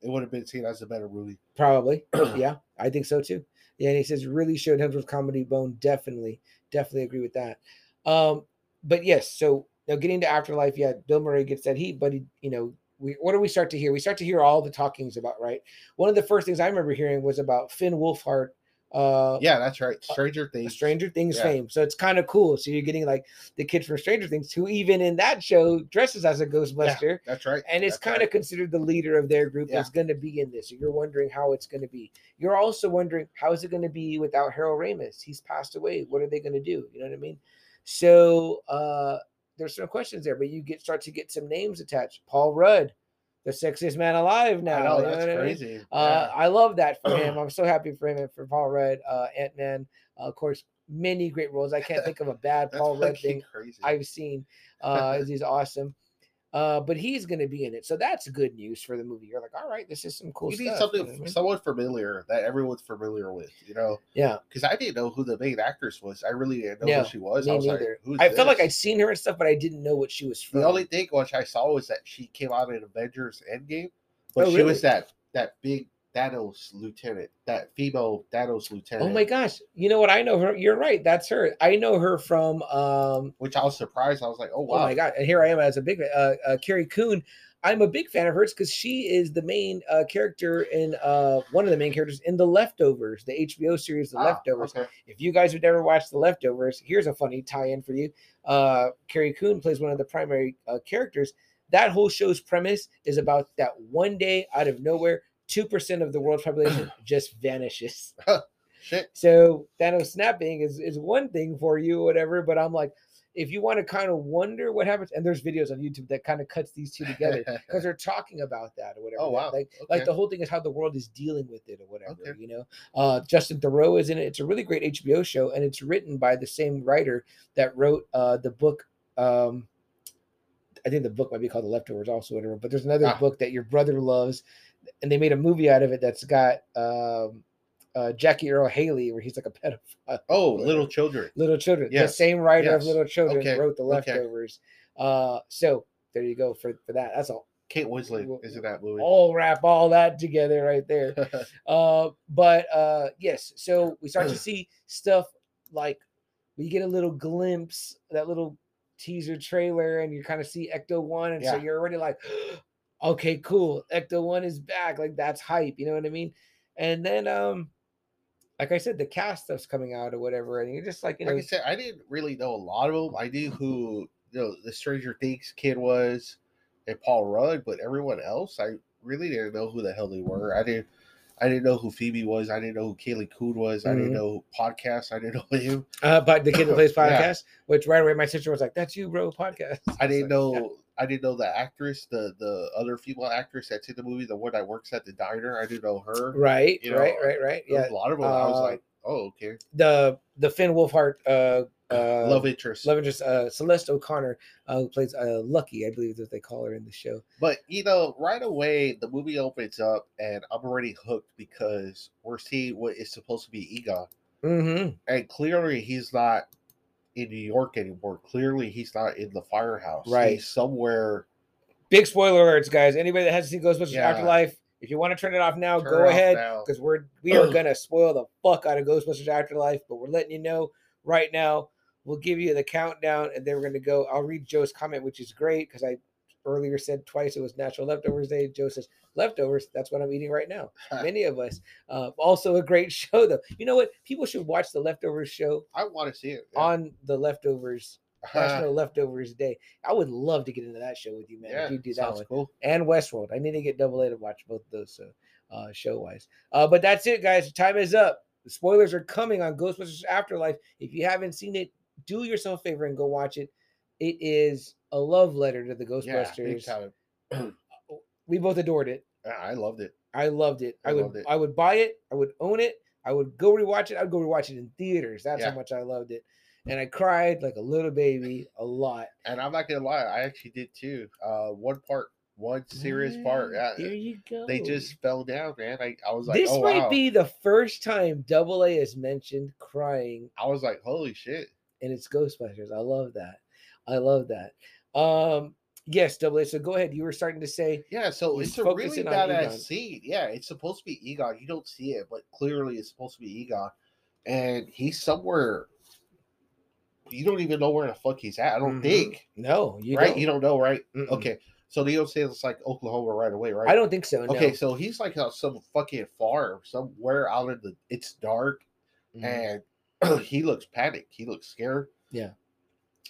it would have been seen as a better movie. Probably. yeah, I think so too. Yeah, and he says really showed Hemsworth's comedy bone. Definitely, definitely agree with that. Um, but yes, so now getting to afterlife, yeah, Bill Murray gets that heat, but he, you know, we what do we start to hear? We start to hear all the talkings about, right? One of the first things I remember hearing was about Finn Wolfhard, uh Yeah, that's right. Stranger Things. Stranger Things Yeah. fame. So it's kind of cool. So you're getting like the kid from Stranger Things who even in that show dresses as a Ghostbuster That's right. and it's That's kind right. of considered the leader of their group Yeah. is going to be in this. So you're wondering how it's going to be. You're also wondering how is it going to be without Harold Ramis? He's passed away. What are they going to do? You know what I mean? So uh there's some questions there, but you get start to get some names attached. Paul Rudd, the sexiest man alive now. I know you that's what I mean? crazy. Uh, I love that for him. I'm so happy for him and for Paul Rudd, uh, Ant Man. Uh, of course, many great roles. I can't think of a bad Paul Rudd thing crazy. I've seen. Uh, he's awesome. Uh, but he's going to be in it, so that's good news for the movie. You're like, all right, this is some cool you stuff. need you something, know I mean? someone familiar that everyone's familiar with, you know? yeah, Because I didn't know who the main actress was. I really didn't know Yeah, who she was. me I was neither. like, I felt like? I'd seen her and stuff, but I didn't know what she was from. The only thing which I saw was that she came out in Avengers Endgame, but Oh, she really? was that that big Thanos lieutenant, that female Thanos lieutenant. oh my gosh, you know what? I know her. You're right. That's her. I know her from um, Which I was surprised. I was like, oh Oh my god! And here I am as a big uh, uh Carrie Coon. I'm a big fan of hers because she is the main uh, character in uh, one of the main characters in The Leftovers, the HBO series The Ah, Leftovers. okay. If you guys have never watched The Leftovers, here's a funny tie-in for you. Uh, Carrie Coon plays one of the primary uh, characters. That whole show's premise is about that one day out of nowhere, two percent of the world's population just vanishes. Shit. So Thanos snapping is is one thing for you, or whatever. But I'm like, if you want to kind of wonder what happens, and there's videos on YouTube that kind of cuts these two together because they're talking about that or whatever. Oh, wow. Like like Okay. the whole thing is how the world is dealing with it or whatever. Okay. You know, uh, Justin Theroux is in it. It's a really great HBO show, and it's written by the same writer that wrote uh, the book. Um, I think the book might be called The Leftovers, also whatever. But there's another Ah. book that your brother loves, and they made a movie out of it that's got um, uh, Jackie Earle Haley, where he's like a pedophile. Oh, little children. Little Children. The same writer of Little Children okay, wrote The okay. Leftovers. Uh, so there you go for, for that. That's all. Kate Winslet Well, is in that movie. All wrap all that together right there. Uh, but uh, yes, so we start to see stuff like we get a little glimpse, that little teaser trailer, and you kind of see Ecto One, and so you're already like, okay, cool, Ecto One is back. Like that's hype, you know what I mean? And then, um, like I said, the cast stuff's coming out or whatever, and you're just like, you know, like I said, I didn't really know a lot of them. I knew who you know the Stranger Things kid was and Paul Rudd, but everyone else, I really didn't know who the hell they were. I didn't. I didn't know who Phoebe was. I didn't know who Kaylee Coon was. I didn't Mhm. know podcast. I didn't know him. uh, but the kid that plays Yeah. podcast, which right away my sister was like, "That's you, bro." Podcast. I was didn't like, know. I didn't know the actress, the the other female actress that's in the movie, the one that works at the diner. I didn't know her. Right, you know, right, right, right. Yeah, a lot of them. I was uh, like, oh, okay. the the Finn Wolfhard uh, uh, Love interest. love interest uh, Celeste O'Connor uh, who plays uh, Lucky, I believe that they call her in the show. But you know, right away the movie opens up, and I'm already hooked because we're seeing what is supposed to be Egon, Mm-hmm. and clearly he's not in New York anymore. Clearly he's not in the firehouse. Right. He's somewhere. Big spoiler alerts, guys. Anybody that hasn't seen Ghostbusters Yeah. Afterlife, if you want to turn it off now, Turn go off ahead because we're we are gonna spoil the fuck out of Ghostbusters Afterlife, but we're letting you know right now. We'll give you the countdown, and then we're gonna go. I'll read Joe's comment, which is great because I earlier said twice it was National Leftovers Day. Joe says leftovers. That's what I'm eating right now. Many of us. Uh, also a great show though. You know what? People should watch the Leftovers show I want to see it. yeah. on the Leftovers National Leftovers Day. I would love to get into that show with you, man. yeah, if you do that one cool. and Westworld. I need to get double A to watch both of those so, uh, show wise. Uh, but that's it, guys. Time is up. The spoilers are coming on Ghostbusters Afterlife. If you haven't seen it, do yourself a favor and go watch it. It is a love letter to the Yeah, big Ghostbusters. time. we both adored it. I loved it. I loved it. I, I would loved it. I would buy it. I would own it. I would go rewatch it. I'd go rewatch it in theaters. That's Yeah. how much I loved it. And I cried like a little baby a lot. And I'm not gonna lie, I actually did too. Uh, one part, one serious part. Yeah, Yeah, there you go. they just fell down, man. I, I was like, this oh might wow. be the first time Double A is mentioned crying, I was like, holy shit. and it's Ghostbusters. I love that. I love that. Um, yes, Double A. So go ahead. You were starting to say, Yeah, so it's a really badass scene. Yeah, it's supposed to be Egon. You don't see it, but clearly it's supposed to be Egon. And he's somewhere you don't even know where the fuck he's at. I don't Mhm. think. no, you right? don't. You don't know, right? Mm-mm. Okay. So they don't say it's like Oklahoma right away, right? I don't think so. No. Okay, so he's like on some fucking farm somewhere out in the it's dark Mhm. and he looks panicked. He looks scared. Yeah.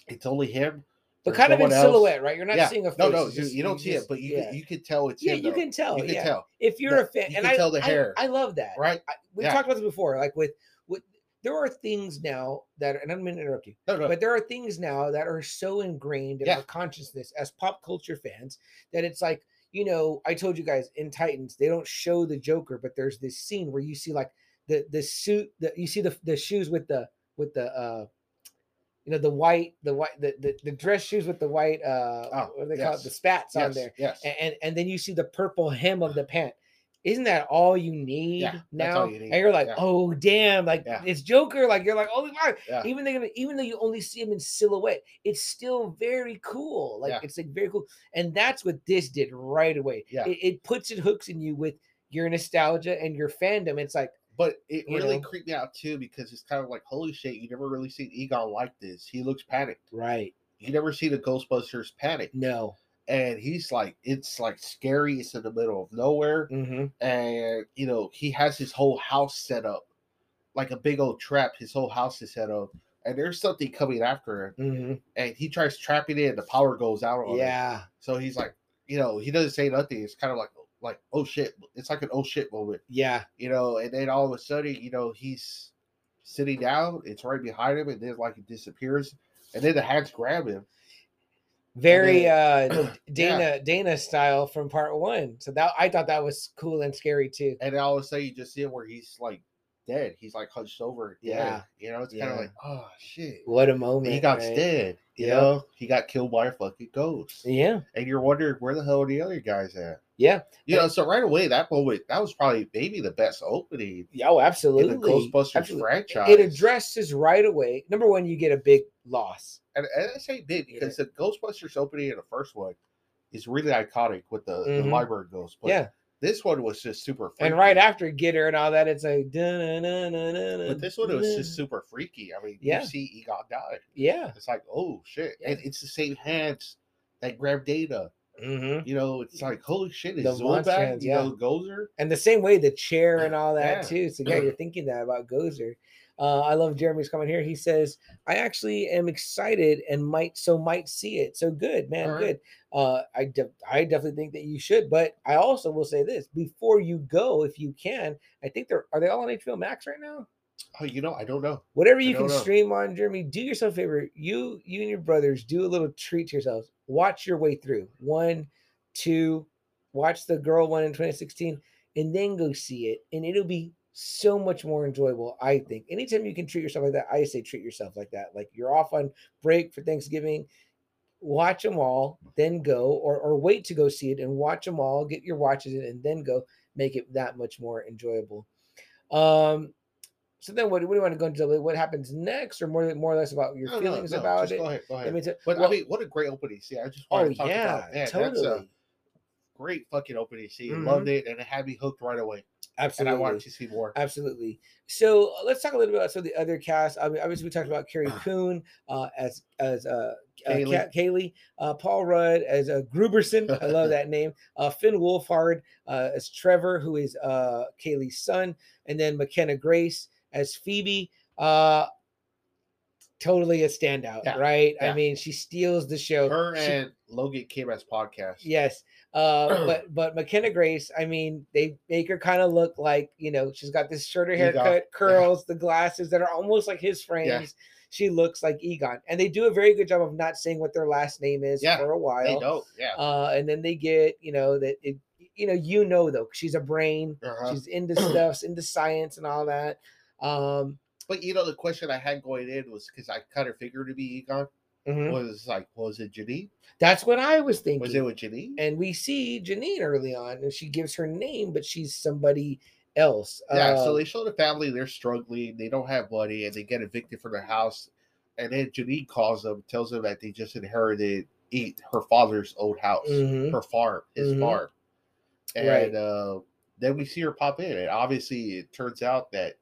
It's only him. But kind of in else. silhouette, right? You're not yeah. seeing a face. no, no, you, just- you don't see just- it, but you yeah. you can tell it's yeah, him. you can tell. You can yeah. tell, if you're The- a fan, you and can I, tell the hair. I, love that. right? I, we've Yeah. talked about this before. Like with, with there are things now that, and I'm going to interrupt you, No, no, but there are things now that are so ingrained in our consciousness as pop culture fans that it's like you know i told you guys in titans they don't show the joker but there's this scene where you see like the the suit that you see the the shoes with the with the uh you know the white the white the the, the dress shoes with the white uh Oh, what do they call it the spats on there Yes. and, and and then you see the purple hem of the pant isn't that all you need that's now you need. and you're like Yeah. oh damn like Yeah. it's joker like you're like oh my Yeah. even though even though you only see him in silhouette, it's still very cool. Like Yeah. it's like very cool, and that's what this did right away. Yeah. It, it puts it hooks in you with your nostalgia and your fandom. It's like But it you really know? creeped me out too because it's kind of like, holy shit, you never really seen Egon like this. He looks panicked. right, You never see the Ghostbusters panic. no, and he's like, it's like scary. It's in the middle of nowhere, Mm-hmm. and you know he has his whole house set up like a big old trap. His whole house is set up, and there's something coming after him, Mm-hmm. and he tries trapping it, and the power goes out on him. Yeah. So he's like, you know, he doesn't say nothing. It's kind of like, like, oh shit. It's like an oh shit moment, Yeah. you know. And then all of a sudden, you know, he's sitting down. It's right behind him, and then like it disappears, and then the hands grab him. Very then- uh Dana Dana style from part one. So that I thought that was cool and scary too. And all of a sudden, you just see him where he's like dead. He's like hunched over. Dead. Yeah. You know, it's kind of like, oh shit. What a moment. he got right? dead. You Yeah. know, he got killed by a fucking ghost. Yeah. And you're wondering where the hell are the other guys at? Yeah. You know, so right away that moment that was probably maybe the best opening Yeah, Oh, in absolutely. the Ghostbusters Absolutely. franchise. It addresses right away. Number one, you get a big loss. and, and I say big Yeah. because the Ghostbusters opening in the first one is really iconic with the, Mhm. the library ghost. But yeah. this one was just super freaky. And right after Get Her and all that, it's like. But this one was just super freaky. I mean, Yeah. you see Egon die. Yeah. It's like, oh shit. Yeah. And it's the same hands that grab Dana. Mm-hmm. You know, it's like, holy shit, is The Zuul monster back? You yeah. know, Gozer? And the same way the chair and all that Yeah. too. So yeah, you're thinking that about Gozer. Uh, I love Jeremy's comment here. He says, "I actually am excited and might so might see it. So good, man, All right. good. Uh, I de- I definitely think that you should. But I also will say this: before you go, if you can, I think they're are they all on HBO Max right now? Oh, you know, I don't know. Whatever you can know. stream on, Jeremy, do yourself a favor. You, you and your brothers do a little treat to yourselves. Watch your way through one, two, watch the girl one in 2016, and then go see it. And it'll be so much more enjoyable, I think. Anytime you can treat yourself like that, I say treat yourself like that. Like you're off on break for Thanksgiving. Watch them all, then go, or or wait to go see it and watch them all, get your watches in, and then go make it that much more enjoyable. Um, so then, what, what do you want to go into? What happens next, or more, more or less about your No, no, feelings no, about just it? Go ahead, go ahead. tell- But well- I mean, what a great opening scene. I just oh to talk yeah, about man, totally, that's a great fucking opening scene. Mhm. Loved it, and it had me hooked right away. absolutely, And I wanted to see more. absolutely. So uh, let's talk a little bit about some of the other cast. I mean, obviously, we talked about Carrie Coon uh, as as uh, uh, Kaylee. Kaylee, Kaylee uh, Paul Rudd as uh, Grooberson. I love that name. Uh, Finn Wolfhard uh, as Trevor, who is uh, Kaylee's son, and then McKenna Grace as Phoebe. Uh, totally a standout, Yeah, right? I mean, she steals the show. Her She- and Logan Kim as podcast. Yes. Uh, but but McKenna Grace, I mean, they make her kind of look like you know she's got this shorter Egon, haircut, yeah. curls, the glasses that are almost like his frames. She looks like Egon, and they do a very good job of not saying what their last name is Yeah, for a while. They don't. Yeah. Uh, and then they get you know that it, you know you know though she's a brain, Uh-huh. she's into stuff, into science and all that. Um, But you know, the question I had going in was because I kind of figured to be Egon mhm. was like, was it Janine? That's what I was thinking. Was it with Janine? and we see Janine early on, and she gives her name, but she's somebody else. Yeah, so Uh, they show the family they're struggling, they don't have money, and they get evicted from their house. And then Janine calls them, tells them that they just inherited eat her father's old house, Mhm. her farm, his Mhm. farm. And Right. uh, then we see her pop in, and obviously it turns out that,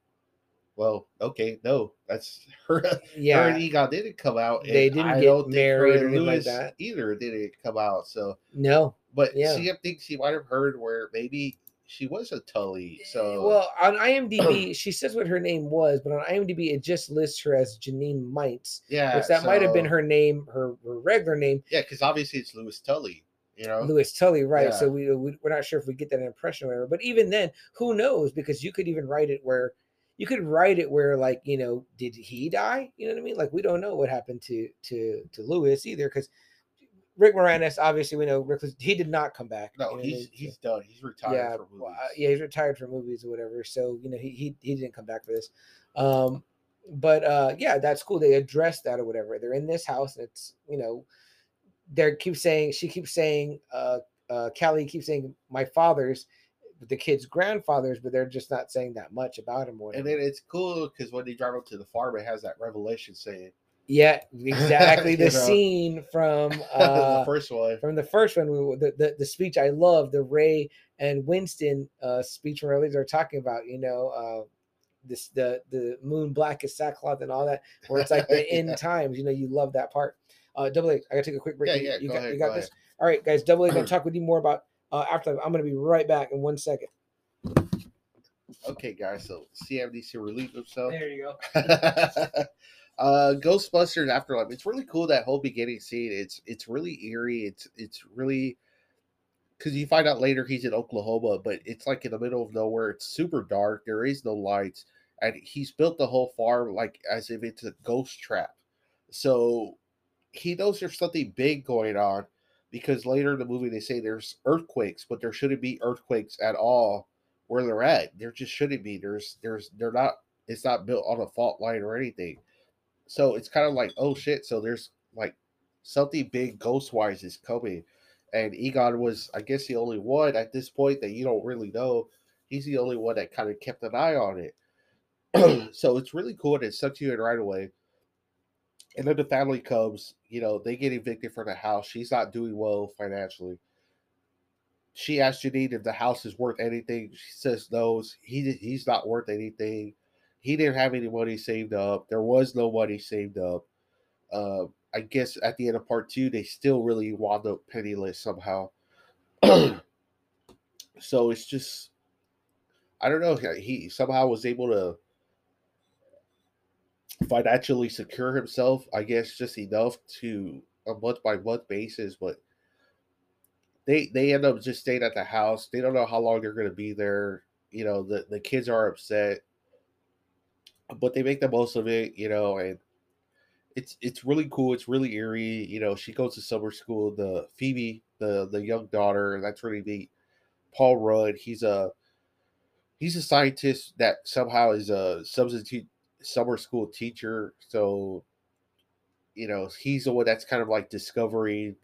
well, okay, no, that's her. Her yeah, and Egon didn't come out. They didn't I get think her married and or anything like that. Either didn't come out. So, no. but Yeah. CM thinks he might have heard where maybe she was a Tully. Eh, so, well, on IMDb, she says what her name was, but on IMDb, it just lists her as Janine Melnitz, yeah, which that might have been her name, her, her regular name, Yeah, because obviously it's Louis Tully. You know, Louis Tully, right? Yeah. So we, we we're not sure if we get that impression or whatever. But even then, who knows? Because you could even write it where you could write it where like you know, did he die? You know what I mean? Like we don't know what happened to to to Louis either because. Rick Moranis, obviously, we know Rick. was- He did not come back. you know no, I he's mean? he's done. He's retired yeah, from movies. yeah, he's retired from movies or whatever. So you know, he he he didn't come back for this. Um, but uh, yeah, that's cool. They addressed that or whatever. They're in this house, and it's you know, they keep saying she keeps saying uh, uh, Callie keeps saying my father's, the kid's grandfather's, but they're just not saying that much about him. Or And then it's cool because when they drive up to the farm, it has that revelation saying yeah, exactly the know. scene from uh, the first one. from the first one, we, the, the the speech I love, the Ray and Winston uh, speech from earlier, they're talking about, you know, uh, this the the moon black is sackcloth and all that, where it's like the end times. You know, you love that part. Uh, double A, I gotta take a quick break. Yeah, you, yeah, you go got ahead, you got go this. All right, guys, Double A gonna talk with you more about uh, after I'm gonna be right back in one second. Okay, guys. So CM needs to himself. There you go. uh ghostbusters afterlife it's really cool that whole beginning scene it's it's really eerie it's it's really because you find out later he's in oklahoma but it's like in the middle of nowhere it's super dark there is no lights and he's built the whole farm like as if it's a ghost trap so he knows there's something big going on because later in the movie they say there's earthquakes but there shouldn't be earthquakes at all where they're at. There just shouldn't be. There's there's they're not it's not built on a fault line or anything. So it's kind of like oh shit so there's like something big ghost wise is coming. And egon was i guess the only one at this point that you don't really know. He's the only one that kind of kept an eye on it. So it's really cool and it sucks you in right away and then the family comes you know they get evicted from the house she's not doing well financially she asks Janine if the house is worth anything. She says no. He he's not worth anything. He didn't have any money saved up. There was no money saved up. Uh, I guess at the end of part two, they still really wound up penniless somehow. so it's just, I don't know. He somehow was able to financially secure himself. I guess just enough to a month by month basis, but they they end up just staying at the house. They don't know how long they're going to be there. You know, the the kids are upset, but they make the most of it. You know, and it's it's really cool. It's really eerie. You know, she goes to summer school. The Phoebe, the the young daughter, that's really neat. Paul Rudd, he's a he's a scientist that somehow is a substitute summer school teacher. So, you know, he's the one that's kind of like discovering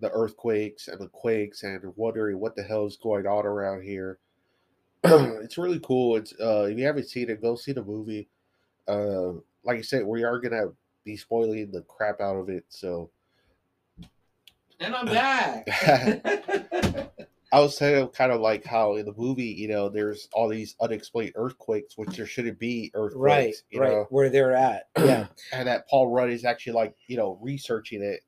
the earthquakes and the quakes and wondering what the hell is going on around here. it's really cool. It's uh, if you haven't seen it, go see the movie. Uh, like I said, we are gonna be spoiling the crap out of it. So And I'm back. I was saying kind of like how in the movie, you know, there's all these unexplained earthquakes, which there shouldn't be right, earthquakes, you right, know, where they're at. Yeah. and that Paul Rudd is actually like, you know, researching it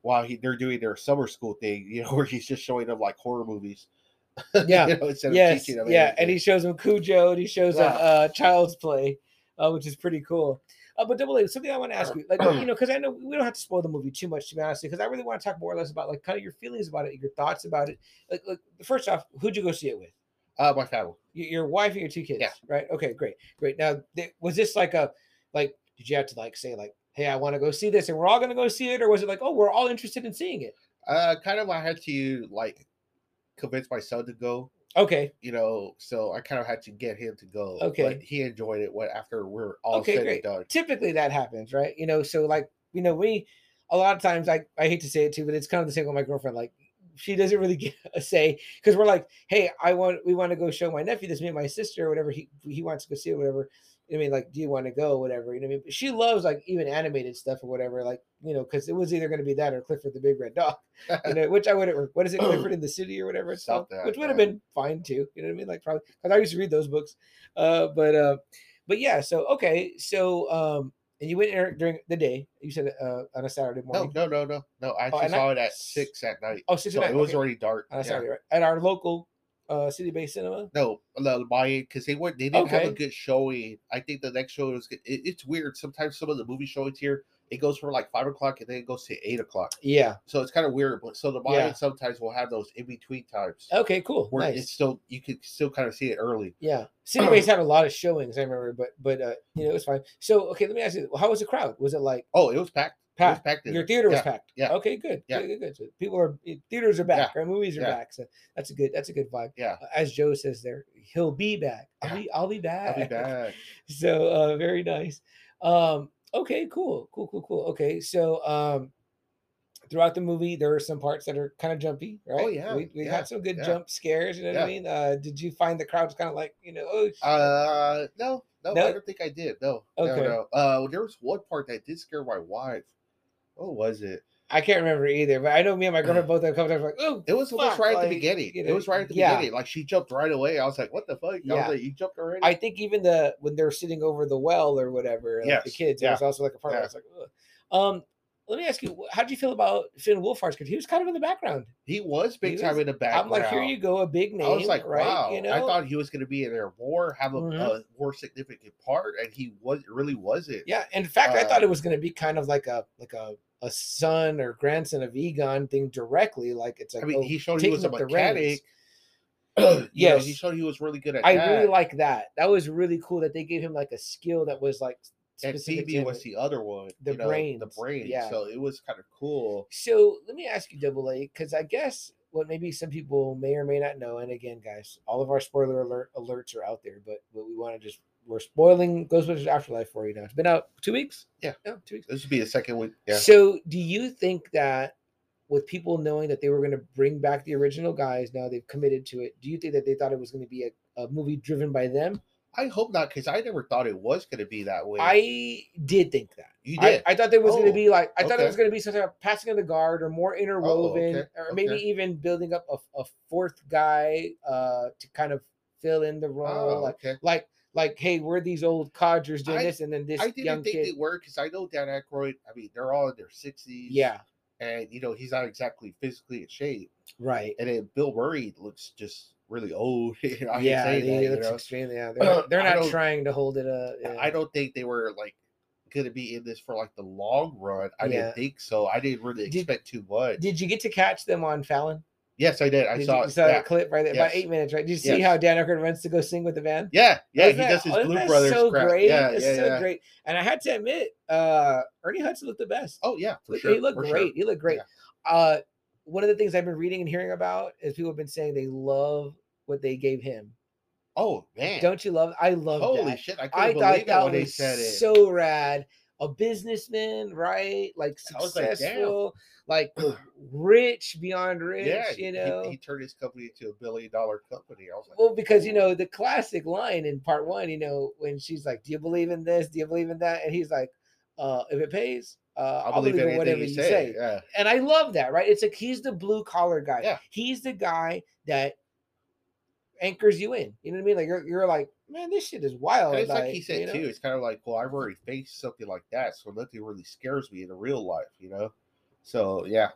while he, they're doing their summer school thing, you know, where he's just showing them like horror movies. Yeah. you know, instead yes. of teaching them. Yeah. And he shows them Cujo and he shows Yeah. uh, Child's Play, uh, which is pretty cool. Uh, but double A, something I want to ask you, like you know, because I know we don't have to spoil the movie too much, to be honest, because I really want to talk more or less about like kind of your feelings about it, your thoughts about it. Like, like first off, who'd you go see it with? uh, my family. Your wife and your two kids, Yeah. right? Okay, great, great. Now, th- was this like a like? Did you have to like say like, "Hey, I want to go see this," and we're all going to go see it, or was it like, "Oh, we're all interested in seeing it"? Uh, kind of, I had to like convince my son to go. Okay, You know, so I kind of had to get him to go. Okay. but he enjoyed it. What after we're all Okay, said great. and done. typically that happens, right? You know, so like, you know, we a lot of times I I hate to say it too, but it's kind of the same with my girlfriend. Like, she doesn't really get a say because we're like, hey, I want we want to go show my nephew this, me and my sister, or whatever. He he wants to go see or whatever. I mean, like, do you want to go, whatever? You know, what I mean, but she loves like even animated stuff or whatever, like you know, because it was either going to be that or Clifford the Big Red Dog, you know, which I would have. What is it, Clifford in the City or whatever it's called, which would have been fine too. You know what I mean? Like probably because I used to read those books, uh, but uh, but yeah. So okay, so um, and you went there during the day. You said uh, on a Saturday morning. no, no, no, no. I actually at saw night? it at six at night. Oh, six so at it was okay. already dark. on yeah. Saturday, right? At our local uh, city-based cinema. No, the Mayan because they weren't. They didn't have a good showing. I think the next show was. good. It, it's weird. Sometimes some of the movie showings here it goes from like five o'clock and then it goes to eight o'clock. Yeah. So it's kind of weird. But so the Mayan Yeah. sometimes will have those in between times Okay. Cool. where nice. it's still you can still kind of see it early. Yeah, City Base had a lot of showings. I remember, but but uh, you know it was fine. So okay, let me ask you, how was the crowd? Was it like Oh, it was packed. Packed? packed. Your theater was Yeah, packed. yeah. Okay, good. Yeah. Good, good. So people are eh, theaters are back. Right, movies are yeah. back. So that's a good. That's a good vibe. Yeah. Uh, As Joe says there, he'll be back. I'll Yeah. be. I'll be back. I'll be back. So uh, very nice. Um, okay, cool, cool, cool, cool. Okay, so um, throughout the movie, there are some parts that are kind of jumpy, right? Oh, yeah, we, we yeah, had some good yeah. jump scares. You know what I mean? Uh, did you find the crowds kind of like you know? Oh, shit. Uh, no, no, No? I don't think I did. No, Okay. no, no. Uh, there was one part that did scare my wife. What was it? I can't remember either, but I know me and my girlfriend both had a couple times like, oh, It was fuck, right at the beginning. you it was right at the yeah. beginning. Like she jumped right away. I was like, "What the fuck?" I Yeah. like, "You jumped already?" I think even the when they're sitting over the well or whatever, like the Yes, kids, it was also like a part yeah. I was like, Ugh. um, let me ask you, how did you feel about Finn Wolfhard's Because He was kind of in the background. He was big He time was- in the background. I'm like, here you go, a big name. I was like, right? wow. You know, I thought he was going to be in there more, have a, Mhm. a more significant part, and he was really wasn't. yeah. In fact, I thought uh, it was going to be kind of like a like a a son or grandson of Egon thing directly. Like it's like, I mean, oh, he showed he was a taking up the reins. mechanic. you know, Yes. he showed he was really good at I that. really like that. That was really cool that they gave him like a skill that was like and Phoebe was the other one. The you know, brains, The brain. yeah. So it was kind of cool. So let me ask you, Double A, because I guess what maybe some people may or may not know, and again, guys, all of our spoiler alert alerts are out there, but but we want to just we're spoiling Ghostbusters Afterlife for you now. It's been out two weeks. Yeah. yeah, two weeks. This would be the second week. Yeah. So do you think that with people knowing that they were going to bring back the original guys, now they've committed to it? Do you think that they thought it was going to be a, a movie driven by them? I hope not, because I never thought it was going to be that way. I did think that. you I, did. I thought there was going Oh, to be like I thought it was going to be some type of passing of the guard or more interwoven, okay, or maybe okay. even building up a, a fourth guy uh, to kind of fill in the role. oh, like, like, like, hey, we're these old codgers doing I- this, and then this I didn't think kid. they were because I know Dan Aykroyd. I mean, they're all in their sixties. yeah, and you know he's not exactly physically in shape. right. And then Bill Murray looks just really old. Yeah, that, you looks know? extremely. Yeah, they're, not- they're not trying to hold it. up. yeah. I don't think they were like going to be in this for like the long run. I Yeah. didn't think so. I didn't really Did- expect too much. Did you get to catch them on Fallon? yes, I did. I Did saw you, it. saw yeah. that clip right there, about eight minutes, right? Did you see Yes. how Dan Aykroyd runs to go sing with the band? Yeah, yeah, Wasn't he that- does his wasn't Blues Brothers So crap. great, Yeah, it's yeah, so yeah. great. And I had to admit, uh, Ernie Hudson looked the best. Oh yeah, for Look- sure. he looked for great. Sure. He looked great. Uh, one of the things I've been reading and hearing about is people have been saying they love what they gave him. Oh man, Don't you love? I love holy that. shit! I I thought it that was so rad. A businessman, right? Like was like, successful, like, rich beyond rich. yeah, you know. he, he turned his company into a billion dollar company. I was like, Well, because you know the classic line in part one, you know, when she's like, "Do you believe in this? Do you believe in that?" and he's like, "Uh, if it pays, uh, I believe, in whatever you you say. say." Yeah, And I love that, right? It's like he's the blue collar guy. Yeah. He's the guy that anchors you in. You know what I mean? Like you're, you're like, man, this shit is wild. It's like he you said know? too. It's kind of like, well, I've already faced something like that, so nothing really scares me in the real life, you know. So yeah,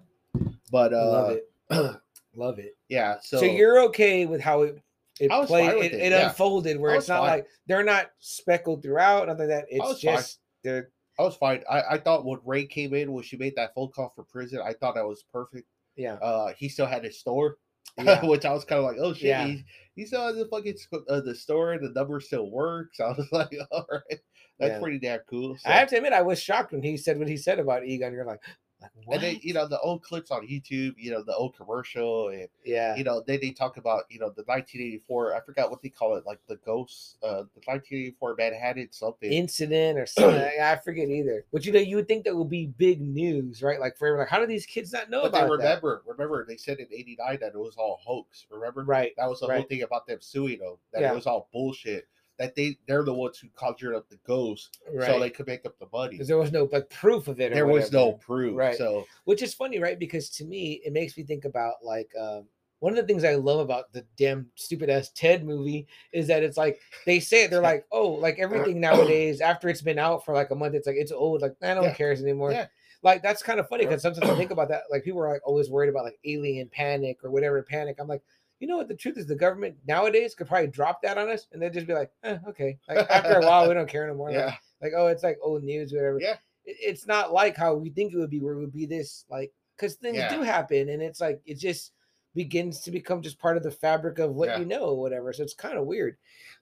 but uh, love it, love it. yeah. So, So, you're okay with how it it played, it, it, it yeah. unfolded, where it's not fine. like they're not speckled throughout. nothing than that, it's was fine. just they're I was fine. I, I thought when Ray came in when she made that phone call for prison, I thought that was perfect. yeah. Uh, he still had his store, Yeah. which I was kind of like, oh shit, Yeah. he, he still has the fucking uh, the store the number still works. I was like, all right, that's Yeah. pretty damn cool. So- I have to admit, I was shocked when he said what he said about Egon. You're like, like and then you know the old clips on YouTube, you know the old commercial, and yeah, you know then they talk about you know the 1984. I forgot what they call it, like the ghosts, uh, the 1984 Manhattan something. incident or something. I forget either. But you know, you would think that would be big news, right? Like forever. Like, how do these kids not know but they about that? remember, remember they said in '89 that it was all hoax. Remember, Right. That was the whole thing about them suing them. That Yeah. it was all bullshit. That they they're the ones who conjured up the ghost, Right. so they could make up the money. because there was no like proof of it. Or There was no proof, Right. So which is funny, right? Because to me, it makes me think about like um, one of the things I love about the damn stupid ass Ted movie is that it's like they say it, they're like, oh, like everything nowadays after it's been out for like a month, it's like it's old, like I don't Yeah. cares anymore. Yeah. Like that's kind of funny because sometimes I think about that. Like people are like always worried about like alien panic or whatever panic. I'm like, you know what? The truth is, the government nowadays could probably drop that on us, and they'd just be like, eh, okay. Like after a while, we don't care anymore. Like, yeah, like oh it's like old news whatever Yeah. It- it's not like how we think it would be where it would be this like because things Yeah. do happen and it's like it just begins to become just part of the fabric of what Yeah. you know or whatever so it's kind of weird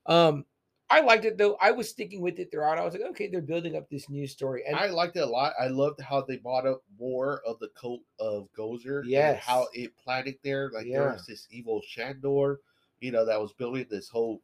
um i liked it though i was sticking with it throughout i was like okay they're building up this new story and I liked it a lot. I loved how they brought up more of the cult of Gozer. Yeah, how it planted there. Like there was this evil Shandor, you know, that was building this whole,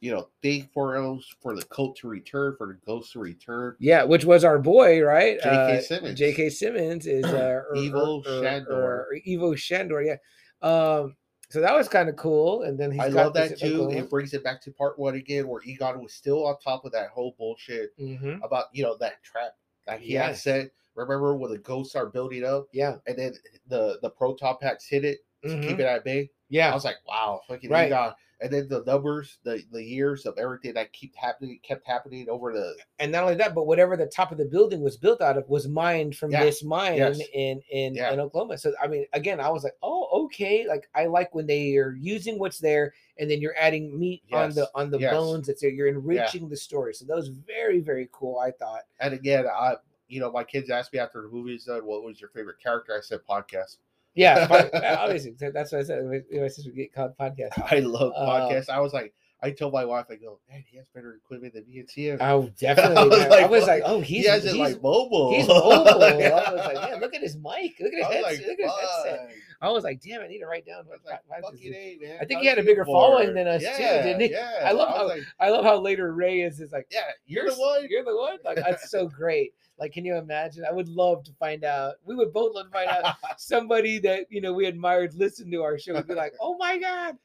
you know, thing for us for the cult to return, for the ghost to return. yeah which was our boy right J.K. Uh, Simmons. jk simmons is uh or- Ivo or- or- Shandor. or ivo shandor yeah um so that was kind of cool and then he's I love that too. It brings it back to part one again, where Egon was still on top of that whole bullshit Mhm. about you know that trap that he had Yes. set. Remember when the ghosts are building up, yeah and then the the proton packs hit it to Mhm. keep it at bay. Yeah, I was like, wow, fucking Right. Egon. And then the numbers, the the years of everything that kept happening, kept happening over the and not only that, but whatever the top of the building was built out of was mined from Yeah, this mine yes. in in, Yeah. in Oklahoma. So I mean, again, I was like, oh, okay. Like I like when they are using what's there, and then you're adding meat on the on the yes. bones that's there. You're enriching the story. So that was very very cool. I thought. and again, I you know my kids asked me after the movie done, what was your favorite character? I said podcast. Yeah, obviously that's what I said. My sister get called podcast. I love Uh, podcasts. I was like, I told my wife, I go, man, he has better equipment than me and Tia. Oh, definitely. was man. I was like, oh, he's he has it he's, like mobile. he's mobile. I was like, man, look at his mic. Look at his I headset. like, look at his headset. I was like, damn, I need to write down. I was what like, five fucking. A, man. I think How's he had a bigger following than us, too, didn't he? Yeah. I love was how- like, I love how later Ray is is like, yeah, you're, the one. You're the one. Like that's so great. Like, can you imagine? I would love to find out. We would both love to find out somebody that you know we admired listen to our show. We'd be like, oh my god.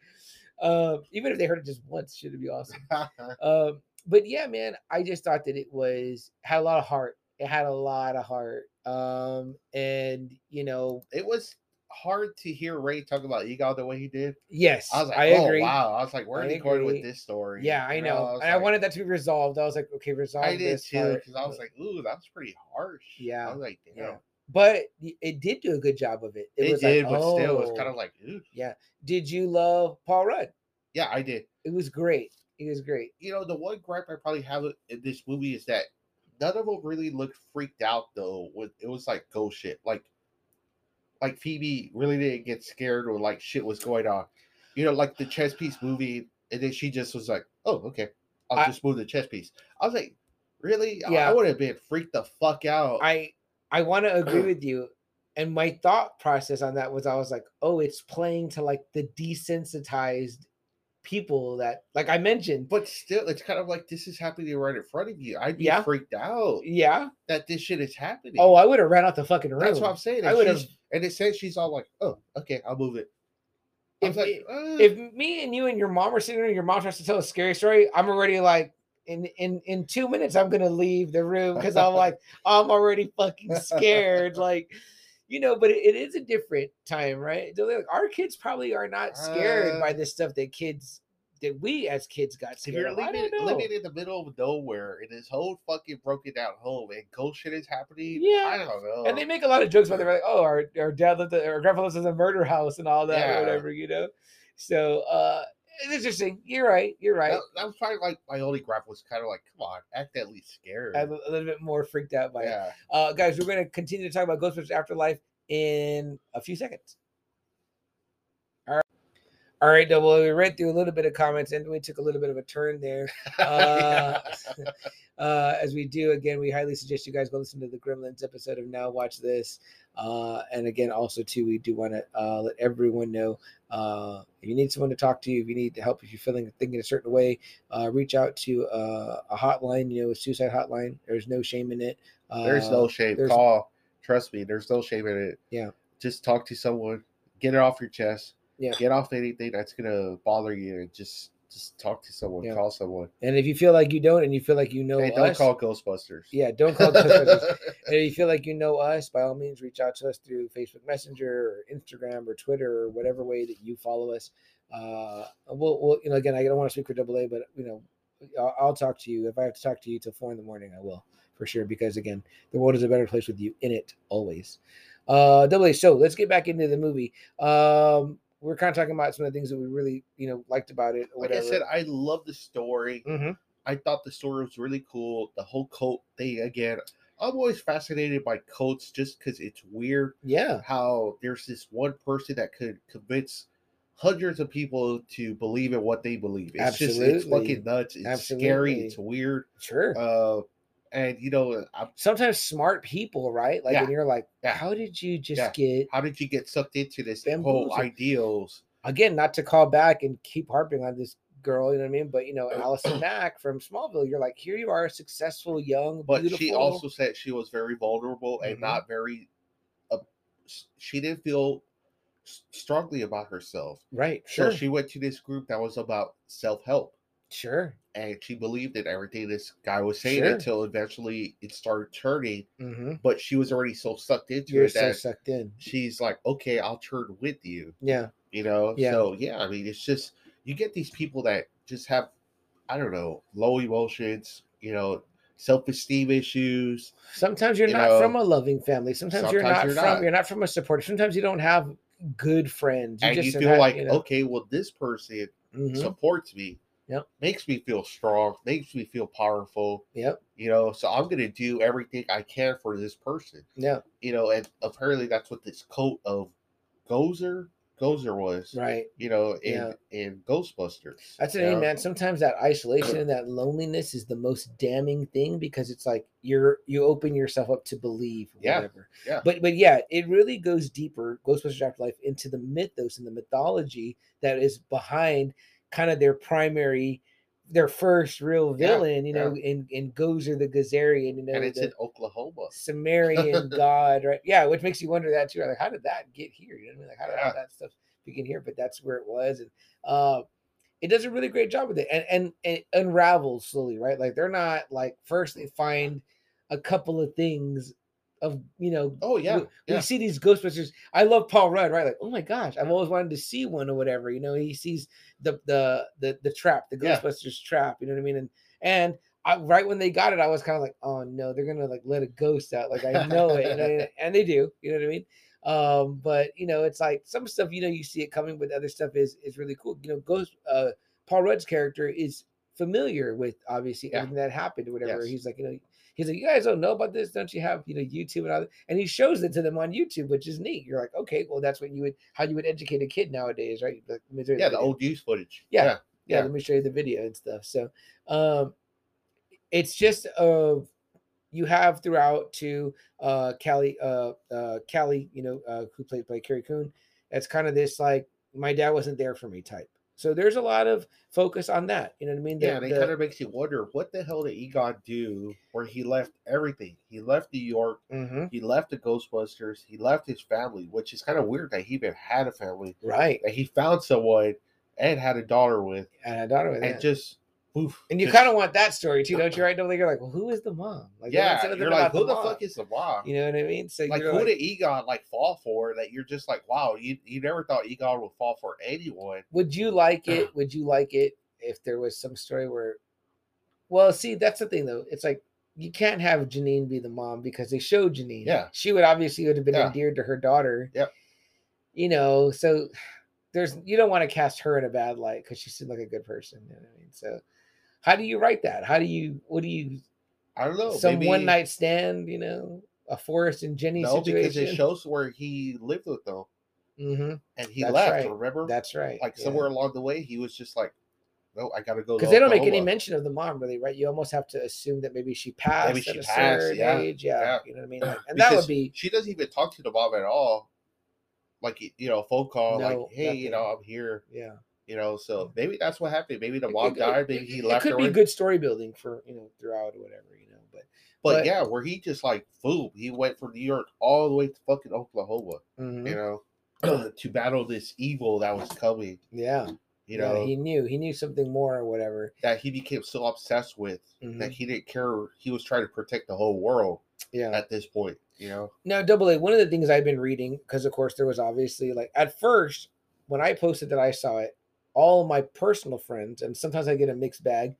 Um, even if they heard it just once, should be awesome? Um, but yeah, man, I just thought that it was had a lot of heart. It had a lot of heart. Um, and you know, it was hard to hear Ray talk about Egon the way he did. yes, I was like, I oh, agree. Wow, I was like, where are they going with this story? Yeah, I You know, was and I wanted that to be resolved. I was like, okay, resolve I did this too, because I was like, ooh, that's pretty harsh. Yeah, I was like, damn. yeah. but it did do a good job of it. It, It, was did, like, but still, it was kind oh. of like, ooh. yeah. Did you love Paul Rudd? Yeah, I did. It was great. It was great. You know, the one gripe I probably have in this movie is that none of them really looked freaked out though. With it was like ghost shit. Like, like Phoebe really didn't get scared or like shit was going on. You know, like the chess piece movie, and then she just was like, "Oh, okay, I'll I- just move the chess piece." I was like, "Really? I- Yeah. I would have been freaked the fuck out." I I want to agree with you. And my thought process on that was I was like, oh, it's playing to like the desensitized people that like I mentioned. but still, it's kind of like this is happening right in front of you. I'd be Yeah. freaked out Yeah. that this shit is happening. Oh, I would have ran out the fucking room. That's what I'm saying. I and would have And it says she's all like, "Oh, okay, I'll move it." If like, it- "Uh." if me and you and your mom are sitting there and your mom tries to tell a scary story, I'm already like in in in two minutes I'm gonna leave the room because I'm like I'm already fucking scared. like, you know, but it, it is a different time, right? Like, our kids probably are not scared Uh, by the stuff that kids that we as kids got if scared. you're living, living in the middle of nowhere in this whole fucking broken down home and ghost shit is happening, Yeah. I don't know. and they make a lot of jokes about it. They're like, "Oh, our, our dad lived, at, our grandpa lives in a murder house and all that, Yeah. or whatever," you know. So uh it's interesting. You're right. You're right. that, that was probably like my only gripe was kind of like, come on, act at least scared. I'm a little bit more freaked out by it. Uh, guys, we're going to continue to talk about Ghostbusters Afterlife in a few seconds. All right. Double. We read through a little bit of comments and we took a little bit of a turn there. Uh, uh, as we do, again, we highly suggest you guys go listen to the Gremlins episode of Now Watch This. Uh, and again, also, too, we do want to uh, let everyone know uh, if you need someone to talk to, you, if you need to help, if you're feeling thinking a certain way, uh, reach out to uh, a hotline, you know, a suicide hotline. There's no shame in it. Uh, There's no shame. there's- Call. Trust me, there's no shame in it. Yeah. Just talk to someone. Get it off your chest. Yeah. Get off anything that's gonna bother you and just just talk to someone. Yeah. Call someone. And if you feel like you don't, and you feel like you know hey, don't us, call Ghostbusters. yeah, don't call Ghostbusters. and if you feel like you know us, by all means, reach out to us through Facebook Messenger or Instagram or Twitter or whatever way that you follow us. Uh, we'll, we'll, you know, again, I don't want to speak for Double A, but you know, I'll, I'll talk to you if I have to talk to you till four in the morning. I will for sure because again, the world is a better place with you in it always. Uh, Double A. So let's get back into the movie. Um, we're kind of talking about some of the things that we really, you know, liked about it. Or like. I said, I love the story. Mhm. I thought the story was really cool. The whole coat thing again. I'm always fascinated by coats just because it's weird yeah, how there's this one person that could convince hundreds of people to believe in what they believe. It's just it's fucking nuts. It's Absolutely. scary. It's weird. sure. Uh, and you know, I'm, sometimes smart people, right? Like, Yeah. and you're like, Yeah. how did you just Yeah. get how did you get sucked into this whole ideals? again? Not to call back and keep harping on this girl, you know what I mean? But you know, Uh, Allison Mack from Smallville, you're like, here you are, a successful, young, But beautiful. she also said she was very vulnerable and Mhm. not very. Uh, she didn't feel strongly about herself. right, sure, So she went to this group that was about self help, sure. and she believed in everything this guy was saying Sure. until eventually it started turning. Mm-hmm. But she was already so sucked into You're it so that sucked in. she's like, "Okay, I'll turn with you." Yeah, You know. Yeah. So yeah, I mean, it's just you get these people that just have, I don't know, low emotions, you know, self esteem issues. Sometimes you're you not know, from a loving family. Sometimes, you're not you're from not. you're not from a supporter. Sometimes you don't have good friends. and you just have feel had, like, you know, okay, well, this person mhm, supports me. Yep. Makes me feel strong, makes me feel powerful, Yep. you know. So I'm gonna do everything I can for this person. Yeah. You know, and apparently that's what this coat of Gozer Gozer was. Right. You know, in Yeah. in Ghostbusters. That's thing, man. Sometimes that isolation and that loneliness is the most damning thing because it's like you're you open yourself up to believe Yeah, whatever. yeah. But but yeah, it really goes deeper, Ghostbusters Afterlife, into the mythos and the mythology that is behind kind of their primary, their first real Yeah, villain. You know, in in Gozer the Gozerian. You know, and it's in Oklahoma. Sumerian god, right? Yeah, which makes you wonder that too. Like, how did that get here? You know what I mean? Like, how did all that stuff begin here? But that's where it was, and uh, it does a really great job with it, and and, and it unravels slowly, right? Like they're not like first they find a couple of things of you know. Oh yeah, we, yeah. we see these Ghostbusters. I love Paul Rudd, right? Like, oh my gosh, I've always wanted to see one or whatever. You know, he sees the the the the trap, the Yeah. Ghostbusters trap. You know what I mean? And and I, right when they got it, I was kind of like, oh no, they're gonna like let a ghost out. Like I know it, you know, and they do. You know what I mean? Um, but you know, it's like some stuff, you know, you see it coming, but other stuff is is really cool. You know, Ghost uh Paul Rudd's character is familiar with obviously Yeah. everything that happened or whatever. Yes. He's like, you know, he's like, you guys don't know about this, don't you have you know YouTube and all that? And he shows it to them on YouTube, which is neat. You're like, okay, well, that's what you would how you would educate a kid nowadays, right? Like, let me show you yeah, the video. old news footage. Yeah. yeah, yeah, let me show you the video and stuff. So um it's just uh you have throughout to uh Callie uh uh Callie, you know, uh who played by Carrie Coon. It's kind of this like my dad wasn't there for me type. So there's a lot of focus on that. You know what I mean? Yeah, and it the- kind of makes you wonder what the hell did Egon do where he left everything? He left New York, Mhm, he left the Ghostbusters, he left his family, which is kind of weird that he even had a family, right. that he found someone and had a daughter with, And I daughter with and that. just poof. and you kind of want that story too, don't you? Right? You're like, well, who is the mom? Like, yeah, you're like, who the mom. fuck is the mom? You know what I mean? So like, who like, did Egon like fall for? That you're just like, wow, you you never thought Egon would fall for anyone. would you like it? Would you like it if there was some story where? Well, see, that's the thing though. It's like you can't have Janine be the mom because they showed Janine. Yeah. she would obviously would have been Yeah. endeared to her daughter. Yep. You know, so there's you don't want to cast her in a bad light because she seemed like a good person. You know what I mean? So, how do you write that? How do you? What do you? I don't know. some one maybe- night stand? You know, a Forrest and Jenny No, because it shows where he lived with them hmm and he That's left. right. Remember? That's right. like yeah. somewhere along the way, he was just like, "No, I gotta go." because they don't make any mention of the mom really right you almost have to assume that maybe she passed she at a passed, certain yeah, age yeah, yeah. you know what i mean like, and that would be She doesn't even talk to the mom at all. Like you know, phone call, No, like, "Hey, you know. I'm here." yeah You know, so maybe that's what happened. Maybe the It- mom died. Maybe it- he it left could her. be good story building for you know throughout or whatever you know but But, but- yeah, where he just like boom, he went from New York all the way to fucking Oklahoma. mhm, You know, to battle this evil that was coming. yeah You yeah, know he knew he knew something more or whatever that he became so obsessed with Mhm. that he didn't care. He was trying to protect the whole world yeah at this point. You know. Now, double A, one of the things I've been reading, because of course there was obviously like at first when I posted that I saw it, all my personal friends, and sometimes I get a mixed bag,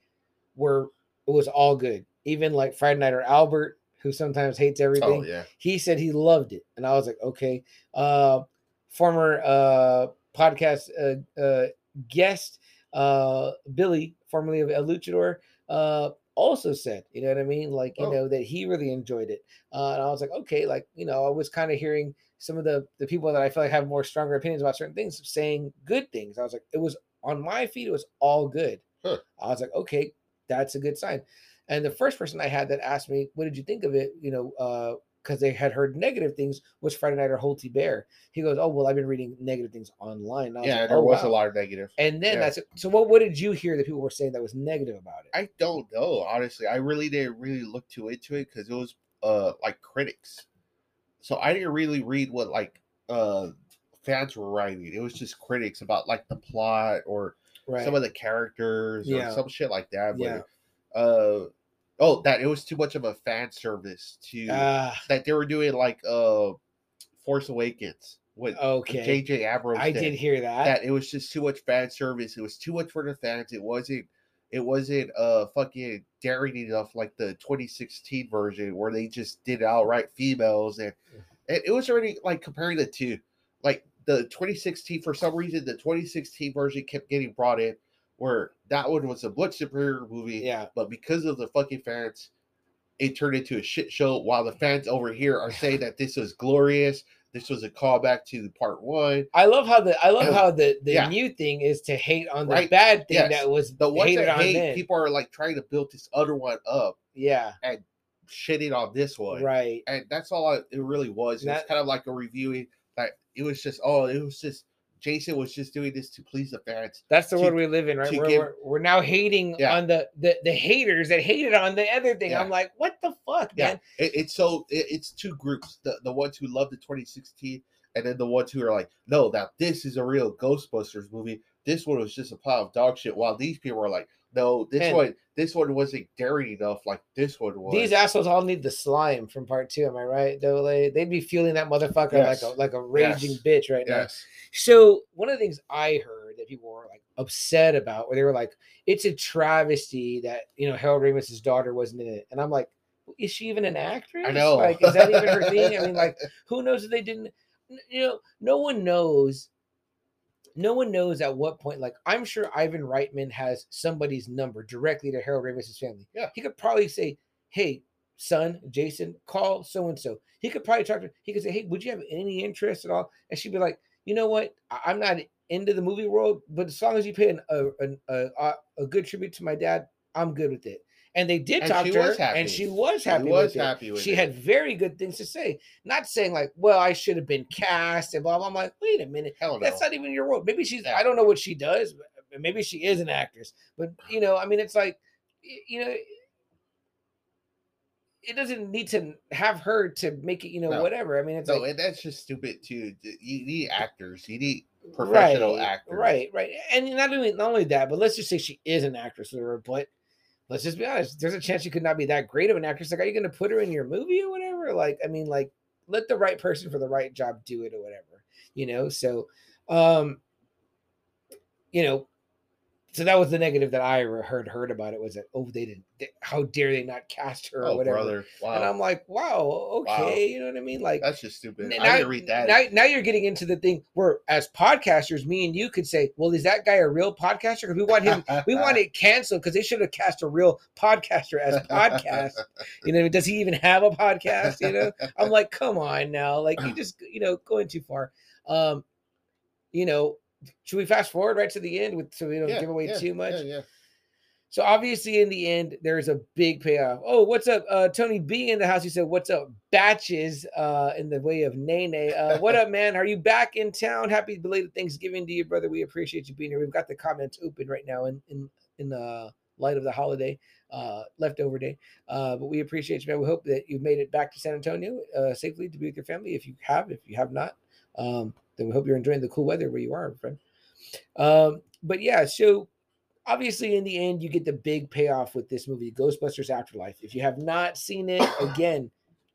were it was all good. Even like Friday Night or Albert, who sometimes hates everything, Oh yeah. he said he loved it, and I was like, okay. Uh, former uh podcast uh, uh guest uh Billy, formerly of El Luchador, uh also said, you know what I mean? Like, you Oh. know, that he really enjoyed it. Uh, and I was like, okay, like, you know, I was kind of hearing some of the the people that I feel like have more stronger opinions about certain things saying good things. I was like, it was on my feed, it was all good. Huh. I was like, okay, that's a good sign. And the first person I had that asked me, what did you think of it? You know, uh, because they had heard negative things was Friday Night or Holty Bear. He goes, Oh, well, I've been reading negative things online. Yeah, like, there "Oh, was a lot of negative. And then Yeah. that's it. So what what did you hear that people were saying that was negative about it? I don't know, honestly. I really didn't really look too into it because it was uh like critics. So I didn't really read what like uh fans were writing. It was just critics about like the plot or right. some of the characters Yeah. or some shit like that. But Yeah. uh oh that it was too much of a fan service to Ah, that they were doing like uh Force Awakens. with Okay. J.J. Abrams. I did hear that. that it was just too much fan service. It was too much for the fans. It wasn't. It wasn't uh fucking daring enough like the 2016 version where they just did outright females and, and it was already like comparing the two. Like the 2016 for some reason the 2016 version kept getting brought in where that one was a much superior movie yeah. but because of the fucking fans, it turned into a shit show. While the fans over here are saying that this was glorious, this was a callback to the part one. I love how the I love oh, how the the Yeah. new thing is to hate on the Right. bad thing Yes. that was The hated that hate, then. people are like trying to build this other one up, yeah, and shitting on this one, right. and that's all I, it really was. It's kind of like a reviewing that it was just oh, it was just Jason was just doing this to please the fans. That's the to- world we live in, right? We're, give- we're, we're now hating Yeah. on the, the the haters that hated on the other thing. Yeah. I'm like, what the fuck, Yeah, man? it, it's so it, it's two groups: the the ones who love the 2016, and then the ones who are like, no, now this is a real Ghostbusters movie. This one was just a pile of dog shit. While these people are like, no, this And- one, this one wasn't daring enough like this one was. These assholes all need the slime from part two. Am I right? Though they they'd be feeling that motherfucker Yes. like a like a raging Yes. bitch right now. So one of the things I heard that people were like upset about, where they were like, "It's a travesty that you know Harold Ramis's daughter wasn't in it," and I'm like, "Is she even an actress? I know. Like, is that even her thing? I mean, like, who knows if they didn't? You know, no one knows. No one knows at what point. Like, I'm sure Ivan Reitman has somebody's number directly to Harold Ramis's family. Yeah. he could probably say, "Hey, son, Jason, call so and so." He could probably talk to. He could say, "Hey, would you have any interest at all?" And she'd be like, "You know what? I- I'm not into the movie world, but as long as you pay an, a, an- a a a good tribute to my dad, I'm good with it." And they did And talk to her, was happy. and she was She happy. was with it. happy with She it. had very good things to say, not saying like, "Well, I should have been cast," and blah blah. I'm like, wait a minute, hell no. that's not even your role. Maybe she's. Yeah. I don't know what she does. But maybe she is an actress, but you know, I mean, it's like, you know, it doesn't need to have her to make it. You know, No. whatever. I mean, it's no, like and that's just stupid too. You need actors. You need professional right, actors. Right, right. And not only not only that, but let's just say she is an actress or but let's just be honest, there's a chance she could not be that great of an actress. Like, are you gonna put her in your movie or whatever? Like, I mean, like, let the right person for the right job do it or whatever, you know. So um, you know, so that was the negative that I heard heard about it was that oh they didn't they- how dare they not cast her or Oh, whatever. brother! And I'm like, wow, okay, you know what I mean? Like that's just stupid. N- I didn't read that. Now, now you're getting into the thing where, as podcasters, me and you could say, "Well, is that guy a real podcaster? Because we want him, we want it canceled because they should have cast a real podcaster as a podcast. You know, does he even have a podcast? You know, I'm like, come on now, like you just, you know, going too far. Um, you know, should we fast forward right to the end with so we don't Yeah, give away yeah, too much? Yeah, yeah. So obviously, in the end, there's a big payoff. Oh, what's up, uh, Tony B in the house? He said, "What's up, batches?" Uh, in the way of Nene. Uh, what up, man? Are you back in town? Happy belated Thanksgiving to you, brother. We appreciate you being here. We've got the comments open right now in in in the light of the holiday, uh, leftover day. Uh, but we appreciate you, man. We hope that you've made it back to San Antonio uh, safely to be with your family. If you have, if you have not, um, then we hope you're enjoying the cool weather where you are, friend. Um, but yeah, so obviously in the end you get the big payoff with this movie ghostbusters afterlife. If you have not seen it again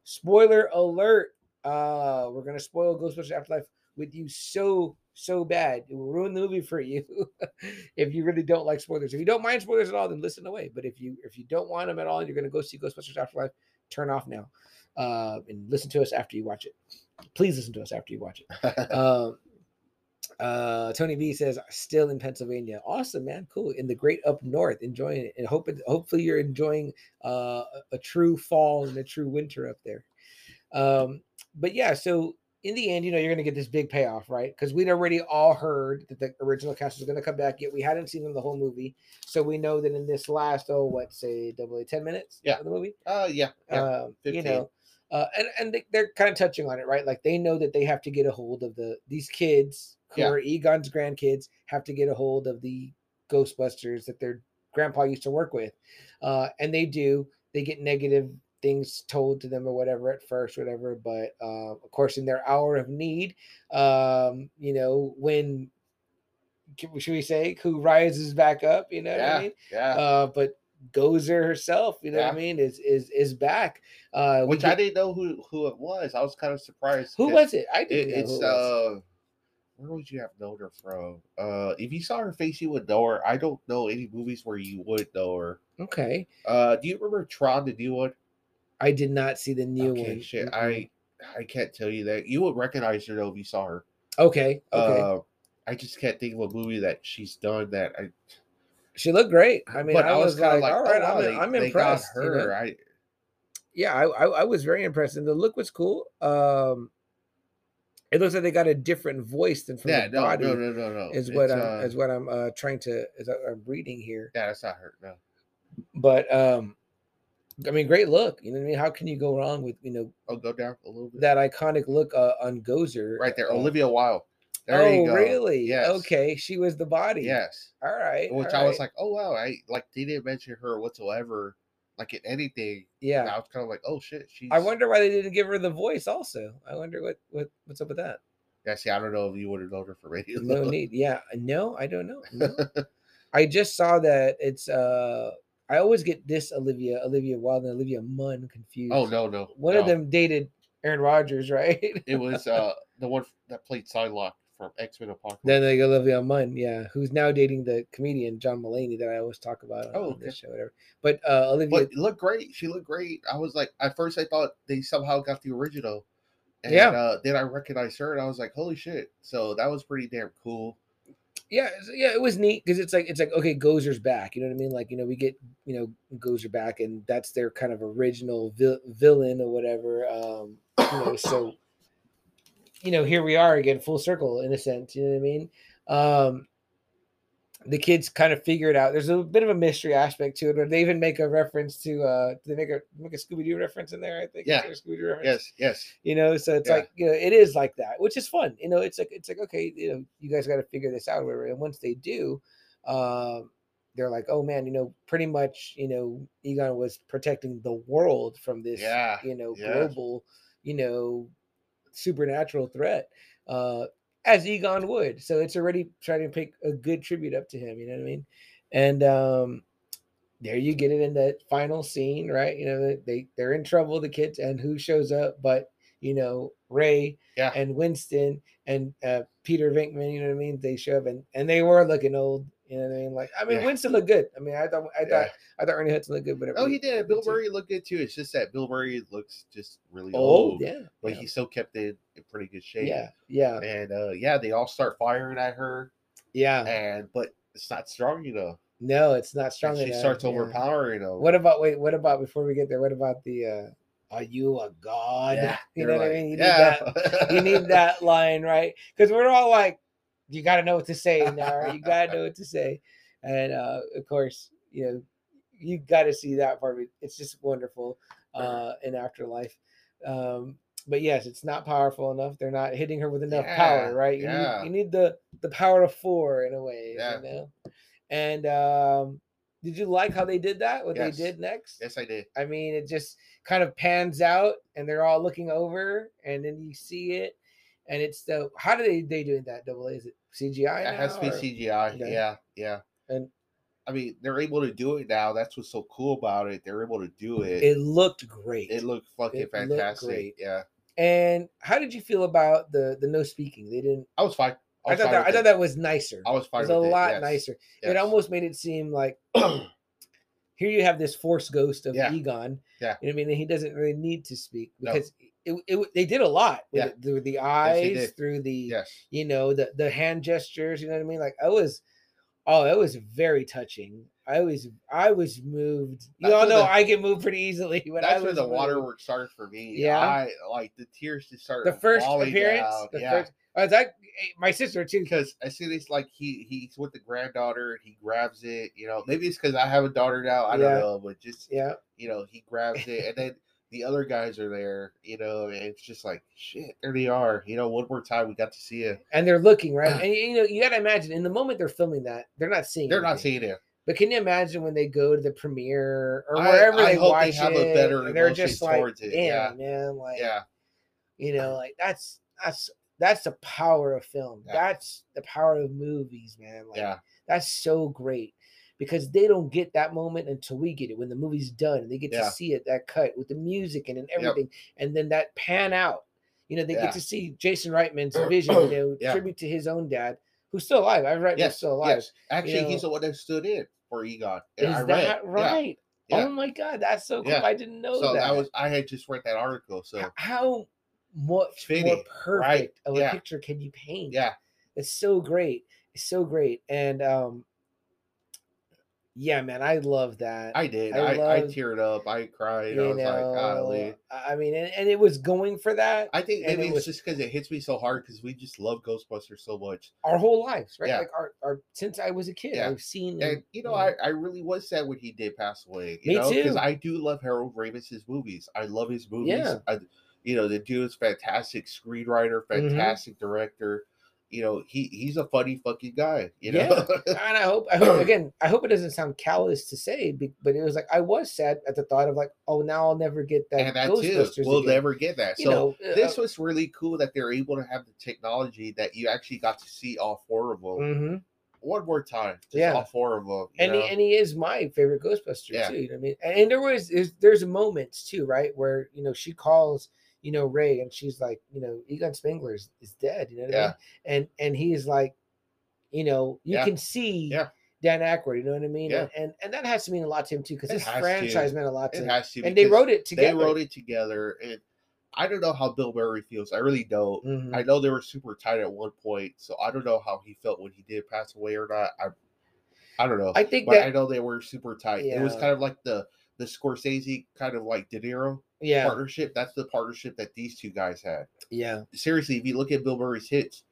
spoiler alert uh we're gonna spoil ghostbusters afterlife with you so so bad. It will ruin the movie for you if you really don't like spoilers. If you don't mind spoilers at all then listen away. But if you if you don't want them at all and you're gonna go see ghostbusters afterlife turn off now uh and listen to us after you watch it please listen to us after you watch it um, uh, Tony B says still in Pennsylvania. Awesome, man. Cool. In the great up north, enjoying it, and hope it, hopefully you're enjoying uh, a, a true fall and a true winter up there. Um, but yeah, so in the end, you know, you're going to get this big payoff, right? Because we'd already all heard that the original cast was going to come back, yet we hadn't seen them the whole movie. So we know that in this last, oh, what, say, double A, 10 minutes Yeah. of the movie, uh, yeah, yeah. um, you know, uh, and and they, they're kind of touching on it, right? Like they know that they have to get a hold of the these kids who Yeah. are Egon's grandkids have to get a hold of the Ghostbusters that their grandpa used to work with, uh, and they do. They get negative things told to them or whatever at first, whatever. But uh, of course, in their hour of need, um, you know, when should we say who rises back up? You know what I yeah, mean? yeah. Uh, but Gozer herself, you know what I mean, is is is back. Uh, Which I didn't know who who it was. I was kind of surprised. Who was it? I didn't it's it was. uh, where would you have known her from? Uh, if you saw her face, you would know her. I don't know any movies where you would know her. okay. Uh, do you remember Tron, the new one? I did not see the new okay, one. shit. I I can't tell you that. You would recognize her though if you saw her. okay, okay. Uh, I just can't think of a movie that she's done that I. she looked great. I mean, but I, was, kinda like, all right, oh, wow, I'm, they- I'm they impressed. you know? I yeah, I, I I was very impressed, and the look was cool. Um, it looks like they got a different voice than from yeah, the no, body. no, no, no, no. Is what It's, I'm uh, is what I'm uh trying to is I'm reading here. yeah, that's not her. No, But um, I mean, great look. You know what I mean? How can you go wrong with you know I'll go down a little bit. that iconic look uh, on Gozer right there, uh, Olivia Wilde. There oh, really? Yes. Okay, she was the body. Yes. All right. Which all I was like, oh wow, I like they didn't mention her whatsoever, like in anything. And yeah. I was kind of like, oh shit, she's. I wonder why they didn't give her the voice. Also, I wonder what what what's up with that. Yeah, see, I don't know if you would have known her any of No those. need. Yeah. No, I don't know. No. I just saw that it's uh I always get this Olivia, Olivia Wilde and Olivia Munn confused. Oh no, no. One of them dated Aaron Rodgers, right? It was uh the one that played Psylocke from X Men Apocalypse. then Olivia Munn, yeah, who's now dating the comedian John Mulaney that I always talk about on, Oh, on this okay. show, whatever. But uh Olivia but it looked great. She looked great. I was like, at first I thought they somehow got the original. And Yeah. uh, then I recognized her and I was like, holy shit. So that was pretty damn cool. yeah, yeah, it was neat because it's like it's like okay, Gozer's back. You know what I mean? Like you know, we get you know Gozer back, and that's their kind of original vil- villain or whatever. Um, you know, so you know, here we are again, full circle in a sense. You know what I mean? Um, the kids kind of figure it out. There's a bit of a mystery aspect to it, or they even make a reference to uh, they make a make a Scooby Doo reference in there. I think. Yeah. Scooby-Doo reference? Yes, yes. you know so it's Yeah. like you know it is like that which is fun you know it's like it's like okay you know you guys got to figure this out whatever. and once they do um they're like oh man you know pretty much you know egon was protecting the world from this Yeah, you know yeah. global you know supernatural threat uh as egon would so it's already trying to pick a good tribute up to him you know what i mean and um there you get it in that final scene, right? You know, they they're in trouble, the kids, and who shows up? But you know, Ray Yeah. and Winston and uh, Peter Venkman. You know what I mean? They show up and and they were looking old. You know what I mean? Like, I mean, Yeah. Winston looked good. I mean, I thought I Yeah. thought I thought Ernie Hudson looked good, but Oh, he did. Bill. Murray looked good too. It's just that Bill Murray looks just really old, old. yeah, But yeah. he still kept it in pretty good shape. yeah, yeah, And uh yeah, they all start firing at her. yeah. And but it's not strong enough. No, it's not And strong she enough. starts yeah. overpowering them. What about wait? What about before we get there? What about the? uh Are you a god? Yeah, you know what I mean. You need yeah. that. you need that line, right? Because we're all like, you got to know what to say now, right? You got to know what to say. And uh, of course, you know, you got to see that part of it. It's just wonderful uh, in Afterlife. Um, but yes, it's not powerful enough. They're not hitting her with enough power, right? You, yeah. need, you need the the power of four in a way, Yeah. you know. And um, did you like how they did that? What Yes. they did next? yes, I did. I mean, it just kind of pans out and they're all looking over and then you see it. And it's the how do they they doing that double A? Is it CGI? It has to be or- CGI. Okay. Yeah, yeah. And- I mean, they're able to do it now. That's what's so cool about it. They're able to do it. It looked great. It looked fucking it looked fantastic. great. Yeah, and how did you feel about the the no speaking? They didn't. I was fine. I, I, thought that I thought it. that was nicer. I was fine. It was a it, lot yes, nicer. It almost made it seem like here you have this force ghost of Yeah. Egon. Yeah. You know what I mean? And he doesn't really need to speak No. It, it, they did a lot with Yeah. it, through the eyes, did. through the yes. you know the the hand gestures. You know what I mean? Like I was, oh, it was very touching. I was I was moved. You That's all know the- I get moved pretty easily. When I That's was where the moved. waterworks started for me. Yeah. I like the tears just started. The first appearance, down. the yeah. first. Oh, that eh, my sister too. because as soon as like he he's with the granddaughter and he grabs it, you know, maybe it's because I have a daughter now. I Yeah. don't know, but just Yeah, you know, he grabs it, and then the other guys are there, you know, and it's just like shit. There they are, you know. One more time, we got to see it. and they're looking right, and you know you got to imagine in the moment they're filming that they're not seeing. They're not seeing it. But can you imagine when they go to the premiere or I- wherever I they hope they watch have a it, better and they're just like, towards it, damn, yeah. man, like, Yeah, you know, like that's that's that's the power of film. Yeah. That's the power of movies, man. Like, yeah, that's so great. Because they don't get that moment until we get it when the movie's done and they get Yeah. to see it that cut with the music and, and Yep. everything and then that pan out you know they Yeah. get to see jason reitman's vision you know Yeah. tribute to his own dad who's still alive Ivan Reitman's Yes, still alive yes. Actually, know. he's the one that stood in for Egon. Is I that right oh my god that's so cool i didn't know So that, that was I had just read that article. So how much Fitting, more right, perfect of a picture can you paint yeah, it's so great it's so great and um yeah man i love that I did. I I, I, teared up. I cried. I was know like, golly. i mean and, and it was going for that I think maybe it it's was- just because it hits me so hard because we just love Ghostbusters so much. our whole lives right Yeah. like our, our since i was a kid Yeah. i've seen And you know, Mhm. I, I really was sad when he did pass away. You Me know, because. I do love Harold Ramis' movies. I love his movies. Yeah. I, you know, the dude is fantastic screenwriter, Mhm. fantastic director. You know, he he's a funny fucking guy. You know, yeah. and I hope, I hope again, I hope it doesn't sound callous to say, but it was like I was sad at the thought of like, oh, now I'll never get that. and that too. We'll again. never get that. You So know, uh, this was really cool that they're able to have the technology that you actually got to see all four of them mhm. one more time. Yeah. all four of them. and know? he, and he is my favorite Ghostbuster Yeah. too. You know what I mean? And, and there was there's, there's moments too, right, where you know she calls you know Ray and she's like, you know, Egon Spengler is, is dead. You know what I mean? And and he's like, you know, you Yeah. can see Yeah. Dan Aykroyd. You know what I mean? Yeah. And, and and that has to mean a lot to him too because this has to. franchise meant a lot to it him. has to And they wrote it together. They wrote it together, and I don't know how Bill Murray feels. I really don't. Mhm. I know they were super tight at one point, so I don't know how he felt when he did pass away or not. I, I don't know. I think but that I know they were super tight. It was kind of like the the Scorsese kind of like De Niro yeah, partnership. That's the partnership that these two guys had. yeah, Seriously, if you look at Bill Murray's hits,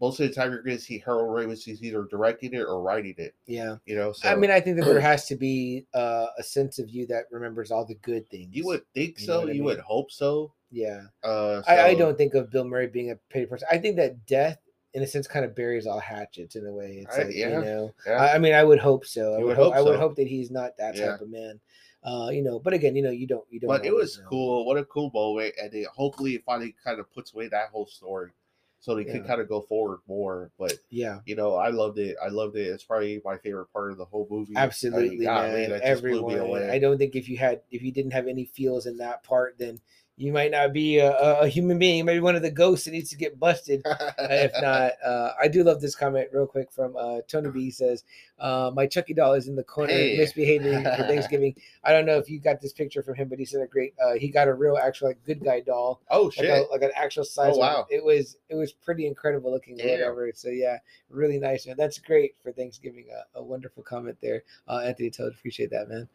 most of the time you're going to see Harold Ramis is either directing it or writing it. yeah. You know, so I mean, I think that there has to be uh, a sense of you that remembers all the good things. you would think you so. I you would hope so. yeah. Uh, I, I don't think of Bill Murray being a petty person. I think that death, in a sense, kind of buries all hatchets in a way. It's I- like yeah, you know, yeah. I, mean, I would hope so. I would, would hope. hope I would hope that he's not that Yeah. type of man. Uh, you know, but again, you know, you don't, you don't. but it was know. cool. What a cool moment, and it, hopefully it finally kind of puts away that whole story, so they Yeah. could kind of go forward more. But Yeah, you know, I loved it. I loved it. It's probably my favorite part of the whole movie. I mean, absolutely, golly, man. that just blew me Everyone. away. I don't think if you had, if you didn't have any feels in that part, then you might not be a, a, human being. Maybe one of the ghosts that needs to get busted. Uh, if not, uh, I do love this comment real quick from uh, Tony B. Says, uh, "My Chucky doll is in the corner Hey. misbehaving for Thanksgiving." I don't know if you got this picture from him, but he said a great. Uh, he got a real, actual, like good guy doll, oh like, shit! a, like an actual size. one. wow. It was it was pretty incredible looking, Damn. whatever. So yeah, really nice, man. That's great for Thanksgiving. A, a wonderful comment there, uh, Anthony Toad. Appreciate that, man.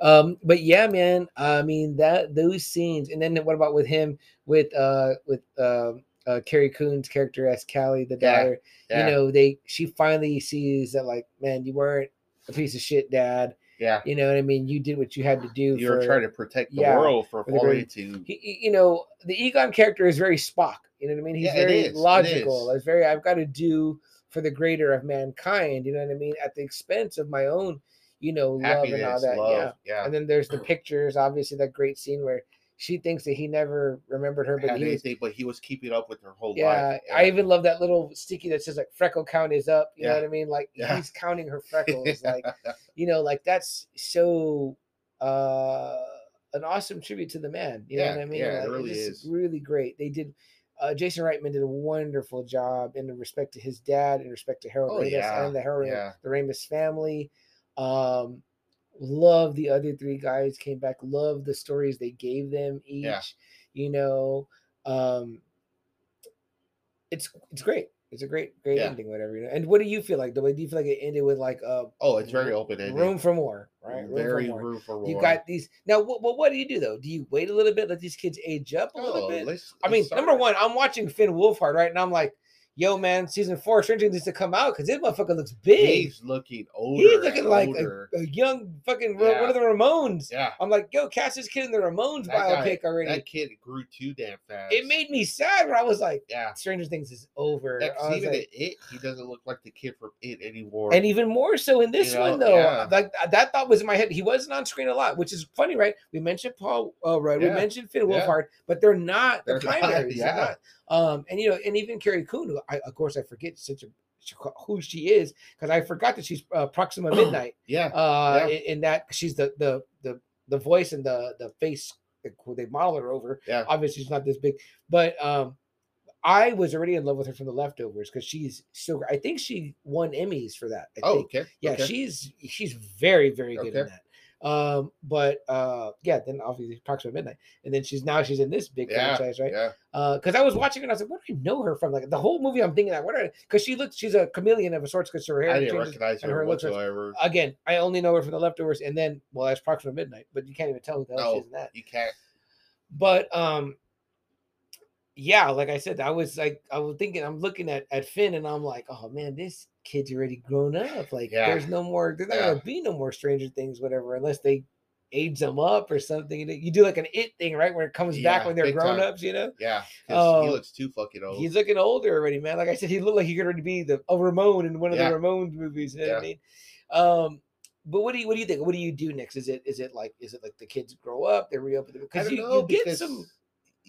Um, but yeah, man. I mean that those scenes, and then what about with him with uh with um uh, Carrie Coon's character as Callie, the daughter? yeah, You know, they she finally sees that like, man, you weren't a piece of shit, dad. yeah. You know what I mean? You did what you had to do. You were trying to protect the yeah, world for great- into. he, you know, the Egon character is very Spock. You know what I mean? He's Yeah, very it logical. It's very I've got to do for the greater of mankind. You know what I mean? At the expense of my own, you know, love and all that. love, Yeah. yeah. And then there's the pictures. Obviously, that great scene where she thinks that he never remembered her, but he was. but he was keeping up with her whole Yeah, life. I even love that little sticky that says like freckle count is up. You know what I mean? Like Yeah. he's counting her freckles. like you know, like that's so uh an awesome tribute to the man. You know Yeah, what I mean? yeah, it really is. really great. They did uh Jason Reitman did a wonderful job in respect to his dad, in respect to Harold Oh, Ramis yeah, and the Harold yeah. the Ramis family. Um love the other three guys came back, love the stories they gave them each, Yeah. you know. Um it's it's great. It's a great, great Yeah. ending, whatever you know. And what do you feel like? the way Do you feel like it ended with like uh Oh, it's very open ended. room for more, right? Room for Very more. room for more. You got these now. What, what what do you do though? Do you wait a little bit, let these kids age up a little Oh, bit? let's- I mean, let's number start- one, I'm watching Finn Wolfhard right now. I'm like, yo, man, season four Stranger Things needs to come out because this motherfucker looks big. He's looking older. He's looking like a, a young fucking Ra- one of the Ramones. yeah. I'm like, yo, cast this kid in the Ramones That guy- biopic already. That kid grew too damn fast. it made me sad where I was like, yeah. Stranger Things is over. That, even like- it, he doesn't look like the kid from it anymore. and even more so in this You one know, though yeah. like that thought was in my head he wasn't on screen a lot which is funny right we mentioned paul uh, Rudd, we mentioned finn yeah. wolfhard but they're not the They're not, primaries they're yeah. not. Um and you know and even carrie coon who I, of course i forget such a who she is because I forgot that she's uh, Proxima Midnight. Yeah. Uh, Yeah. in, in that she's the the the the voice and the the face who they model her over. Yeah. Obviously, she's not this big, but um, I was already in love with her from the leftovers because she's so. I think she won Emmys for that. I Oh, think. okay. yeah, okay. she's she's very very good in that. Um, but uh, yeah, then obviously Proxima Midnight, and then she's now she's in this big yeah. franchise, right? Yeah. Uh, because I was watching it, and I was like, "Where do I know her from?" Like the whole movie, I'm thinking that. What? Are because she looks, she's a chameleon of a sorts. Because her hair I didn't recognize her her looks. Again, I only know her from the leftovers, and then well, that's Proxima Midnight, but you can't even tell who the hell No, in that. you can't. But um, yeah, like I said, I was like, I was thinking, I'm looking at at Finn, and I'm like, oh man, this kid's already grown up. Like, Yeah. there's no more, there's not Yeah. gonna be no more Stranger Things, whatever, unless they age them up or something. You, do like an it thing, right, where it comes back when they're grown time. ups. You know, Yeah. 'cause he looks too fucking old. he's looking older already, man. Like I said, he looked like he could already be the a Ramone in one of Yeah. the Ramones movies. You know what I mean? Um. But what do you what do you think? What do you do next? Is it is it like is it like the kids grow up, they reopen the because you, know you get because some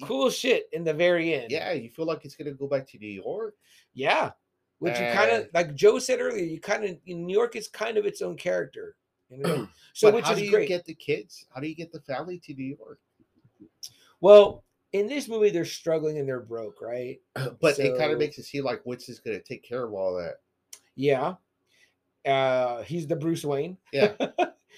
cool shit in the very end. yeah, you feel like it's gonna go back to New York. Yeah. Which you kind of like Joe said earlier, you kind of New York is kind of its own character. You know? So which how is do you great. get the kids? How do you get the family to New York? well, in this movie, they're struggling and they're broke, right? But it kind of makes it seem like Woods is gonna take care of all that. Yeah. Uh he's the Bruce Wayne. Yeah.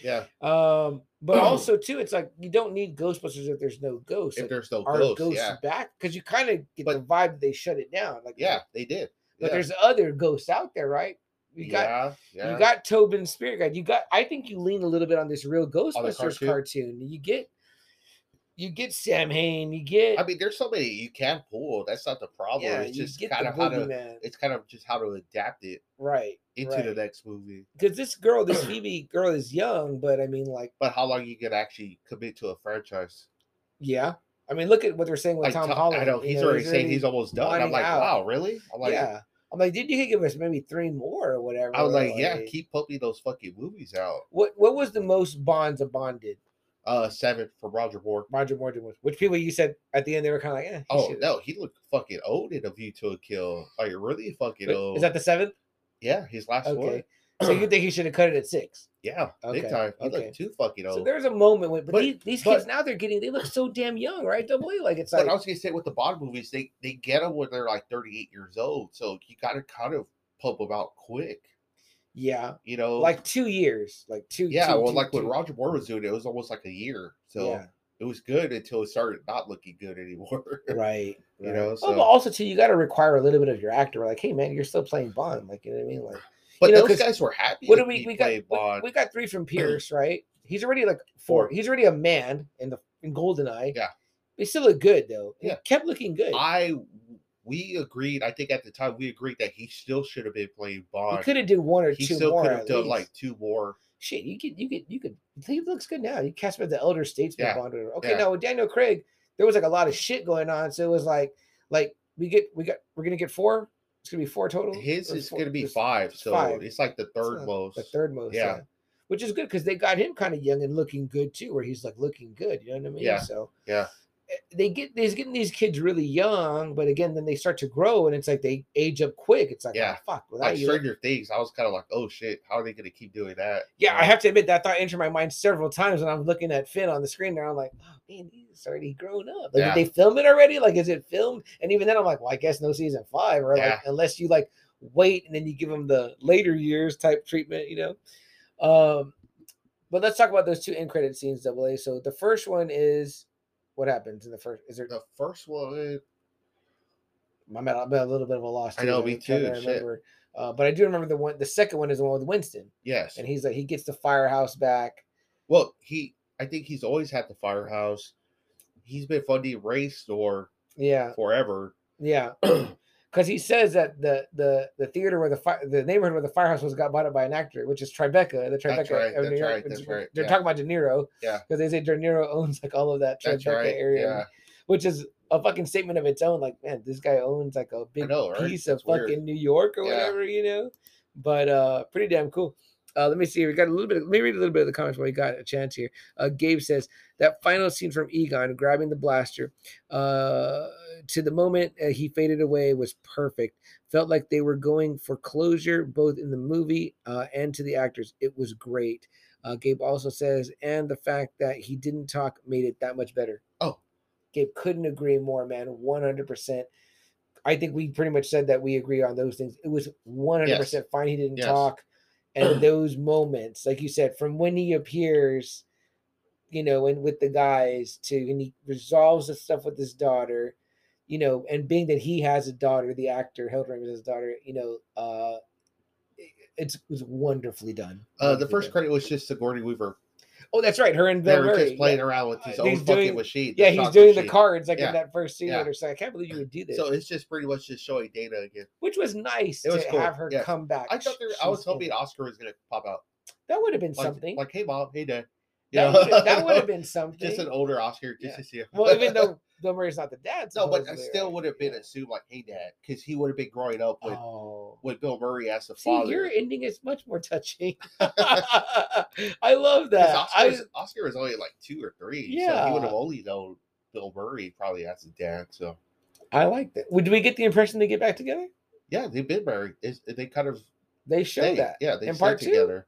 Yeah. Um, but also too, it's like you don't need Ghostbusters if there's no ghosts. If Like, there's no ghosts, ghosts yeah. back? Because you kind of get But- the vibe that they shut it down. Like Yeah, they did. But yeah. there's other ghosts out there, right? You got yeah, yeah. You got Tobin Spirit Guide. You got. I think you lean a little bit on this real Ghostbusters cartoon? cartoon. You get, you get Samhain. You get. I mean, there's so many you can pull. That's not the problem. yeah, it's just kind of how to. boogeyman. It's kind of just how to adapt it Right. into right. the next movie. Because this girl, this Phoebe girl, is young, but I mean, like, But how long you can actually commit to a franchise? yeah. I mean, look at what they're saying with Like Tom Tom- Holland. I know you he's know, already saying he's almost done. I'm like, out. wow, really? I'm like, yeah. I'm like, did you could give us maybe three more or whatever? I was like, yeah, like- keep pumping those fucking movies out. What What was the most bonds a bond did? Uh, seven for Roger Moore. Roger Morgan was. Which people you said at the end they were kind of like, eh. Oh should've- no, he looked fucking old in A View to a Kill. Like really fucking But old. Is that the seventh? yeah, his last one. So you think he should have cut it at six? Yeah, Okay, big time. He okay. looked too fucking old. So there's a moment when, but, But- these, these but- kids now they're getting they look so damn young, right? Double A, like it's But like I was gonna say with the Bond movies, they they get them when they're like 38 years old, so you gotta kind of pump them out quick. yeah, You know, like two years, like two. yeah, two- well, two- like when two- Roger Moore was doing it, it was almost like a year. So yeah, it was good until it started not looking good anymore. right. You right. know, Oh, so- but also too, you got to require a little bit of your actor. Like, hey man, you're still playing Bond. Like, you know what I mean? Like, but you know, those guys were happy. what do we we got? We, we got three from Pierce, right? He's already like four. He's already a man in the in Goldeneye. Yeah. He still look good though. He Yeah. kept looking good. I we agreed. I think at the time we agreed that he still should have been playing Bond. he could have did one or He two still more. could have done least. like two more. shit, you could, you could, you could. He looks good now. You cast him the elder statesman Yeah, Bond. Okay, yeah. now with Daniel Craig, there was like a lot of shit going on. So it was like, like we get, we got, we're gonna get four. It's gonna be four total. His is going to be five, so five. it's like the third most. The third most. Yeah. Yeah. Which is good because they got him kind of young and looking good too, where he's like looking good. You know what I mean? Yeah, So yeah. They get these getting these kids really young, but again, then they start to grow, and it's like they age up quick. It's like, Yeah. oh, fuck. Without Like you, Stranger Things, I was kind of like, oh shit, how are they going to keep doing that? Yeah, You I have to admit that thought entered my mind several times when I'm looking at Finn on the screen there. I'm like, oh man, he's already grown up. Like, Yeah. did they film it already? Like, is it filmed? And even then, I'm like, well, I guess no season five, or like, unless you like wait and then you give them the later years type treatment, you know. Um, but let's talk about those two end credit scenes, double A. So the first one is what happens in the first. Is there? The first one, I'm at, I'm at a little bit of a loss. I know, me too, shit. remember. Uh, but I do remember the one. The second one is the one with Winston, yes. and he's like, he gets the firehouse back. well, he, I think he's always had the firehouse. He's been funding Ray's Store Yeah, forever. Yeah, because he says that the the the theater where the fi- the neighborhood where the firehouse was got bought up by an actor, which is Tribeca, the Tribeca right, of New that's York. right, right, They're yeah. talking about De Niro, Yeah. because they say De Niro owns like all of that Tribeca area, Yeah. which is a fucking statement of its own. Like, man, this guy owns like a big know, piece of weird. fucking New York or whatever, you know. But uh, pretty damn cool. Uh, let me see. We got a little bit. Of, let me read a little bit of the comments while we got a chance here. Uh, Gabe says that final scene from Egon grabbing the blaster. Uh, to the moment uh, he faded away was perfect. Felt like they were going for closure both in the movie uh, and to the actors. It was great. Uh, Gabe also says, and the fact that he didn't talk made it that much better. Oh. Gabe couldn't agree more, man. 100%. I think we pretty much said that we agree on those things. It was 100% fine he didn't Yes. talk. And those moments, like you said, from when he appears, you know, and with the guys to and he resolves the stuff with his daughter, you know, and being that he has a daughter, the actor Hildring is his daughter, you know, uh it- it's it was wonderfully done. Uh, the first credit was just Sigourney Weaver. Oh, that's right. Her and They Bill were just playing yeah. around with his Uh, own he's fucking doing- machine. Yeah, he's doing the cards like Yeah, in that first scene. yeah. So I can't believe you would do this. So it's just pretty much just showing Dana again. which was nice It was to cool, have her yes. come back. I thought there, I was hoping in it. Oscar was gonna pop out. that would have been Like, something. Like, hey mom, hey dad. that know? have, that would have been something. just an older Oscar, just Yeah. to see him. well, even though Bill Murray's not the dad. no, but supposedly, still would have been Yeah. assumed like, hey dad, because he would have been growing up with Oh. with Bill Murray as the See, father. your ending is much more touching. I love that. Oscar, I, was, Oscar was only like two or three, so he would have only known Bill Murray probably as his dad. So I like that. Would we get the impression they get back together? yeah, they've been married. It's, they kind of They show that. Yeah, they in stay part two? together.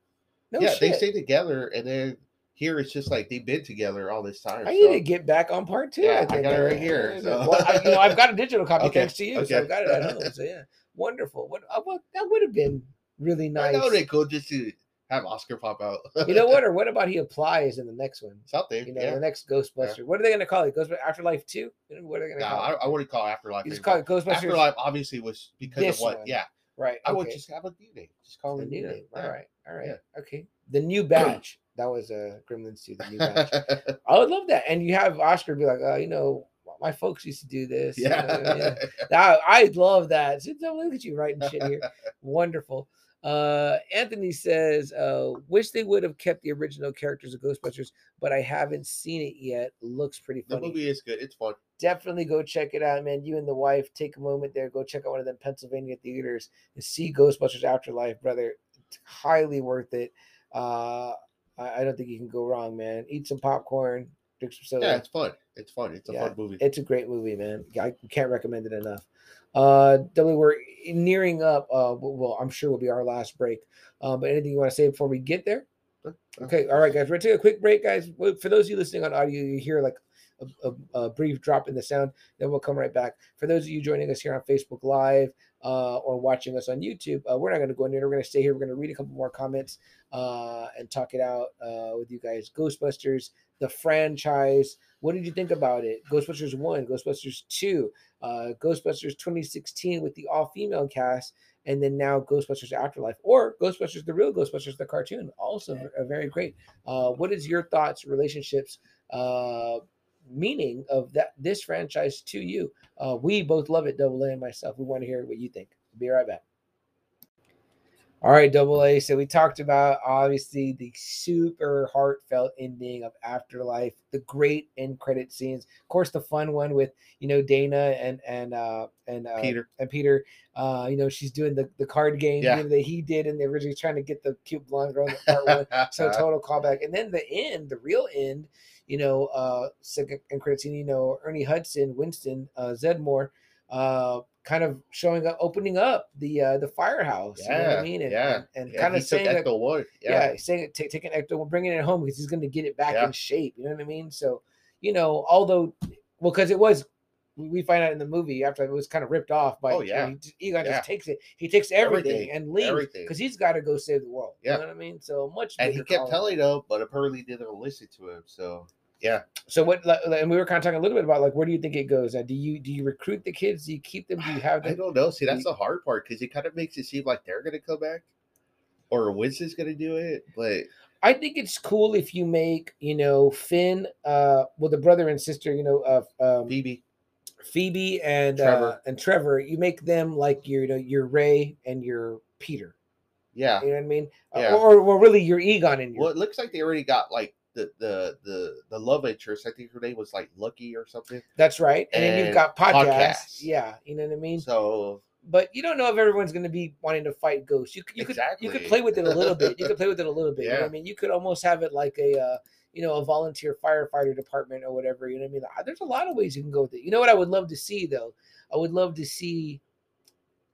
No yeah, they stay together, and then here it's just like they've been together all this time. I so- need to get back on part two. Yeah, I think. got it right here, so- Well, I, you know, I've got a digital copy Okay, thanks to you, so. I've got it at home. So yeah, wonderful. What, uh, what that would have been really nice. I nice. know they could just to have Oscar pop out. you know what? Or what about he applies in the next one? Something. You know, yeah. the next Ghostbuster. What are they going to call it? Ghostbuster Afterlife Two? What are they going to No, call I, it? I wouldn't call Afterlife. You just call it Ghostbusters. Afterlife obviously was because of what? one. Yeah, right? I would just have a new name. Just call a it new name. Yeah. All right, all right, Yeah. okay. The new batch. That was uh, Gremlins Two. The new batch. I would love that. And you have Oscar be like, uh, you know, my folks used to do this. you know, yeah. I, I love that. So look at you writing shit here. Wonderful. Uh, Anthony says, uh, wish they would have kept the original characters of Ghostbusters, but I haven't seen it yet. Looks pretty funny. the movie is good. It's fun. Definitely go check it out, man. You and the wife take a moment there, go check out one of them Pennsylvania theaters and see Ghostbusters Afterlife, brother. It's highly worth it. Uh, I, I don't think you can go wrong, man. Eat some popcorn, drink some soda Yeah, it's fun. It's fun. It's a Yeah, fun movie. it's a great movie, man. I can't recommend it enough. Uh, W, we're nearing up. Uh, well, I'm sure will be our last break. Uh, but anything you want to say before we get there? Okay, all right, guys. We're gonna take a quick break, guys. For those of you listening on audio, you hear like a, a, a brief drop in the sound. Then we'll come right back. For those of you joining us here on Facebook Live uh, or watching us on YouTube, uh, we're not going to go in there. We're going to stay here. We're going to read a couple more comments uh, and talk it out uh, with you guys. Ghostbusters, the franchise. What did you think about it? Ghostbusters one, Ghostbusters two, uh, Ghostbusters 2016 with the all female cast and then now Ghostbusters Afterlife or Ghostbusters the real Ghostbusters the cartoon also uh, very great. Uh, what is your thoughts, relationships, uh, meaning of that this franchise to you? Uh, we both love it, Double A and myself. We want to hear what you think. Be right back. All right, Double A. So we talked about obviously the super heartfelt ending of Afterlife, the great end credit scenes. Of course, the fun one with you know Dana and and uh, and uh, Peter. and Peter. Uh, you know she's doing the, the card game Yeah. you know, that he did, and they originally trying to get the cute blonde girl in part one. So total callback, and then the end, the real end. You know, uh, credit. You know, Ernie Hudson, Winston, uh, Zeddemore, uh, kind of showing up, opening up the uh, the firehouse. you know what I Yeah, mean? And, yeah, and, and Yeah, kind of saying that one. yeah, Yeah. saying it, taking Ecto, bringing it home because he's going to get it back Yeah. in shape. You know what I mean? So, you know, although, well, because it was, we- find out in the movie after it was kind of ripped off by, Oh, yeah. he Egon Yeah. just takes it. He takes everything, Everything, and leaves because he's got to go save the world. Yeah. You know what I mean? So much. And he kept telling them, but apparently didn't listen to him. So yeah, So what? And we were kind of talking a little bit about like, where do you think it goes? Uh, do you do you recruit the kids? Do you keep them? Do you have Them? I don't know. See, that's the hard part because it kind of makes it seem like they're gonna come back, or Winston's gonna do it. But I think it's cool if you make you know Finn, uh, well the brother and sister, you know, of um, Phoebe, Phoebe and uh, Trevor. and Trevor, you make them like your you know your Ray and your Peter. yeah. You know what I mean? Uh, Yeah. Or, or really your Egon and your Well, it looks like they already got like the the the the love interest. I think her name was like Lucky or something. that's right. And, then you've got podcasts. podcasts. Yeah, you know what I mean? So but you don't know if everyone's going to be wanting to fight ghosts. You, you could you could play with it a little bit. You could play with it a little bit. You know. I mean, you could almost have it like a uh, you know a volunteer firefighter department or whatever. You know what I mean? There's a lot of ways you can go with it. You know what I would love to see though? I would love to see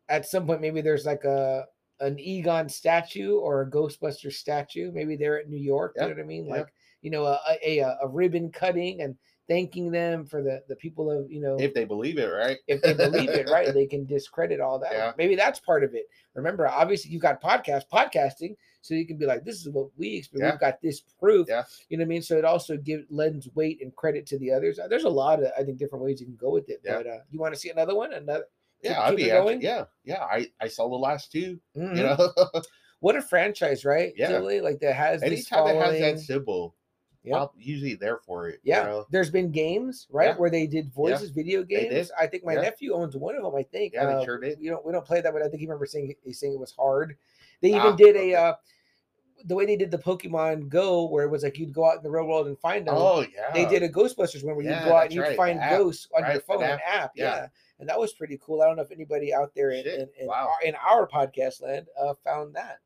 at some point maybe there's like a an Egon statue or a Ghostbuster statue. Maybe they're at New York. Yeah, You know what I mean? yeah. Like you know a, a a a ribbon cutting and thanking them for the the people of you know if they believe it, right? if they believe it, right? They can discredit all that. Yeah. Maybe that's part of it. Remember, obviously, you've got podcast podcasting, so you can be like, "This is what we experience. Yeah. We've got this proof." Yeah. You know what I mean? So it also gives lends weight and credit to the others. Uh, There's a lot of, I think, different ways you can go with it. Yeah. But uh, you want to see another one? Another? Yeah, I'd be going? yeah, yeah. I I saw the last two. Mhm. You know, What a franchise, right? Yeah. Totally, like that has anytime it has that symbol, Yep. I'm usually there for it. you Yeah, know? there's been games, right, Yeah. where they did voices, video They did. games. I think my Yeah. nephew owns one of them. I think. yeah, they sure did. you know, we don't play that, but I think he remember saying he's saying it was hard. They even Ah, did a uh the way they did the Pokemon Go, where it was like you'd go out in the real world and find them. Oh yeah, They did a Ghostbusters one where you'd go out and you'd right, find app, ghosts on your phone, an an app, yeah. yeah. and that was pretty cool. I don't know if anybody out there in in, in, wow. our, in our podcast land uh, found that.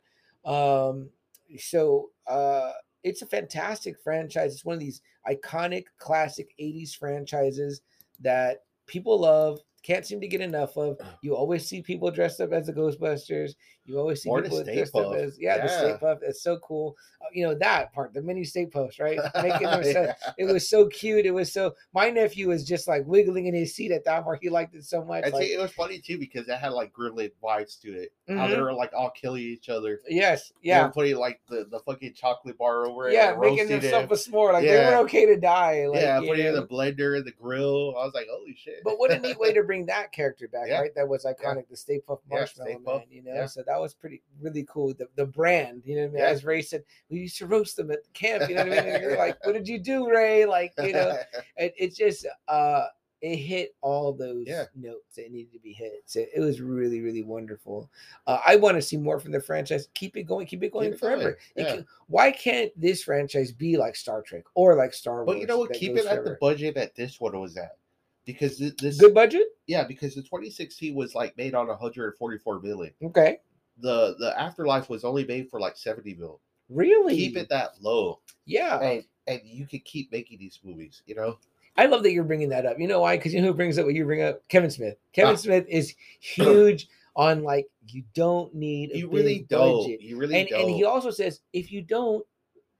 Um, so uh, it's a fantastic franchise. It's one of these iconic, classic '80s franchises that people love. Can't seem to get enough of. You always see people dressed up as the Ghostbusters. You always see Or the people Stay dressed up as yeah, the Stay Yeah. Puft. It's so cool. Uh, you know that part, the mini Stay Pufts, right? Making them so, Yeah. it was so cute. It was so. My nephew was just like wiggling in his seat at that part. He liked it so much. I like- think it was funny too because it had like grilling vibes to it. How they Mhm. were like all killing each other. yes, yeah, were putting like the, the fucking chocolate bar over it. yeah, making themselves a s'more. Like they were okay to die. Like, yeah, putting in the blender and the grill. I was like, holy shit. But what a neat way to bring that character back, Yeah. right? That was iconic, the Puft Yeah, Marshmallow Man, you know. yeah. So that was pretty really cool. The the brand, you know, what I mean? Yeah. as Ray said, we used to roast them at the camp, you know what I mean? And you're like, what did you do, Ray? Like, you know, it, it just uh it hit all those Yeah. notes that needed to be hit. So it was really, really wonderful. Uh, I want to see more from the franchise. Keep it going, keep it going it forever. going, yeah. can- why can't this franchise be like Star Trek or like Star Wars? but you know what? Keep it at the budget that this one was at. Because thi- this, good budget. yeah, because the 2016 was like made on 144 million. Okay, The the Afterlife was only made for like 70 million. really? Keep it that low, Yeah, and and you can keep making these movies. You know, I love that you're bringing that up. You know why? Because you know who brings up what you bring up? Kevin Smith. Kevin Ah. Smith is huge on like you don't need a you really don't. budget. You really and don't. and he also says if you don't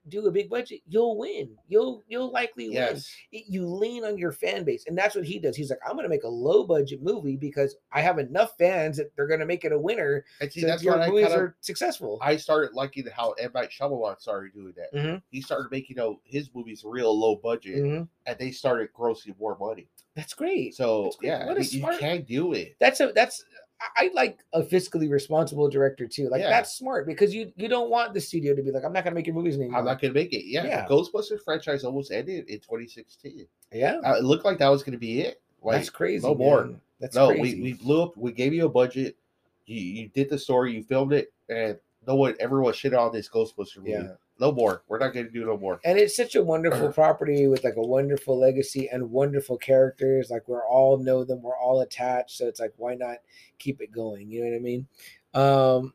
do a big budget, you'll win. You'll you'll likely win. It- You lean on your fan base, and that's what he does. He's like, I'm going to make a low budget movie because I have enough fans that they're going to make it a winner. and see that's your movies kind of are successful. I started liking how M Night Shyamalan started doing that. Mhm, He started making you know, his movies real low budget, mhm. and they started grossing more money. That's great. So That's great. yeah, What you- you smart- can do it. That's a that's I like a fiscally responsible director too. Like Yeah. that's smart because you you don't want the studio to be like, I'm not gonna make your movies anymore. I'm not gonna make it. Yeah, Yeah. the Ghostbusters franchise almost ended in 2016. yeah, Uh, it looked like that was gonna be it. Like, that's crazy. no more. man. That's no, crazy. we, we blew up. We gave you a budget. You you did the story. You filmed it, and no one, everyone shit on this Ghostbuster movie. yeah. No more. We're not gonna do no more. and it's such a wonderful property with like a wonderful legacy and wonderful characters. Like we're all know them. We're all attached. So it's like why not keep it going? You know what i mean? Um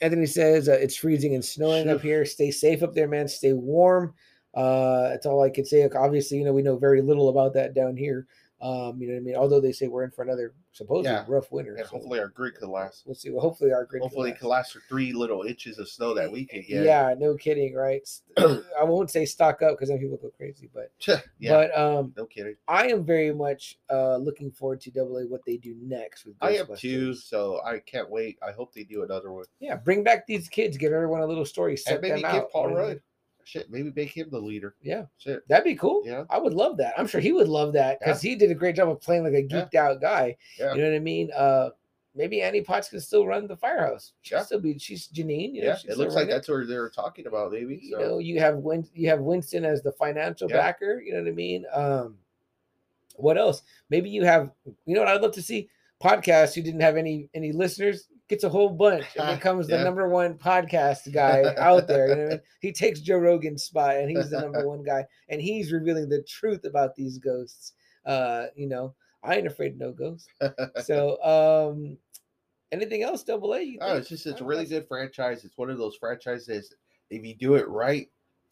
anthony says uh, it's freezing and snowing up here. Stay safe up there man. Stay warm. Uh that's all i can say. Obviously you know we know very little about that down here um you know what i mean although they say we're in for another supposedly Yeah. rough winter And so hopefully our grid could last. we'll see well hopefully our grid Hopefully it last. can last for three little inches of snow that we can get. yeah no kidding right i won't say stock up because then people go crazy but yeah. but um no kidding. I am very much uh looking forward to double A what they do next with I have Ghostbusters. so I can't wait. I hope they do another one. Yeah, bring back these kids, give everyone a little story, set And maybe them give out. Paul Rudd. Shit, maybe make him the leader. Yeah, Shit. that'd be cool. Yeah. I would love that. I'm sure he would love that because he did a great job of playing like a Yeah. geeked out guy. Yeah. You know what I mean? Uh maybe Annie Potts can still run the firehouse. She'll Yeah. still be she's Janine, you know, Yeah. It looks like it. that's what they're talking about, maybe. you know you have Win you have Winston as the financial Yeah. backer. You know what I mean? Um, what else? Maybe you have you know what I'd love to see podcasts who didn't have any any listeners gets a whole bunch and becomes the number one podcast guy out there. You know what I mean? He takes Joe Rogan's spot and he's the number one guy and he's revealing the truth about these ghosts. Uh, you know, I ain't afraid of no ghosts. So um anything else? Double A? Oh, it's just it's a really know. good franchise. It's one of those franchises. If you do it right,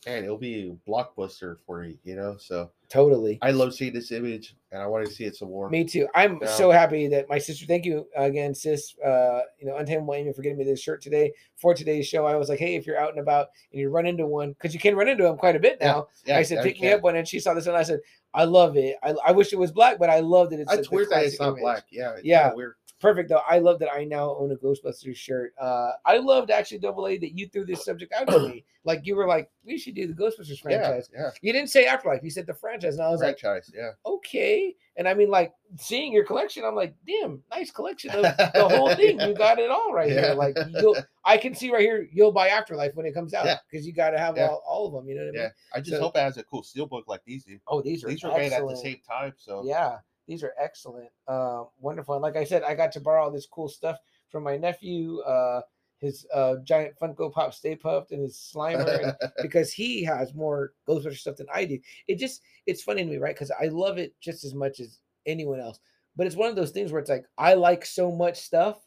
and it'll be a blockbuster for you. You know, so Totally. I love seeing this image, and I want to see it some more. Me too. I'm Yeah. so happy that my sister. Thank you again, sis. Uh, you know, Untamable Amy for getting me this shirt today for today's show. I was like, hey, if you're out and about and you run into one, because you can run into them quite a bit now. yeah, I said, I pick me up one, and she saw this one. I said, I love it. I, I wish it was black, but I love it. It's It's weird that it's not image. black. Yeah, Yeah. weird. Perfect though. I love that I now own a Ghostbusters shirt. Uh, I loved actually double A that you threw this subject out to me. Like you were like, we should do the Ghostbusters franchise. yeah, You didn't say Afterlife. You said the franchise, and I was like, franchise. Yeah, okay. And I mean, like seeing your collection, I'm like, damn, nice collection of the whole thing. You got it all right Yeah. here. Like you'll, I can see right here, you'll buy Afterlife when it comes out Yeah. because you got to have Yeah. all, all of them. You know what I mean? yeah. I just So- hope it has a cool steelbook like these do. Oh, these are These were made at the same time, so Yeah, these are excellent. Uh, wonderful. And like I said, I got to borrow all this cool stuff from my nephew, uh, his uh, giant Funko Pop Stay Puft and his Slimer, and, because he has more Ghostbusters stuff than I do. It just, it's funny to me, right? Because I love it just as much as anyone else. But it's one of those things where it's like, I like so much stuff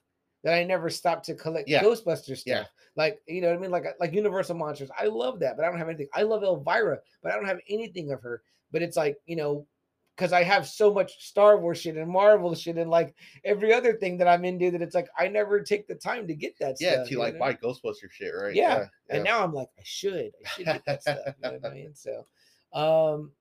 that I never stop to collect Yeah. Ghostbusters stuff. Yeah. Like, you know what I mean? Like, like Universal Monsters. I love that, but I don't have anything. I love Elvira, but I don't have anything of her. But it's like, you know, because I have so much Star Wars shit and Marvel shit and like every other thing that I'm into that it's like I never take the time to get that yeah, stuff. to you like know? buy Ghostbuster shit, right? Yeah, yeah. And now I'm like, I should, I should get that stuff. You know what I mean? So, um,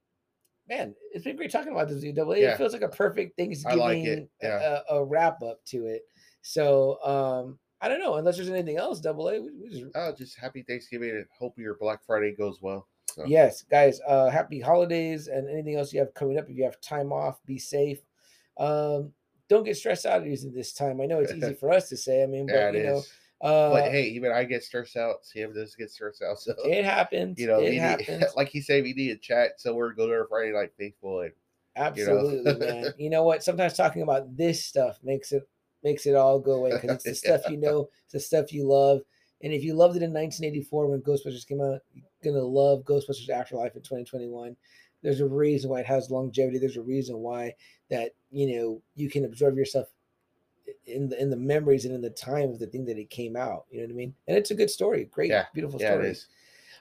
man, it's been great talking about this double A. It feels like a perfect I Thanksgiving like it, yeah. a, a wrap up to it. So, um, I don't know unless there's anything else. Double A, we, we just oh, just happy Thanksgiving and hope your Black Friday goes well. So. Yes, guys, uh happy holidays and anything else you have coming up. If you have time off, be safe. Um, don't get stressed out using this time. I know it's easy for us to say. I mean, but Yeah, you know, is. uh but hey, even I get stressed out. Sam does get stressed out. So it happens. you know, it we need, like he said, we need a chat. So we're going to our Friday night faithful and Absolutely, man. You know what? Sometimes talking about this stuff makes it makes it all go away because it's the stuff you know, it's the stuff you love. And if you loved it in 1984 when Ghostbusters came out, you're gonna love Ghostbusters Afterlife in 2021. There's a reason why it has longevity. There's a reason why that you know you can absorb yourself in the in the memories and in the time of the thing that it came out. You know what I mean? And it's a good story, great, Yeah, beautiful yeah, story. is.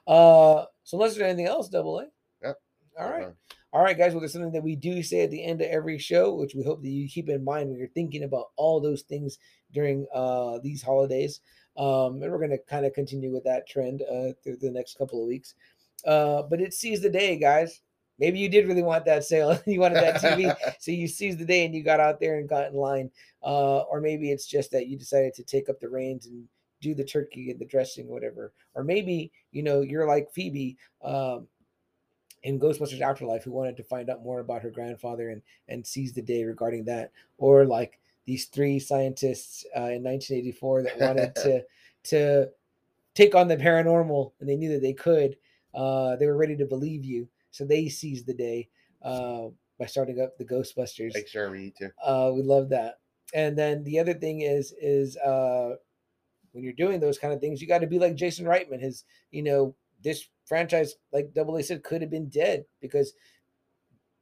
Uh, so unless there's anything else, double A. Yep. All right. All right, guys. Well, there's something that we do say at the end of every show, which we hope that you keep in mind when you're thinking about all those things during uh, these holidays. Um, and we're going to kind of continue with that trend uh, through the next couple of weeks. Uh, but it sees the day, guys. Maybe you did really want that sale. you wanted that TV. so you seized the day and you got out there and got in line. Uh, or maybe it's just that you decided to take up the reins and do the turkey and the dressing, whatever. Or maybe, you know, you're like Phoebe. Um, in Ghostbusters Afterlife who wanted to find out more about her grandfather and and seize the day regarding that, or like these three scientists uh, in 1984 that wanted to to take on the paranormal and they knew that they could. Uh, they were ready to believe you, so they seized the day uh, by starting up the Ghostbusters. Thanks, Jeremy. You too. Uh, we love that. And then the other thing is is uh, when you're doing those kind of things, you got to be like Jason Reitman. His, you know, this franchise, like Double A said, could have been dead because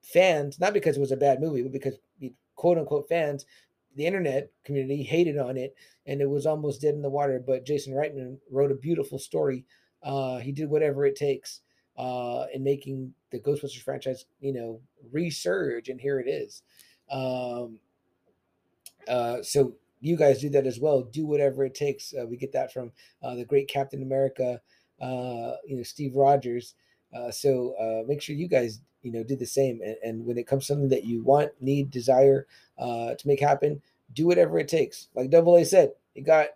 fans, not because it was a bad movie, but because quote unquote fans, the internet community hated on it and it was almost dead in the water. But Jason Reitman wrote a beautiful story. Uh, he did whatever it takes uh, in making the Ghostbusters franchise, you know, resurge, and here it is. Um, uh, so you guys do that as well. Do whatever it takes. Uh, we get that from uh, the great Captain America, uh, you know, Steve Rogers. Uh, so uh, make sure you guys, you know, do the same. And, and when it comes to something that you want, need, desire uh, to make happen, do whatever it takes. Like Double A said, he got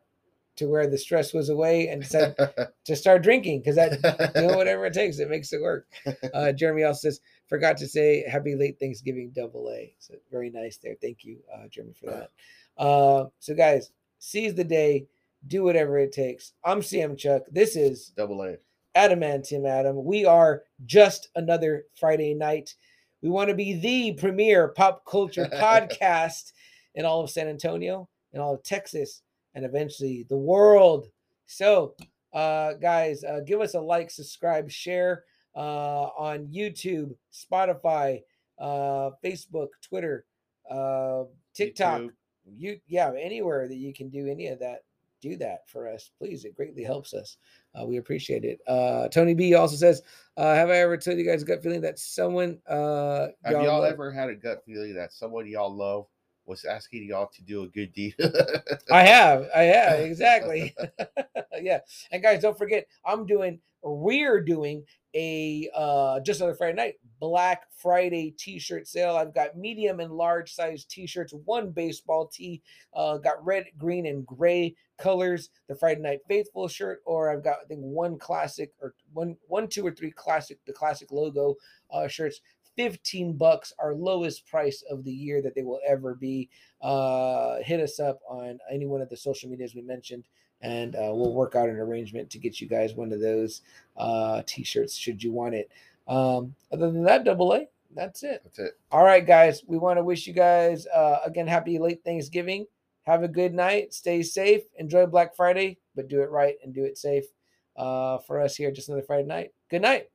to where the stress was away and said to start drinking because that, you know, whatever it takes, it makes it work. Uh, Jeremy also says, forgot to say happy late Thanksgiving, Double A. So very nice there. Thank you, uh, Jeremy, for that. Uh, so guys, seize the day, do whatever it takes. I'm CM Chuck. This is Double A. Adamantium Adam. We are just another Friday night. We want to be the premier pop culture podcast in all of San Antonio, in all of Texas, and eventually the world. So, uh, guys, uh, give us a like, subscribe, share uh, on YouTube, Spotify, uh, Facebook, Twitter, uh, TikTok, YouTube. you yeah anywhere that you can do any of that do that for us please it greatly helps us uh, we appreciate it. Uh tony b also says uh have i ever told you guys a gut feeling that someone uh Have y'all, love- ever had a gut feeling that someone y'all love was asking y'all to do a good deed? I have, I have, exactly. yeah. And guys, don't forget, I'm doing, we're doing a uh just another Friday night Black Friday t-shirt sale. I've got medium and large size t-shirts, one baseball tee, uh got red, green, and gray colors, the Friday Night Faithful shirt, or I've got I think one classic or one one, two, or three classic, the classic logo uh shirts. 15 bucks, our lowest price of the year that they will ever be uh, hit us up on any one of the social medias we mentioned, and uh, we'll work out an arrangement to get you guys one of those uh, t-shirts should you want it. Um, other than that, double A, that's it. That's it. All right, guys, we want to wish you guys uh, again happy late Thanksgiving. Have a good night. Stay safe. Enjoy Black Friday, but do it right and do it safe. Uh, for us here, just another Friday night. Good night.